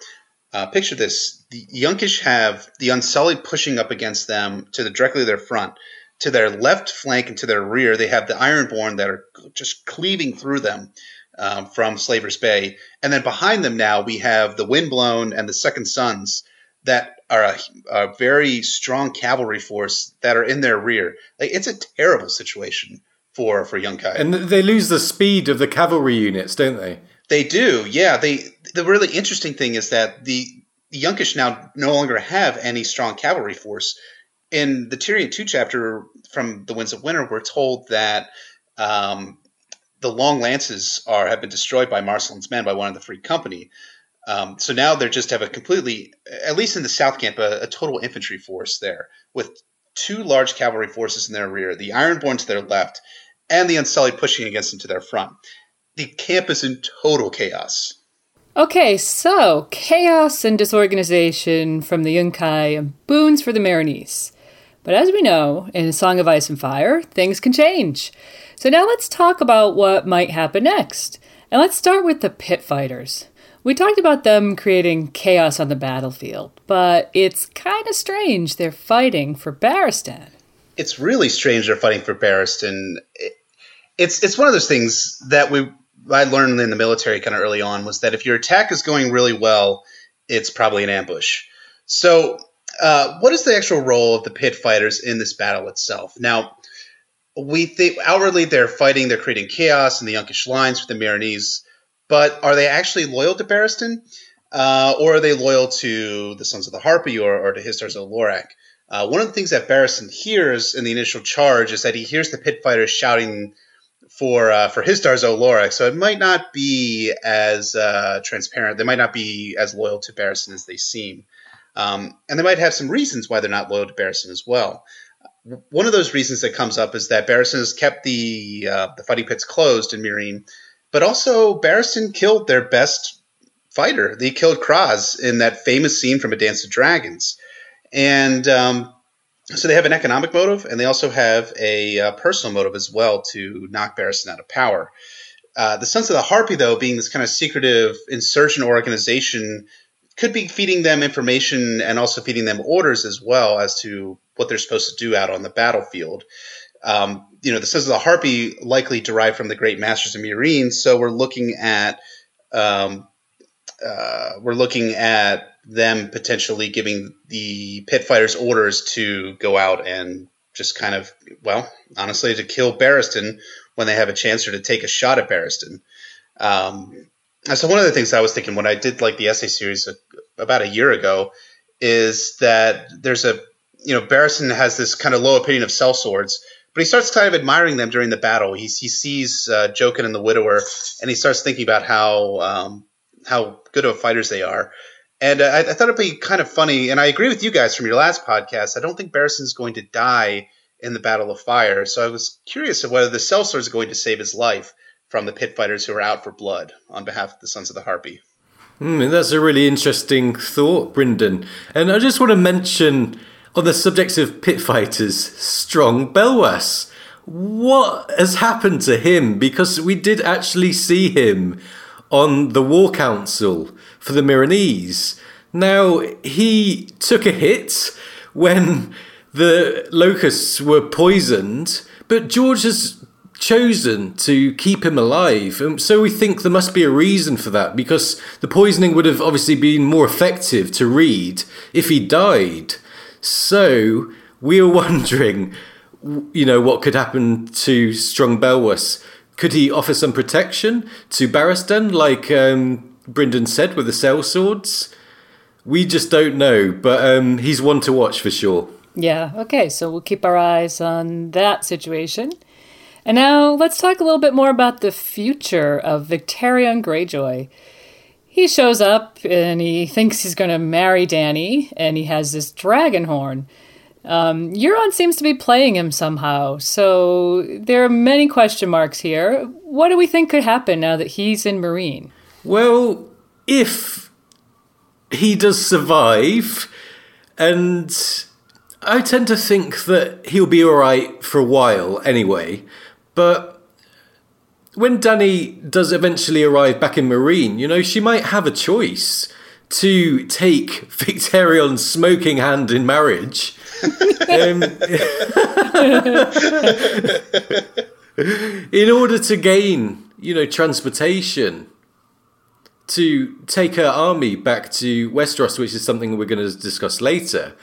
uh, picture this: the Yunkish have the Unsullied pushing up against them to the directly their front. To their left flank and to their rear, they have the Ironborn that are just cleaving through them um, from Slaver's Bay. And then behind them now, we have the Windblown and the Second Sons that are a, a very strong cavalry force that are in their rear. Like, it's a terrible situation for for Yunkai. And they lose the speed of the cavalry units, don't they? They do. Yeah. They the really interesting thing is that the Yunkish now no longer have any strong cavalry force. In the Tyrion two chapter from the Winds of Winter, we're told that um, the long lances are have been destroyed by Marselen's men by one of the Free Company. Um, so now they just have a completely, at least in the South Camp, a, a, total infantry force there with two large cavalry forces in their rear, the Ironborn to their left, and the Unsullied pushing against them to their front. The camp is in total chaos. Okay, so chaos and disorganization from the Yunkai and boons for the Meereenese. But as we know, in Song of Ice and Fire, things can change. So now let's talk about what might happen next. And let's start with the pit fighters. We talked about them creating chaos on the battlefield, but it's kind of strange they're fighting for Barristan it's really strange they're fighting for Barristan. it's it's one of those things that we I learned in the military kind of early on was that if your attack is going really well, it's probably an ambush. So, uh, what is the actual role of the pit fighters in this battle itself? Now, we think outwardly they're fighting, they're creating chaos in the Yunkish lines with the Meereenese, but are they actually loyal to Barristan? Uh, or are they loyal to the Sons of the Harpy or, or to Hizdahr zo Loraq? Uh, one of the things that Barristan hears in the initial charge is that he hears the pit fighters shouting for uh, for Hizdahr zo Loraq, so it might not be as uh, transparent. They might not be as loyal to Barristan as they seem, um, and they might have some reasons why they're not loyal to Barristan as well. One of those reasons that comes up is that Barristan has kept the uh, the fighting pits closed in Meereen, but also Barristan killed their best fighter. They killed Khrazz in that famous scene from A Dance of Dragons. And um, so they have an economic motive, and they also have a uh, personal motive as well to knock Barristan out of power. Uh, the Sons of the Harpy, though, being this kind of secretive insurgent organization, could be feeding them information and also feeding them orders as well as to what they're supposed to do out on the battlefield. Um, you know, the Sons of the Harpy likely derived from the great masters of Meereen, so we're looking at um, uh, we're looking at them potentially giving the pit fighters orders to go out and just kind of, well, honestly, to kill Barristan when they have a chance or to take a shot at Barristan. Um, so one of the things I was thinking when I did like the essay series about a year ago is that there's a, you know, Barristan has this kind of low opinion of sellswords, but he starts kind of admiring them during the battle. He, he sees uh, Jokun and the Widower, and he starts thinking about how um, how good of fighters they are. And uh, I, I, thought it'd be kind of funny, and I agree with you guys from your last podcast. I don't think Barristan's going to die in the Battle of Fire, so I was curious of whether the Sellsword is going to save his life from the pit fighters who are out for blood on behalf of the Sons of the Harpy. Mm, that's a really interesting thought, Brynden. And I just want to mention, on the subject of pit fighters, Strong Belwas. What has happened to him? Because we did actually see him on the War Council for the Meereenese. Now, he took a hit when the locusts were poisoned, but George has chosen to keep him alive. And so we think there must be a reason for that because the poisoning would have obviously been more effective to read if he died. So we are (laughs) wondering, you know, what could happen to Strong Belwas could he offer some protection to Barristan, like um, Brynden said, with the sellswords. We just don't know, but um, he's one to watch for sure. Yeah, okay, so we'll keep our eyes on that situation. And now let's talk a little bit more about the future of Victarion Greyjoy. He shows up and he thinks he's going to marry Dany, and he has this dragon horn. Um, Euron seems to be playing him somehow, so there are many question marks here. What do we think could happen now that he's in Meereen? Well, if he does survive, and I tend to think that he'll be alright for a while anyway, but when Dany does eventually arrive back in Meereen, you know, she might have a choice to take (laughs) Victarion's smoking hand in marriage. Um, (laughs) in order to gain, you know, transportation to take her army back to Westeros, which is something we're going to discuss later.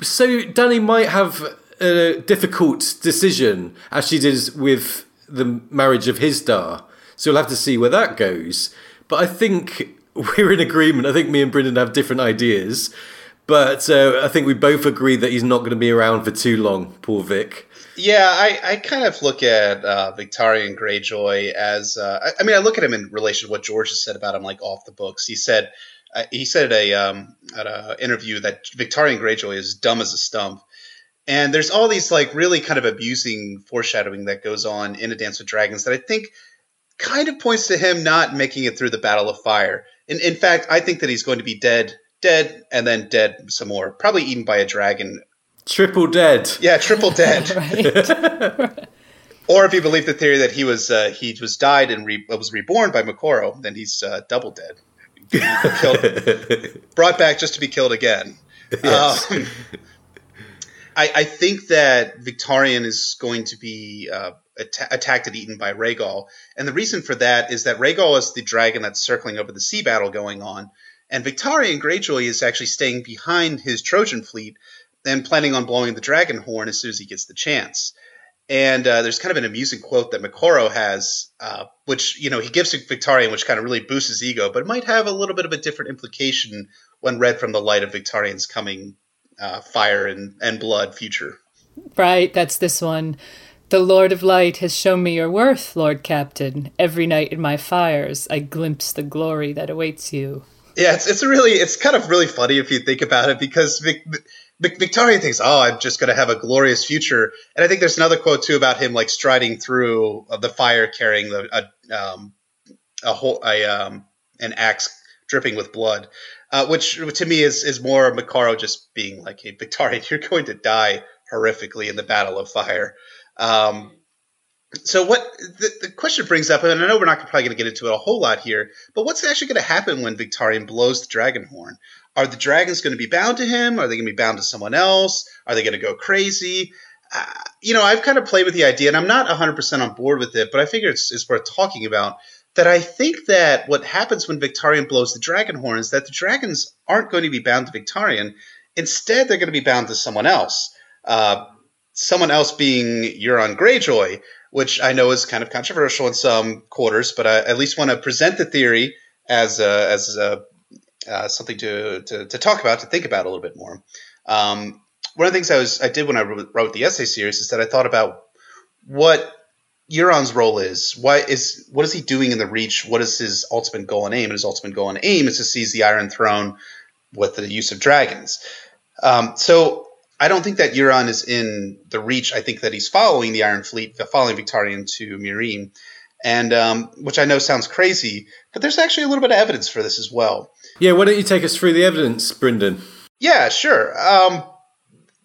So Dany might have a difficult decision, as she did with the marriage of Hizdahr. So we'll have to see where that goes. But I think (laughs) we're in agreement. I think me and Brynden have different ideas. But uh, I think we both agree that he's not going to be around for too long, poor Vic. Yeah, I, I kind of look at uh, Victarion Greyjoy as uh, I, I, mean I look at him in relation to what George has said about him, like off the books. He said uh, he said at a um, at a interview that Victarion Greyjoy is dumb as a stump, and there's all these like really kind of abusing foreshadowing that goes on in A Dance with Dragons that I think kind of points to him not making it through the Battle of Fire. In, in fact, I think that he's going to be dead dead, and then dead some more. Probably eaten by a dragon. Triple dead. Yeah, triple dead. (laughs) (laughs) or if you believe the theory that he was uh, he was died and re- was reborn by Moqorro, then he's uh, double dead. killed, (laughs) brought back just to be killed again. Yes. Um, I, I, think that Victarion is going to be uh, att- attacked and eaten by Rhaegal, and the reason for that is that Rhaegal is the dragon that's circling over the sea battle going on, and Victarion Greyjoy is actually staying behind his Trojan fleet and planning on blowing the dragon horn as soon as he gets the chance. And uh, there's kind of an amusing quote that Moqorro has, uh, which you know he gives to Victarion, which kind of really boosts his ego, but it might have a little bit of a different implication when read from the light of Victarion's coming uh, fire and, and blood future. Right, that's this one. The Lord of Light has shown me your worth, Lord Captain. Every night in my fires, I glimpse the glory that awaits you. Yeah, it's it's really it's kind of really funny if you think about it because Vic, Vic, Victarion thinks, "Oh, I'm just going to have a glorious future," and I think there's another quote too about him like striding through uh, the fire carrying the a um, a whole a um, an axe dripping with blood, uh, which to me is is more Moqorro just being like, "Hey, Victarion, (laughs) you're going to die horrifically in the Battle of Fire." Um, so what the, the, question brings up, and I know we're not probably going to get into it a whole lot here, but what's actually going to happen when Victarion blows the dragon horn? Are the dragons going to be bound to him? Are they going to be bound to someone else? Are they going to go crazy? uh, you know, I've kind of played with the idea, and I'm not 100% on board with it, but I figure it's, it's worth talking about. That I think that what happens when Victarion blows the dragon horn is that the dragons aren't going to be bound to Victarion. Instead, they're going to be bound to someone else. Uh, someone else being Euron Greyjoy, which I know is kind of controversial in some quarters, but I at least want to present the theory as a, as a, uh, something to, to, to talk about, to think about a little bit more. Um, one of the things I was I did when I wrote the essay series is that I thought about what Euron's role is. Why is what is he doing in the Reach? What is his ultimate goal and aim? And his ultimate goal and aim is to seize the Iron Throne with the use of dragons. Um, so I don't think that Euron is in the Reach. I think that he's following the Iron Fleet, following Victarion to Meereen, and um, which I know sounds crazy, but there's actually a little bit of evidence for this as well. Yeah, why don't you take us through the evidence, Brynden? Yeah, sure. Um,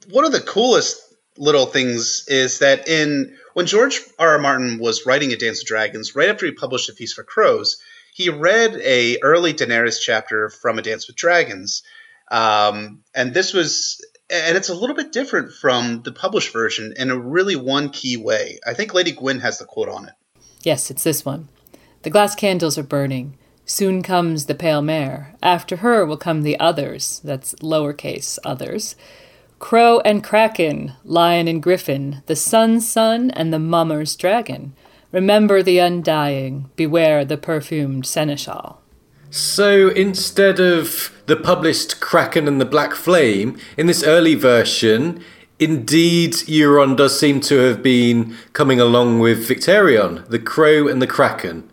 one of the coolest little things is that in when George R. R. Martin was writing A Dance of Dragons, right after he published A Feast for Crows, he read a early Daenerys chapter from A Dance with Dragons, um, and this was and it's a little bit different from the published version in a really one key way. I think Lady Gwyn has the quote on it. Yes, it's this one. The glass candles are burning. Soon comes the pale mare. After her will come the others. That's lowercase others. Crow and Kraken, Lion and Griffin, the Sun's Son and the Mummer's Dragon. Remember the undying, beware the perfumed Seneschal. So instead of the published Kraken and the Black Flame, in this early version, indeed Euron does seem to have been coming along with Victarion, the Crow and the Kraken.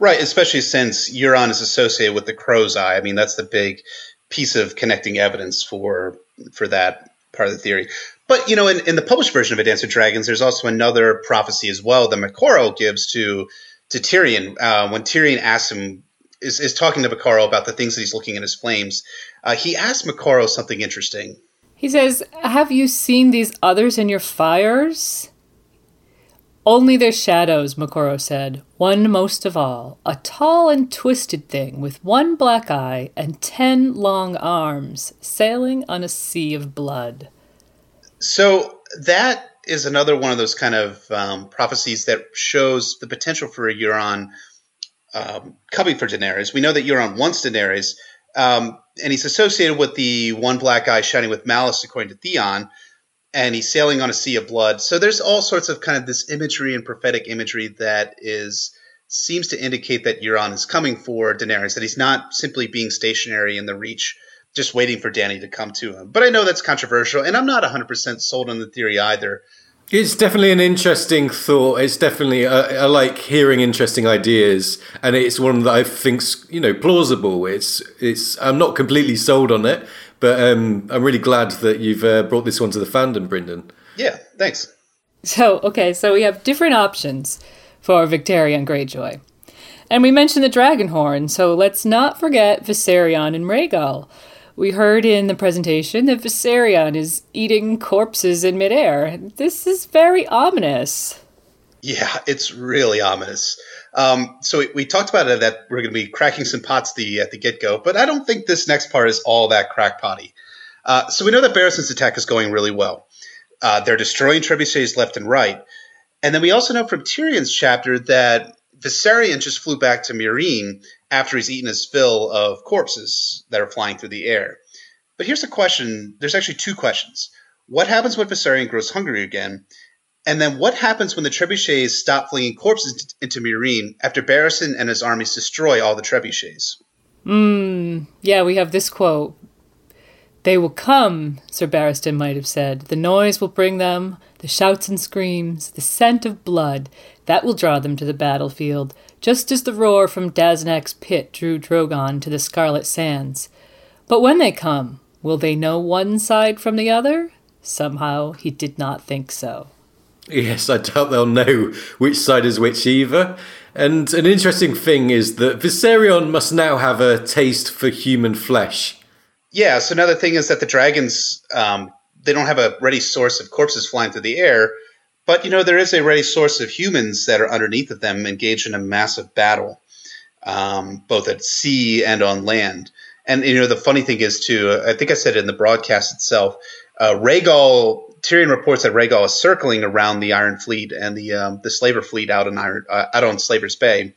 Right, especially since Euron is associated with the Crow's Eye. I mean, that's the big piece of connecting evidence for for that part of the theory. But you know, in, in the published version of A Dance with Dragons, there's also another prophecy as well that Moqorro gives to to Tyrion uh, when Tyrion asks him is, is talking to Moqorro about the things that he's looking in his flames. Uh, he asks Moqorro something interesting. He says, "Have you seen these others in your fires?" Only their shadows, Moqorro said, one most of all, a tall and twisted thing with one black eye and ten long arms, sailing on a sea of blood. So that is another one of those kind of um, prophecies that shows the potential for a Euron um, coming for Daenerys. We know that Euron wants Daenerys, um, and he's associated with the one black eye shining with malice, according to Theon and he's sailing on a sea of blood. So there's all sorts of kind of this imagery and prophetic imagery that is seems to indicate that Euron is coming for Daenerys, that he's not simply being stationary in the Reach, just waiting for Dany to come to him. But I know that's controversial, and I'm not 100% sold on the theory either. It's definitely an interesting thought. It's definitely I like hearing interesting ideas, and it's one that I think's you know plausible. It's it's I'm not completely sold on it, but um, I'm really glad that you've uh, brought this one to the fandom, Brynden. Yeah, thanks. So, okay, so we have different options for Victarion Greyjoy. And we mentioned the dragon horn, so let's not forget Viserion and Rhaegal. We heard in the presentation that Viserion is eating corpses in midair. This is very ominous. Yeah, it's really ominous. Um, so we, we, talked about it that we're going to be cracking some pots the, at the get go, but I don't think this next part is all that crackpotty. Uh, so we know that Barristan's attack is going really well. Uh, they're destroying trebuchets left and right. And then we also know from Tyrion's chapter that Viserion just flew back to Meereen after he's eaten his fill of corpses that are flying through the air. But here's the question there's actually two questions. What happens when Viserion grows hungry again? And then what happens when the trebuchets stop flinging corpses into Meereen after Barristan and his armies destroy all the trebuchets? Hmm. Yeah, we have this quote. They will come, Sir Barristan might have said. The noise will bring them, the shouts and screams, the scent of blood. That will draw them to the battlefield, just as the roar from Daznak's pit drew Drogon to the Scarlet Sands. But when they come, will they know one side from the other? Somehow he did not think so. Yes, I doubt they'll know which side is which either. And an interesting thing is that Viserion must now have a taste for human flesh. Yeah, so another thing is that the dragons, um, they don't have a ready source of corpses flying through the air, but you know, there is a ready source of humans that are underneath of them engaged in a massive battle, um, both at sea and on land. And you know, the funny thing is too, I think I said it in the broadcast itself, uh, Rhaegal Tyrion reports that Rhaegal is circling around the Iron Fleet and the um, the Slaver fleet out in Iron uh, out on Slaver's Bay,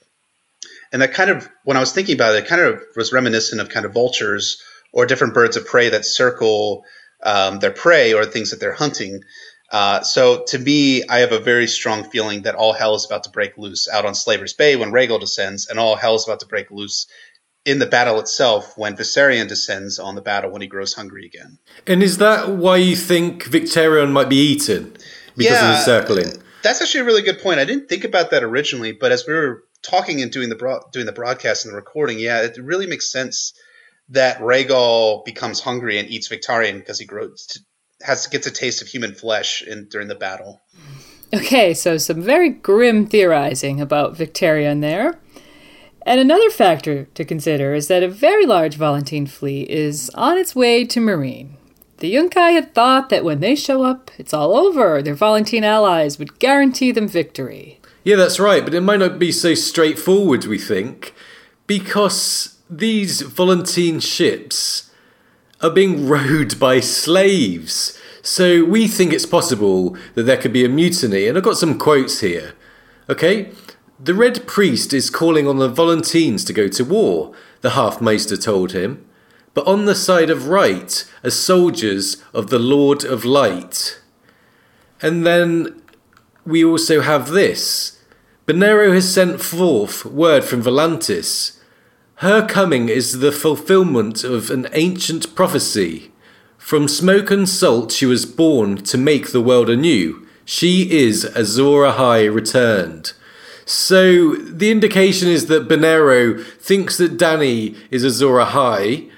and that kind of when I was thinking about it, it kind of was reminiscent of kind of vultures or different birds of prey that circle um, their prey or things that they're hunting. Uh, so to me, I have a very strong feeling that all hell is about to break loose out on Slaver's Bay when Rhaegal descends, and all hell is about to break loose in the battle itself when Viserion descends on the battle when he grows hungry again. And is that why you think Victarion might be eaten because Yeah. of the circling? That's actually a really good point. I didn't think about that originally, but as we were talking and doing the broad, doing the broadcast and the recording, yeah, it really makes sense that Rhaegal becomes hungry and eats Victarion because he grows has gets a taste of human flesh in during the battle. Okay, so some very grim theorizing about Victarion there. And another factor to consider is that a very large Volantene fleet is on its way to Meereen. The Yunkai had thought that when they show up, it's all over. Their Volantene allies would guarantee them victory. Yeah, that's right, but it might not be so straightforward, we think, because these Volantene ships are being (laughs) rowed by slaves. So we think it's possible that there could be a mutiny, and I've got some quotes here. Okay? The Red Priest is calling on the Volantenes to go to war, the Halfmaester told him, but on the side of right as soldiers of the Lord of Light. And then we also have this. Benerro has sent forth word from Volantis. Her coming is the fulfillment of an ancient prophecy. From smoke and salt she was born to make the world anew. She is Azor Ahai returned. So the indication is that Benerro thinks that Dany is Azor Ahai.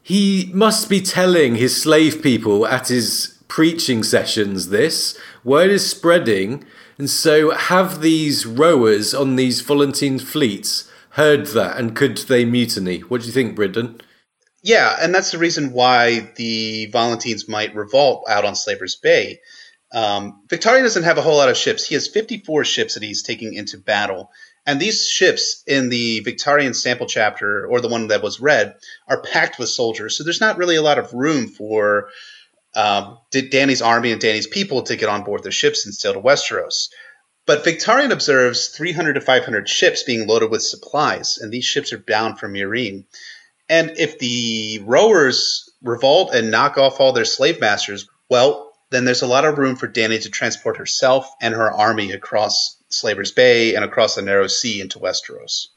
He must be telling his slave people at his preaching sessions this. Word is spreading, and so have these rowers on these Volantene fleets heard that, and could they mutiny? What do you think, Brynden? Yeah, and that's the reason why the Volantenes might revolt out on Slaver's Bay. Um, Victarion doesn't have a whole lot of ships. He has 54 ships that he's taking into battle. And these ships in the Victarion sample chapter, or the one that was read, are packed with soldiers. So there's not really a lot of room for um, Dany's army and Dany's people to get on board their ships and sail to Westeros. But Victarion observes 300 to 500 ships being loaded with supplies, and these ships are bound for Meereen. And if the rowers revolt and knock off all their slave masters, well, then there's a lot of room for Dany to transport herself and her army across Slaver's Bay and across the narrow sea into Westeros.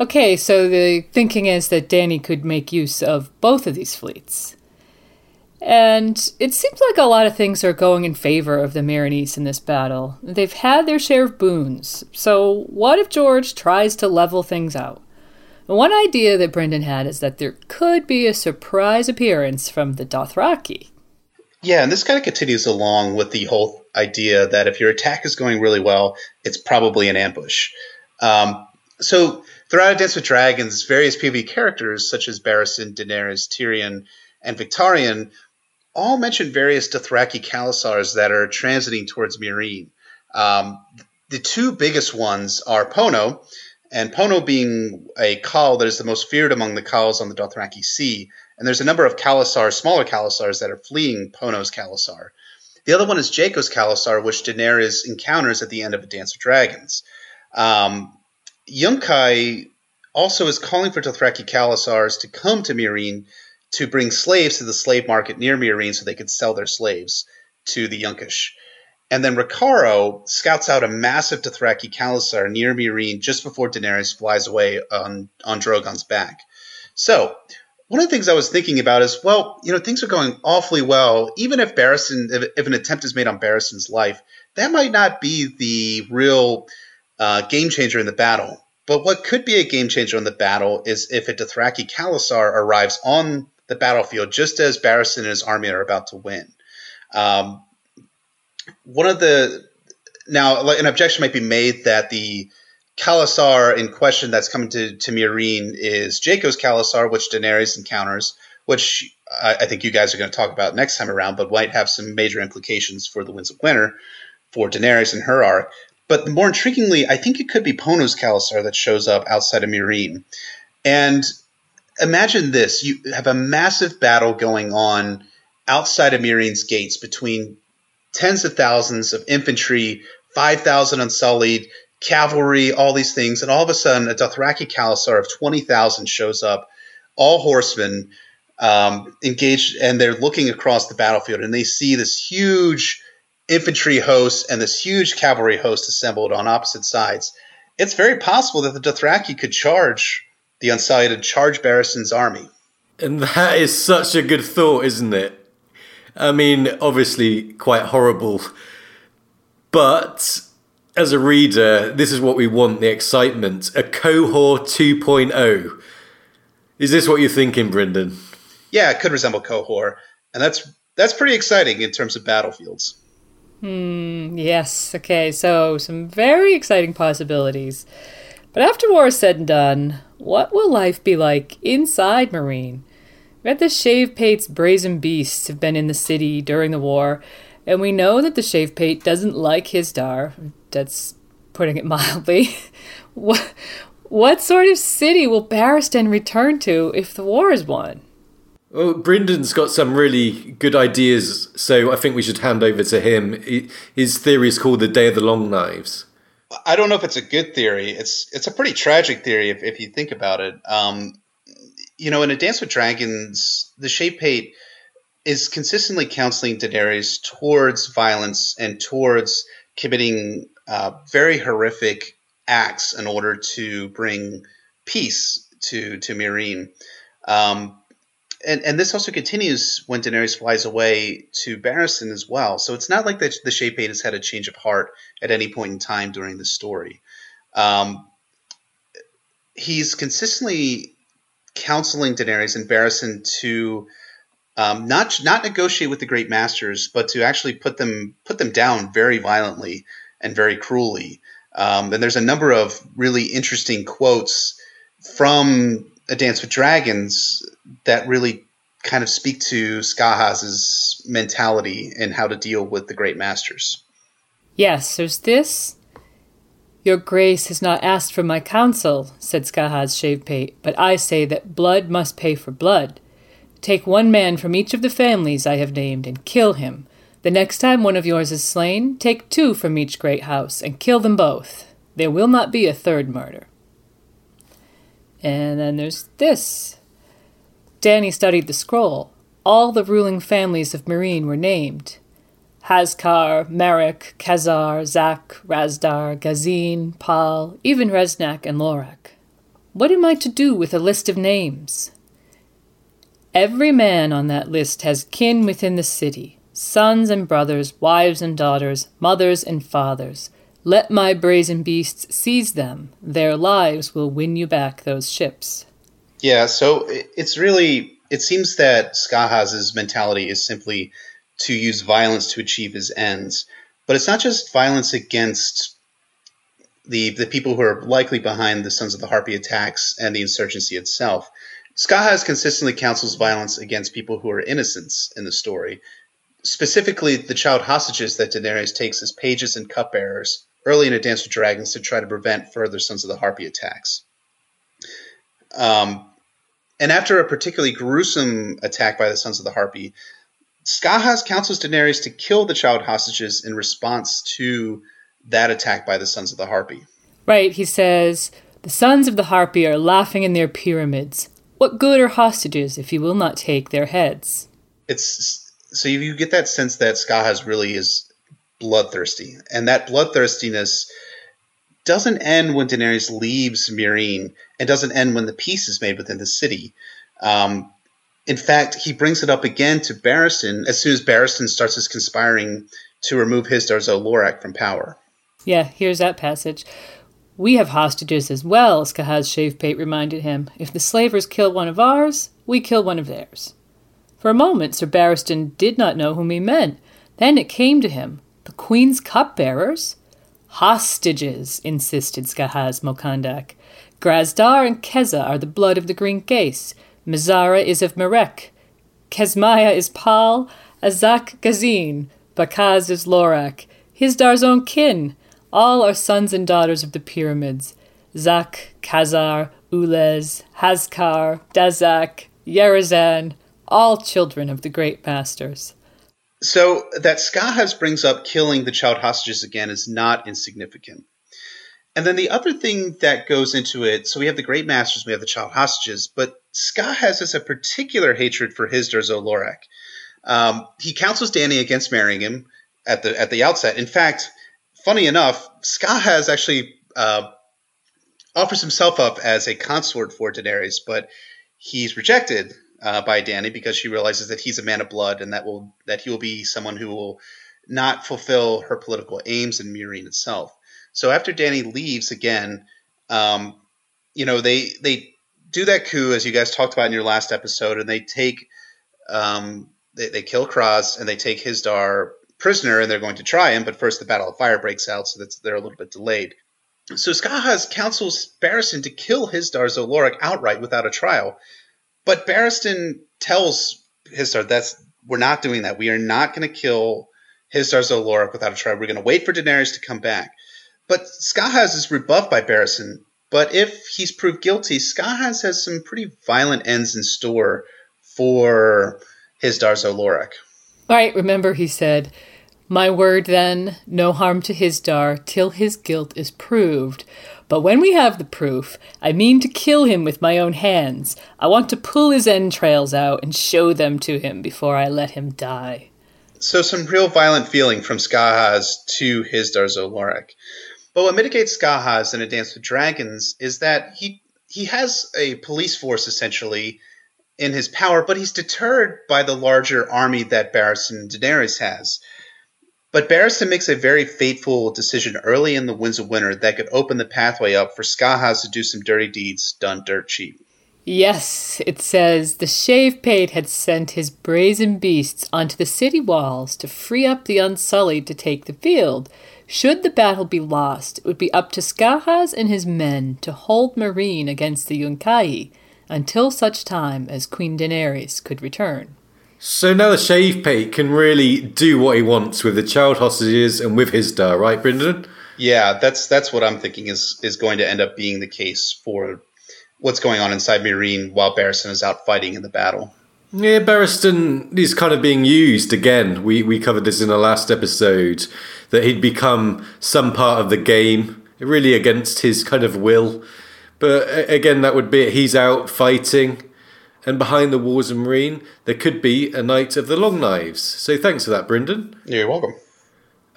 Okay, so the thinking is that Dany could make use of both of these fleets. And it seems like a lot of things are going in favor of the Meereenese in this battle. They've had their share of boons, so what if George tries to level things out? One idea that Brynden had is that there could be a surprise appearance from the Dothraki. Yeah, and this kind of continues along with the whole idea that if your attack is going really well, it's probably an ambush. Um, so throughout A Dance with Dragons, various PvP characters such as Barristan, Daenerys, Tyrion, and Victarion all mention various Dothraki Khalasars that are transiting towards Meereen. Um, the two biggest ones are Pono, and Pono being a Khal that is the most feared among the Khals on the Dothraki Sea. And there's a number of Khalasars, smaller Khalasars, that are fleeing Pono's Khalasar. The other one is Jhaqo's Khalasar, which Daenerys encounters at the end of A Dance with Dragons. Um, Yunkai also is calling for Dothraki Khalasars to come to Meereen to bring slaves to the slave market near Meereen so they could sell their slaves to the Yunkish. And then Rakharo scouts out a massive Dothraki Khalasar near Meereen just before Daenerys flies away on, on Drogon's back. So, one of the things I was thinking about is, well, you know, things are going awfully well. Even if Barristan, if, if an attempt is made on Barristan's life, that might not be the real uh, game changer in the battle. But what could be a game changer in the battle is if a Dothraki Khalasar arrives on the battlefield just as Barristan and his army are about to win. Um, one of the now an objection might be made that the Khalasar in question that's coming to, to Meereen is Jhaqo's Khalasar, which Daenerys encounters, which I, I think you guys are going to talk about next time around, but might have some major implications for the Winds of Winter for Daenerys and her arc. But more intriguingly, I think it could be Pono's Khalasar that shows up outside of Meereen. And imagine this you have a massive battle going on outside of Meereen's gates between tens of thousands of infantry, 5,000 unsullied, cavalry, all these things. And all of a sudden, a Dothraki Khalasar of 20,000 shows up, all horsemen um, engaged, and they're looking across the battlefield and they see this huge infantry host and this huge cavalry host assembled on opposite sides. It's very possible that the Dothraki could charge the Unsullied, charge Barristan's army. And that is such a good thought, isn't it? I mean, obviously quite horrible. But as a reader, this is what we want the excitement. A Qohor 2.0. Is this what you're thinking, Brynden? Yeah, it could resemble Qohor. And that's that's pretty exciting in terms of battlefields. Hmm, yes. Okay, so some very exciting possibilities. But after war is said and done, what will life be like inside Meereen? Read the Shavepate's brazen beasts have been in the city during the war, and we know that the Shavepate doesn't like Hizdahr. That's putting it (laughs) mildly. what, what sort of city will Barristan return to if the war is won? Well, Brynden's got some really good ideas, so I think we should hand over to him. His theory is called the Day of the Long Knives. I don't know if it's a good theory. It's it's a pretty tragic theory if, if you think about it. Um, you know, in A Dance with Dragons, the Shavepate is consistently counseling Daenerys towards violence and towards committing uh, very horrific acts in order to bring peace to to Meereen. Um, and, and this also continues when Daenerys flies away to Barristan as well. So it's not like the, the Shavepate has had a change of heart at any point in time during the story. Um, he's consistently counseling Daenerys and Barristan to um, not not negotiate with the great masters, but to actually put them put them down very violently and very cruelly. Um, and there's a number of really interesting quotes from A Dance with Dragons that really kind of speak to Skahaz's mentality and how to deal with the great masters. Yes, there's this. Your grace has not asked for my counsel, said Skahaz Shavepate, but I say that blood must pay for blood. Take one man from each of the families I have named and kill him. The next time one of yours is slain, take two from each great house and kill them both. There will not be a third murder. And then there's this. Dany studied the scroll. All the ruling families of Meereen were named. Hazkar, Merreq, Quazzar, Zhak, Rhazdar, Ghazeen, Pahl, even Reznak and Loraq. What am I to do with a list of names? Every man on that list has kin within the city sons and brothers, wives and daughters, mothers and fathers. Let my brazen beasts seize them. Their lives will win you back those ships. Yeah, so it's really, it seems that Skahaz's mentality is simply to use violence to achieve his ends. But it's not just violence against the the people who are likely behind the Sons of the Harpy attacks and the insurgency itself. Skahaz consistently counsels violence against people who are innocents in the story, specifically the child hostages that Daenerys takes as pages and cupbearers early in A Dance with Dragons to try to prevent further Sons of the Harpy attacks. Um, and after a particularly gruesome attack by the Sons of the Harpy, Skahaz counsels Daenerys to kill the child hostages in response to that attack by the Sons of the Harpy. Right, he says, The Sons of the Harpy are laughing in their pyramids. What good are hostages if you will not take their heads? It's so you get that sense that Skahaz really is bloodthirsty, and that bloodthirstiness doesn't end when Daenerys leaves Meereen, and doesn't end when the peace is made within the city. Um, in fact, he brings it up again to Barristan as soon as Barristan starts his conspiring to remove Hizdahr zo Loraq from power. Yeah, here's that passage. We have hostages as well, Skahaz Shavepate reminded him. If the slavers kill one of ours, we kill one of theirs. For a moment, Sir Barristan did not know whom he meant. Then it came to him. The Queen's cupbearers? Hostages, insisted Skahaz Mokandak. Grazhar and Qezza are the blood of the Green Grace. Mezzara is of Merreq, Kezmya is Pahl, Azzak Ghazeen, Bhakaz is Loraq, Hizdahr's own kin. All are sons and daughters of the pyramids. Zhak, Quazzar, Uhlez, Hazkar, Dhazak, Yherizan, all children of the great masters. So that Skahaz brings up killing the child hostages again is not insignificant. And then the other thing that goes into it, so we have the great masters, we have the child hostages, but Skahaz has a particular hatred for Hizdahr zo Loraq. Um, he counsels Dany against marrying him at the at the outset. In fact, funny enough, Skahaz actually uh, offers himself up as a consort for Daenerys, but he's rejected uh, by Dany because she realizes that he's a man of blood and that will that he will be someone who will not fulfill her political aims in Meereen itself. So after Dany leaves again, um, you know they they do that coup as you guys talked about in your last episode, and they take um, they, they kill Khrazz and they take Hizdahr prisoner, and they're going to try him. But first, the Battle of Fire breaks out, so that's they're a little bit delayed. So Skahaz counsels Barristan to kill Hizdahr zo Loraq outright without a trial. But Barristan tells Hizdahr that's we're not doing that. We are not going to kill Hizdahr zo Loraq without a trial. We're going to wait for Daenerys to come back. But Skahaz is rebuffed by Barristan. But if he's proved guilty, Skahaz has some pretty violent ends in store for Hizdahr zo Loraq. All right, remember he said, My word then, no harm to Hizdahr till his guilt is proved. But when we have the proof, I mean to kill him with my own hands. I want to pull his entrails out and show them to him before I let him die. So some real violent feeling from Skahaz to his zo Loraq. But what mitigates Skahaz in A Dance with Dragons is that he he has a police force essentially in his power, but he's deterred by the larger army that Barristan Daenerys has. But Barristan makes a very fateful decision early in the Winds of Winter that could open the pathway up for Skahaz to do some dirty deeds done dirt cheap. Yes, it says the Shave Pate had sent his brazen beasts onto the city walls to free up the Unsullied to take the field. Should the battle be lost, it would be up to Skahaz and his men to hold Meereen against the Yunkai until such time as Queen Daenerys could return. So now the Shave Pate can really do what he wants with the child hostages and with Hizdahr, right, Brynden? Yeah, that's that's what I'm thinking is is going to end up being the case for what's going on inside Meereen while Barristan is out fighting in the battle. Yeah, Barristan is kind of being used again. We we covered this in the last episode that he'd become some part of the game, really against his kind of will. But again, that would be it. he's out fighting, and behind the walls of Meereen, there could be a Night of the Long Knives. So thanks for that, Brynden. You're welcome.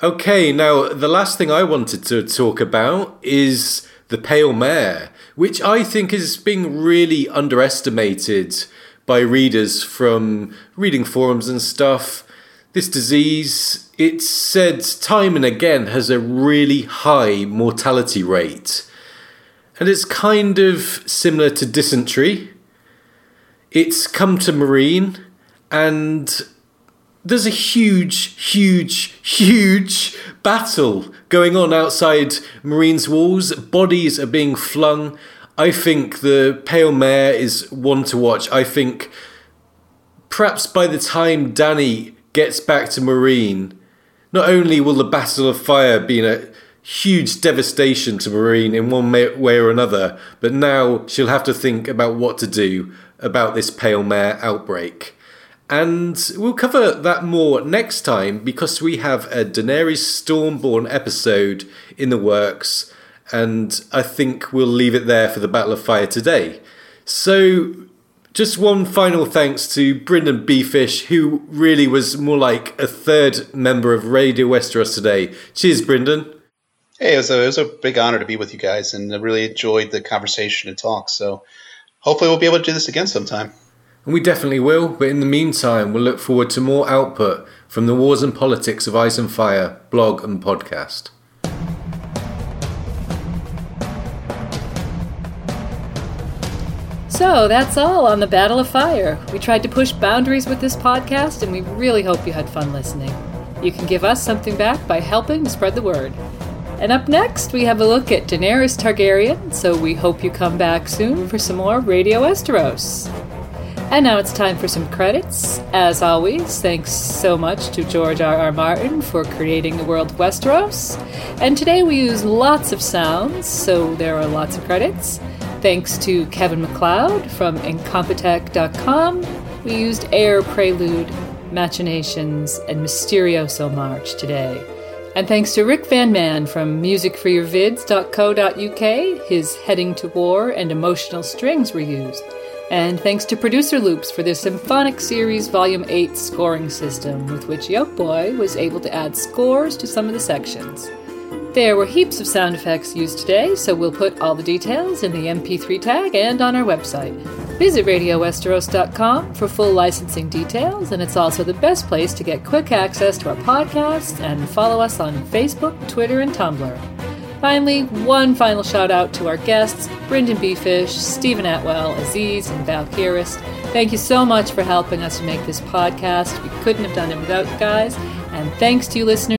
Okay, now the last thing I wanted to talk about is the Pale Mare, which I think is being really underestimated by readers from reading forums and stuff. This disease, it's said time and again, has a really high mortality rate. And it's kind of similar to dysentery. It's come to Meereen, and there's a huge, huge, huge battle going on outside Meereen's walls. Bodies are being flung. I think the Pale Mare is one to watch. I think perhaps by the time Dany gets back to Meereen, not only will the Battle of Fire be a huge devastation to Meereen in one way or another, but now she'll have to think about what to do about this Pale Mare outbreak. And we'll cover that more next time because we have a Daenerys Stormborn episode in the works, and I think we'll leave it there for the Battle of Fire today. So, just one final thanks to Brynden BFish, who really was more like a third member of Radio Westeros today. Cheers, Brynden. Hey, it was, a, it was a big honor to be with you guys, and I really enjoyed the conversation and talk. So, hopefully, we'll be able to do this again sometime. And we definitely will, but in the meantime, we'll look forward to more output from the Wars and Politics of Ice and Fire blog and podcast. So that's all on the Battle of Fire. We tried to push boundaries with this podcast, and we really hope you had fun listening. You can give us something back by helping to spread the word. And up next, we have a look at Daenerys Targaryen, so we hope you come back soon for some more Radio Westeros. And now it's time for some credits. As always, thanks so much to George R. R. Martin for creating the world of Westeros. And today we use lots of sounds, so there are lots of credits. Thanks to Kevin MacLeod from Incompetech.com, We used Air Prelude, Machinations, and Mysterioso March today. And thanks to Rick Vanman from musicforyourvids.co.uk, his Heading to War and Emotional Strings were used. And thanks to Producer Loops for their Symphonic Series Volume 8 scoring system, with which Yolkboy was able to add scores to some of the sections. There were heaps of sound effects used today, so we'll put all the details in the MP3 tag and on our website. Visit RadioWesteros.com for full licensing details, and it's also the best place to get quick access to our podcasts and follow us on Facebook, Twitter, and Tumblr. Finally, one final shout out to our guests, Brynden B. Fish, Steven Attewell, Aziz, and Val Kiris. Thank you so much for helping us to make this podcast. We couldn't have done it without you guys. And thanks to you listeners.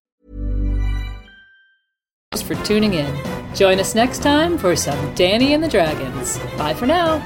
For tuning in. Join us next time for some Dany and the Dragons. Bye for now.